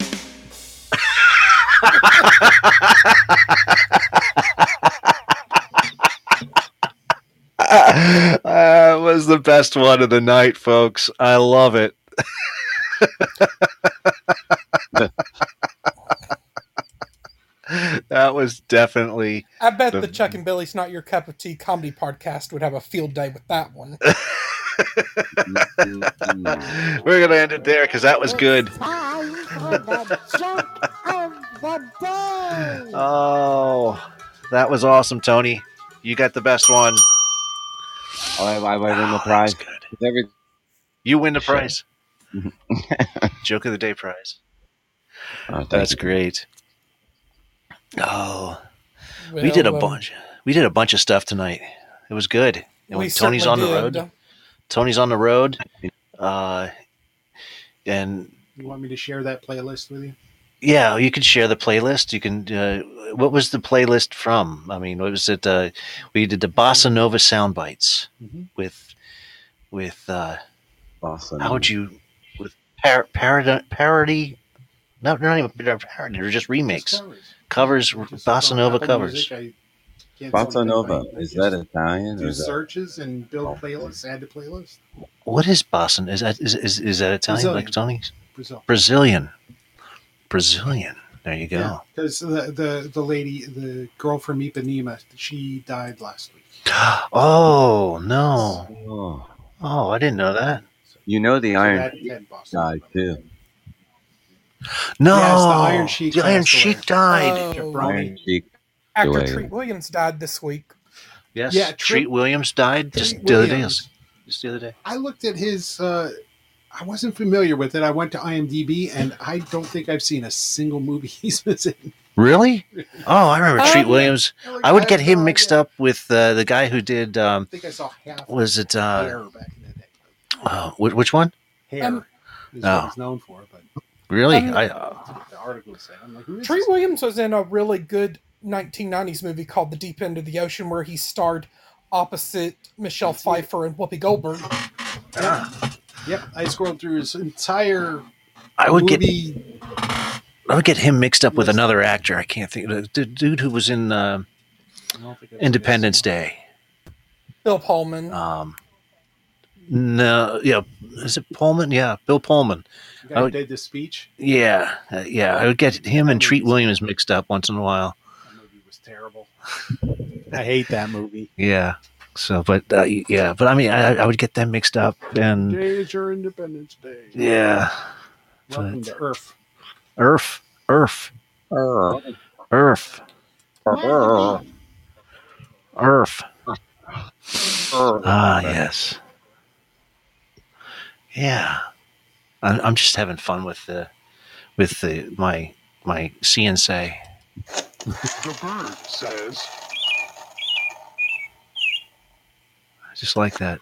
[LAUGHS] that was the best one of the night, folks. I love it. [LAUGHS] that was definitely. I bet the- the Chuck and Billy's Not Your Cup of Tea comedy podcast would have a field day with that one. [LAUGHS] [LAUGHS] We're gonna end it there because that was good. Oh, that was awesome, Tony. You got the best one. Oh, I, I win the prize. Every, You win the prize. [LAUGHS] Joke of the day prize. Oh, That's you. great. Oh, we did a um, bunch. We did a bunch of stuff tonight. It was good. And We Tony's on the did. road. Tony's on the road. Uh, and You want me to share that playlist with you? Yeah, you can share the playlist. You can. Uh, what was the playlist from? I mean, what was it? Uh, we did the bossa nova sound bites Mhm. with with. Uh, Bossa how would you with par- parody parody? No, they're not even parody. They're just remakes, covers, bossa nova covers. Music, Bossa Nova. anybody. Is that Italian? Or Do is that... searches and build playlists, add to playlists. What is bossa? Is that is is, is that Italian? Like Tony? Brazil. Brazilian. Brazilian. There you go. Because the, the the lady, the girl from Ipanema, she died last week. [GASPS] Oh no! Oh. Oh, I didn't know that. You know the Iron that- Sheik died too. No, Yes, the Iron Sheik The Iron. Sheik died. Oh. Iron Sheik. Actor. Treat Williams died this week. Yes. Yeah, Treat Treat- Williams died just Treat the other day. Just the other day. I looked at his. Uh, I wasn't familiar with it. I went to IMDb, and I don't think I've seen a single movie [LAUGHS] he's been in. Really? [LAUGHS] Oh, I remember Um, Treat Williams. I would get him mixed up with uh, the guy who did. Um, I think I saw half. was it? Uh, Hair back in the day. uh, which, which one? Hair Um, is Oh. what he's known for, but Really? Um, I, the article said, I'm like, who is Treat this? Williams was in a really good 1990s movie called The Deep End of the Ocean, where he starred opposite Michelle Pfeiffer and Whoopi Goldberg. Yep, I scrolled through his entire I would get. I would get him mixed up with another actor. I can't think. The the dude who was in uh, I don't think I've Independence Day. Bill Pullman. Um, no, yeah, is it Pullman? Yeah, Bill Pullman. The guy would- did the speech. Yeah, uh, yeah. I would get him and Treat Williams mixed up once in a while. That movie was terrible. [LAUGHS] I hate that movie. Yeah. So, but uh, yeah, but I mean, I, I would get them mixed up, and Today is your Independence Day. yeah, Welcome but- to Earth. Earth, Earth, Earth, Earth. Ah, yes. Yeah, I'm, I'm just having fun with the with the my my CNC. The bird says, I just like that.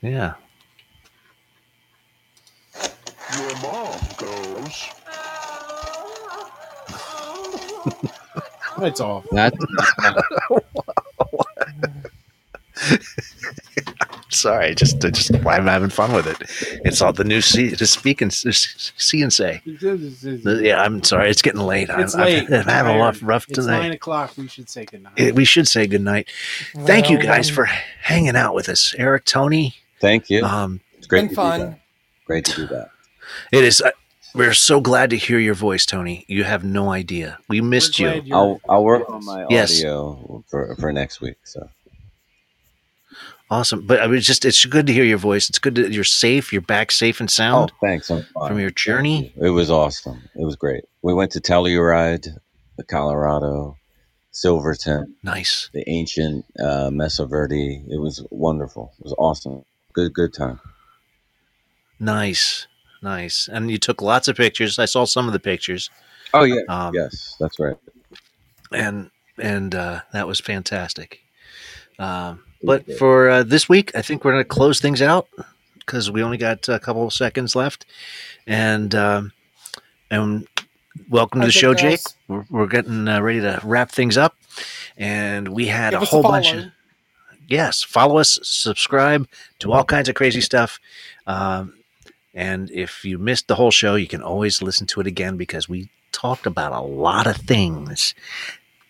Yeah. Your mom goes, It's off. That's [LAUGHS] [LAUGHS] [LAUGHS] Sorry, just I just I'm having fun with it. It's all the new C to speak and see and say. Yeah, I'm sorry. It's getting late. I'm, It's late. I'm, I'm having a rough, Tired. rough It's nine o'clock. We should say goodnight. It- we should say goodnight. Thank you guys um, for hanging out with us, Eric, Tony. thank you. Um, It's great Been to fun. Great to do that. it is. Uh, we're so glad to hear your voice, Tony. You have no idea. We missed you. I'll I'll work on us. my Yes. audio for for next week. So Awesome, but I mean, it's just it's good to hear your voice. It's good that you're safe. You're back safe and sound. oh, sound thanks. From your journey. you. It was awesome. It was great. We went to Telluride the Colorado, Silverton, Nice. the ancient uh, Mesa Verde. It was wonderful. It was awesome. Good, good time. Nice. Nice. And you took lots of pictures. I saw some of the pictures. Oh yeah, Um, yes, that's right. and and uh, that was fantastic. Um, but for uh, this week, I think we're going to close things out because we only got a couple of seconds left. And um, and welcome to the show, Jake. We're, we're getting uh, ready to wrap things up, and we had Give a us a whole bunch of yes. Follow us, subscribe to all kinds of crazy stuff. Um, and if you missed the whole show, you can always listen to it again because we talked about a lot of things.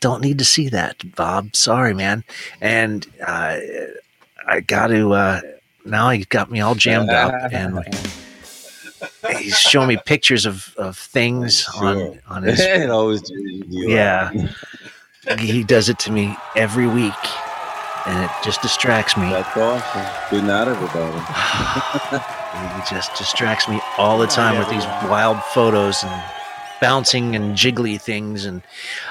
Don't need to see that, Bob. Sorry, man. And uh, I got to. Uh, now He's got me all jammed up, and [LAUGHS] he's showing me pictures of, of things on on his. [LAUGHS] it always Yeah, he does it to me every week, and it just distracts me. That's awesome. Good night, everybody. He just distracts me all the time with these [LAUGHS] wild photos and bouncing and jiggly things, and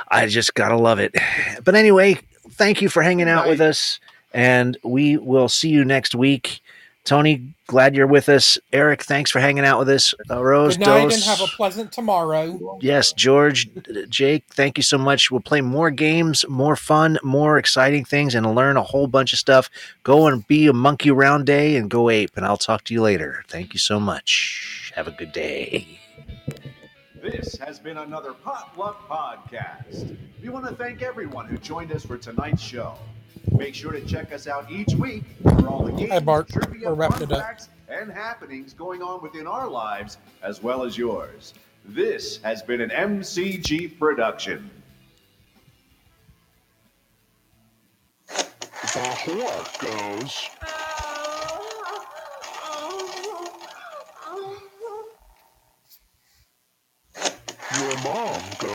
I just gotta love it. But anyway, thank you for hanging out with us, and we will see you next week. Tony, glad you're with us. Eric, thanks for hanging out with us. Uh, Rose, Good night and Dos, have a pleasant tomorrow. Yes, George, Jake, thank you so much. We'll play more games, more fun, more exciting things, and learn a whole bunch of stuff. Go and be a monkey round day and go ape, and I'll talk to you later. Thank you so much. Have a good day. This has been another Potluck Podcast. We want to thank everyone who joined us for tonight's show. Make sure to check us out each week for all the games, Hey, Bart, trivia, we're fun it up. facts, and happenings going on within our lives as well as yours. This has been an MCG production. The whore goes. Your mom goes.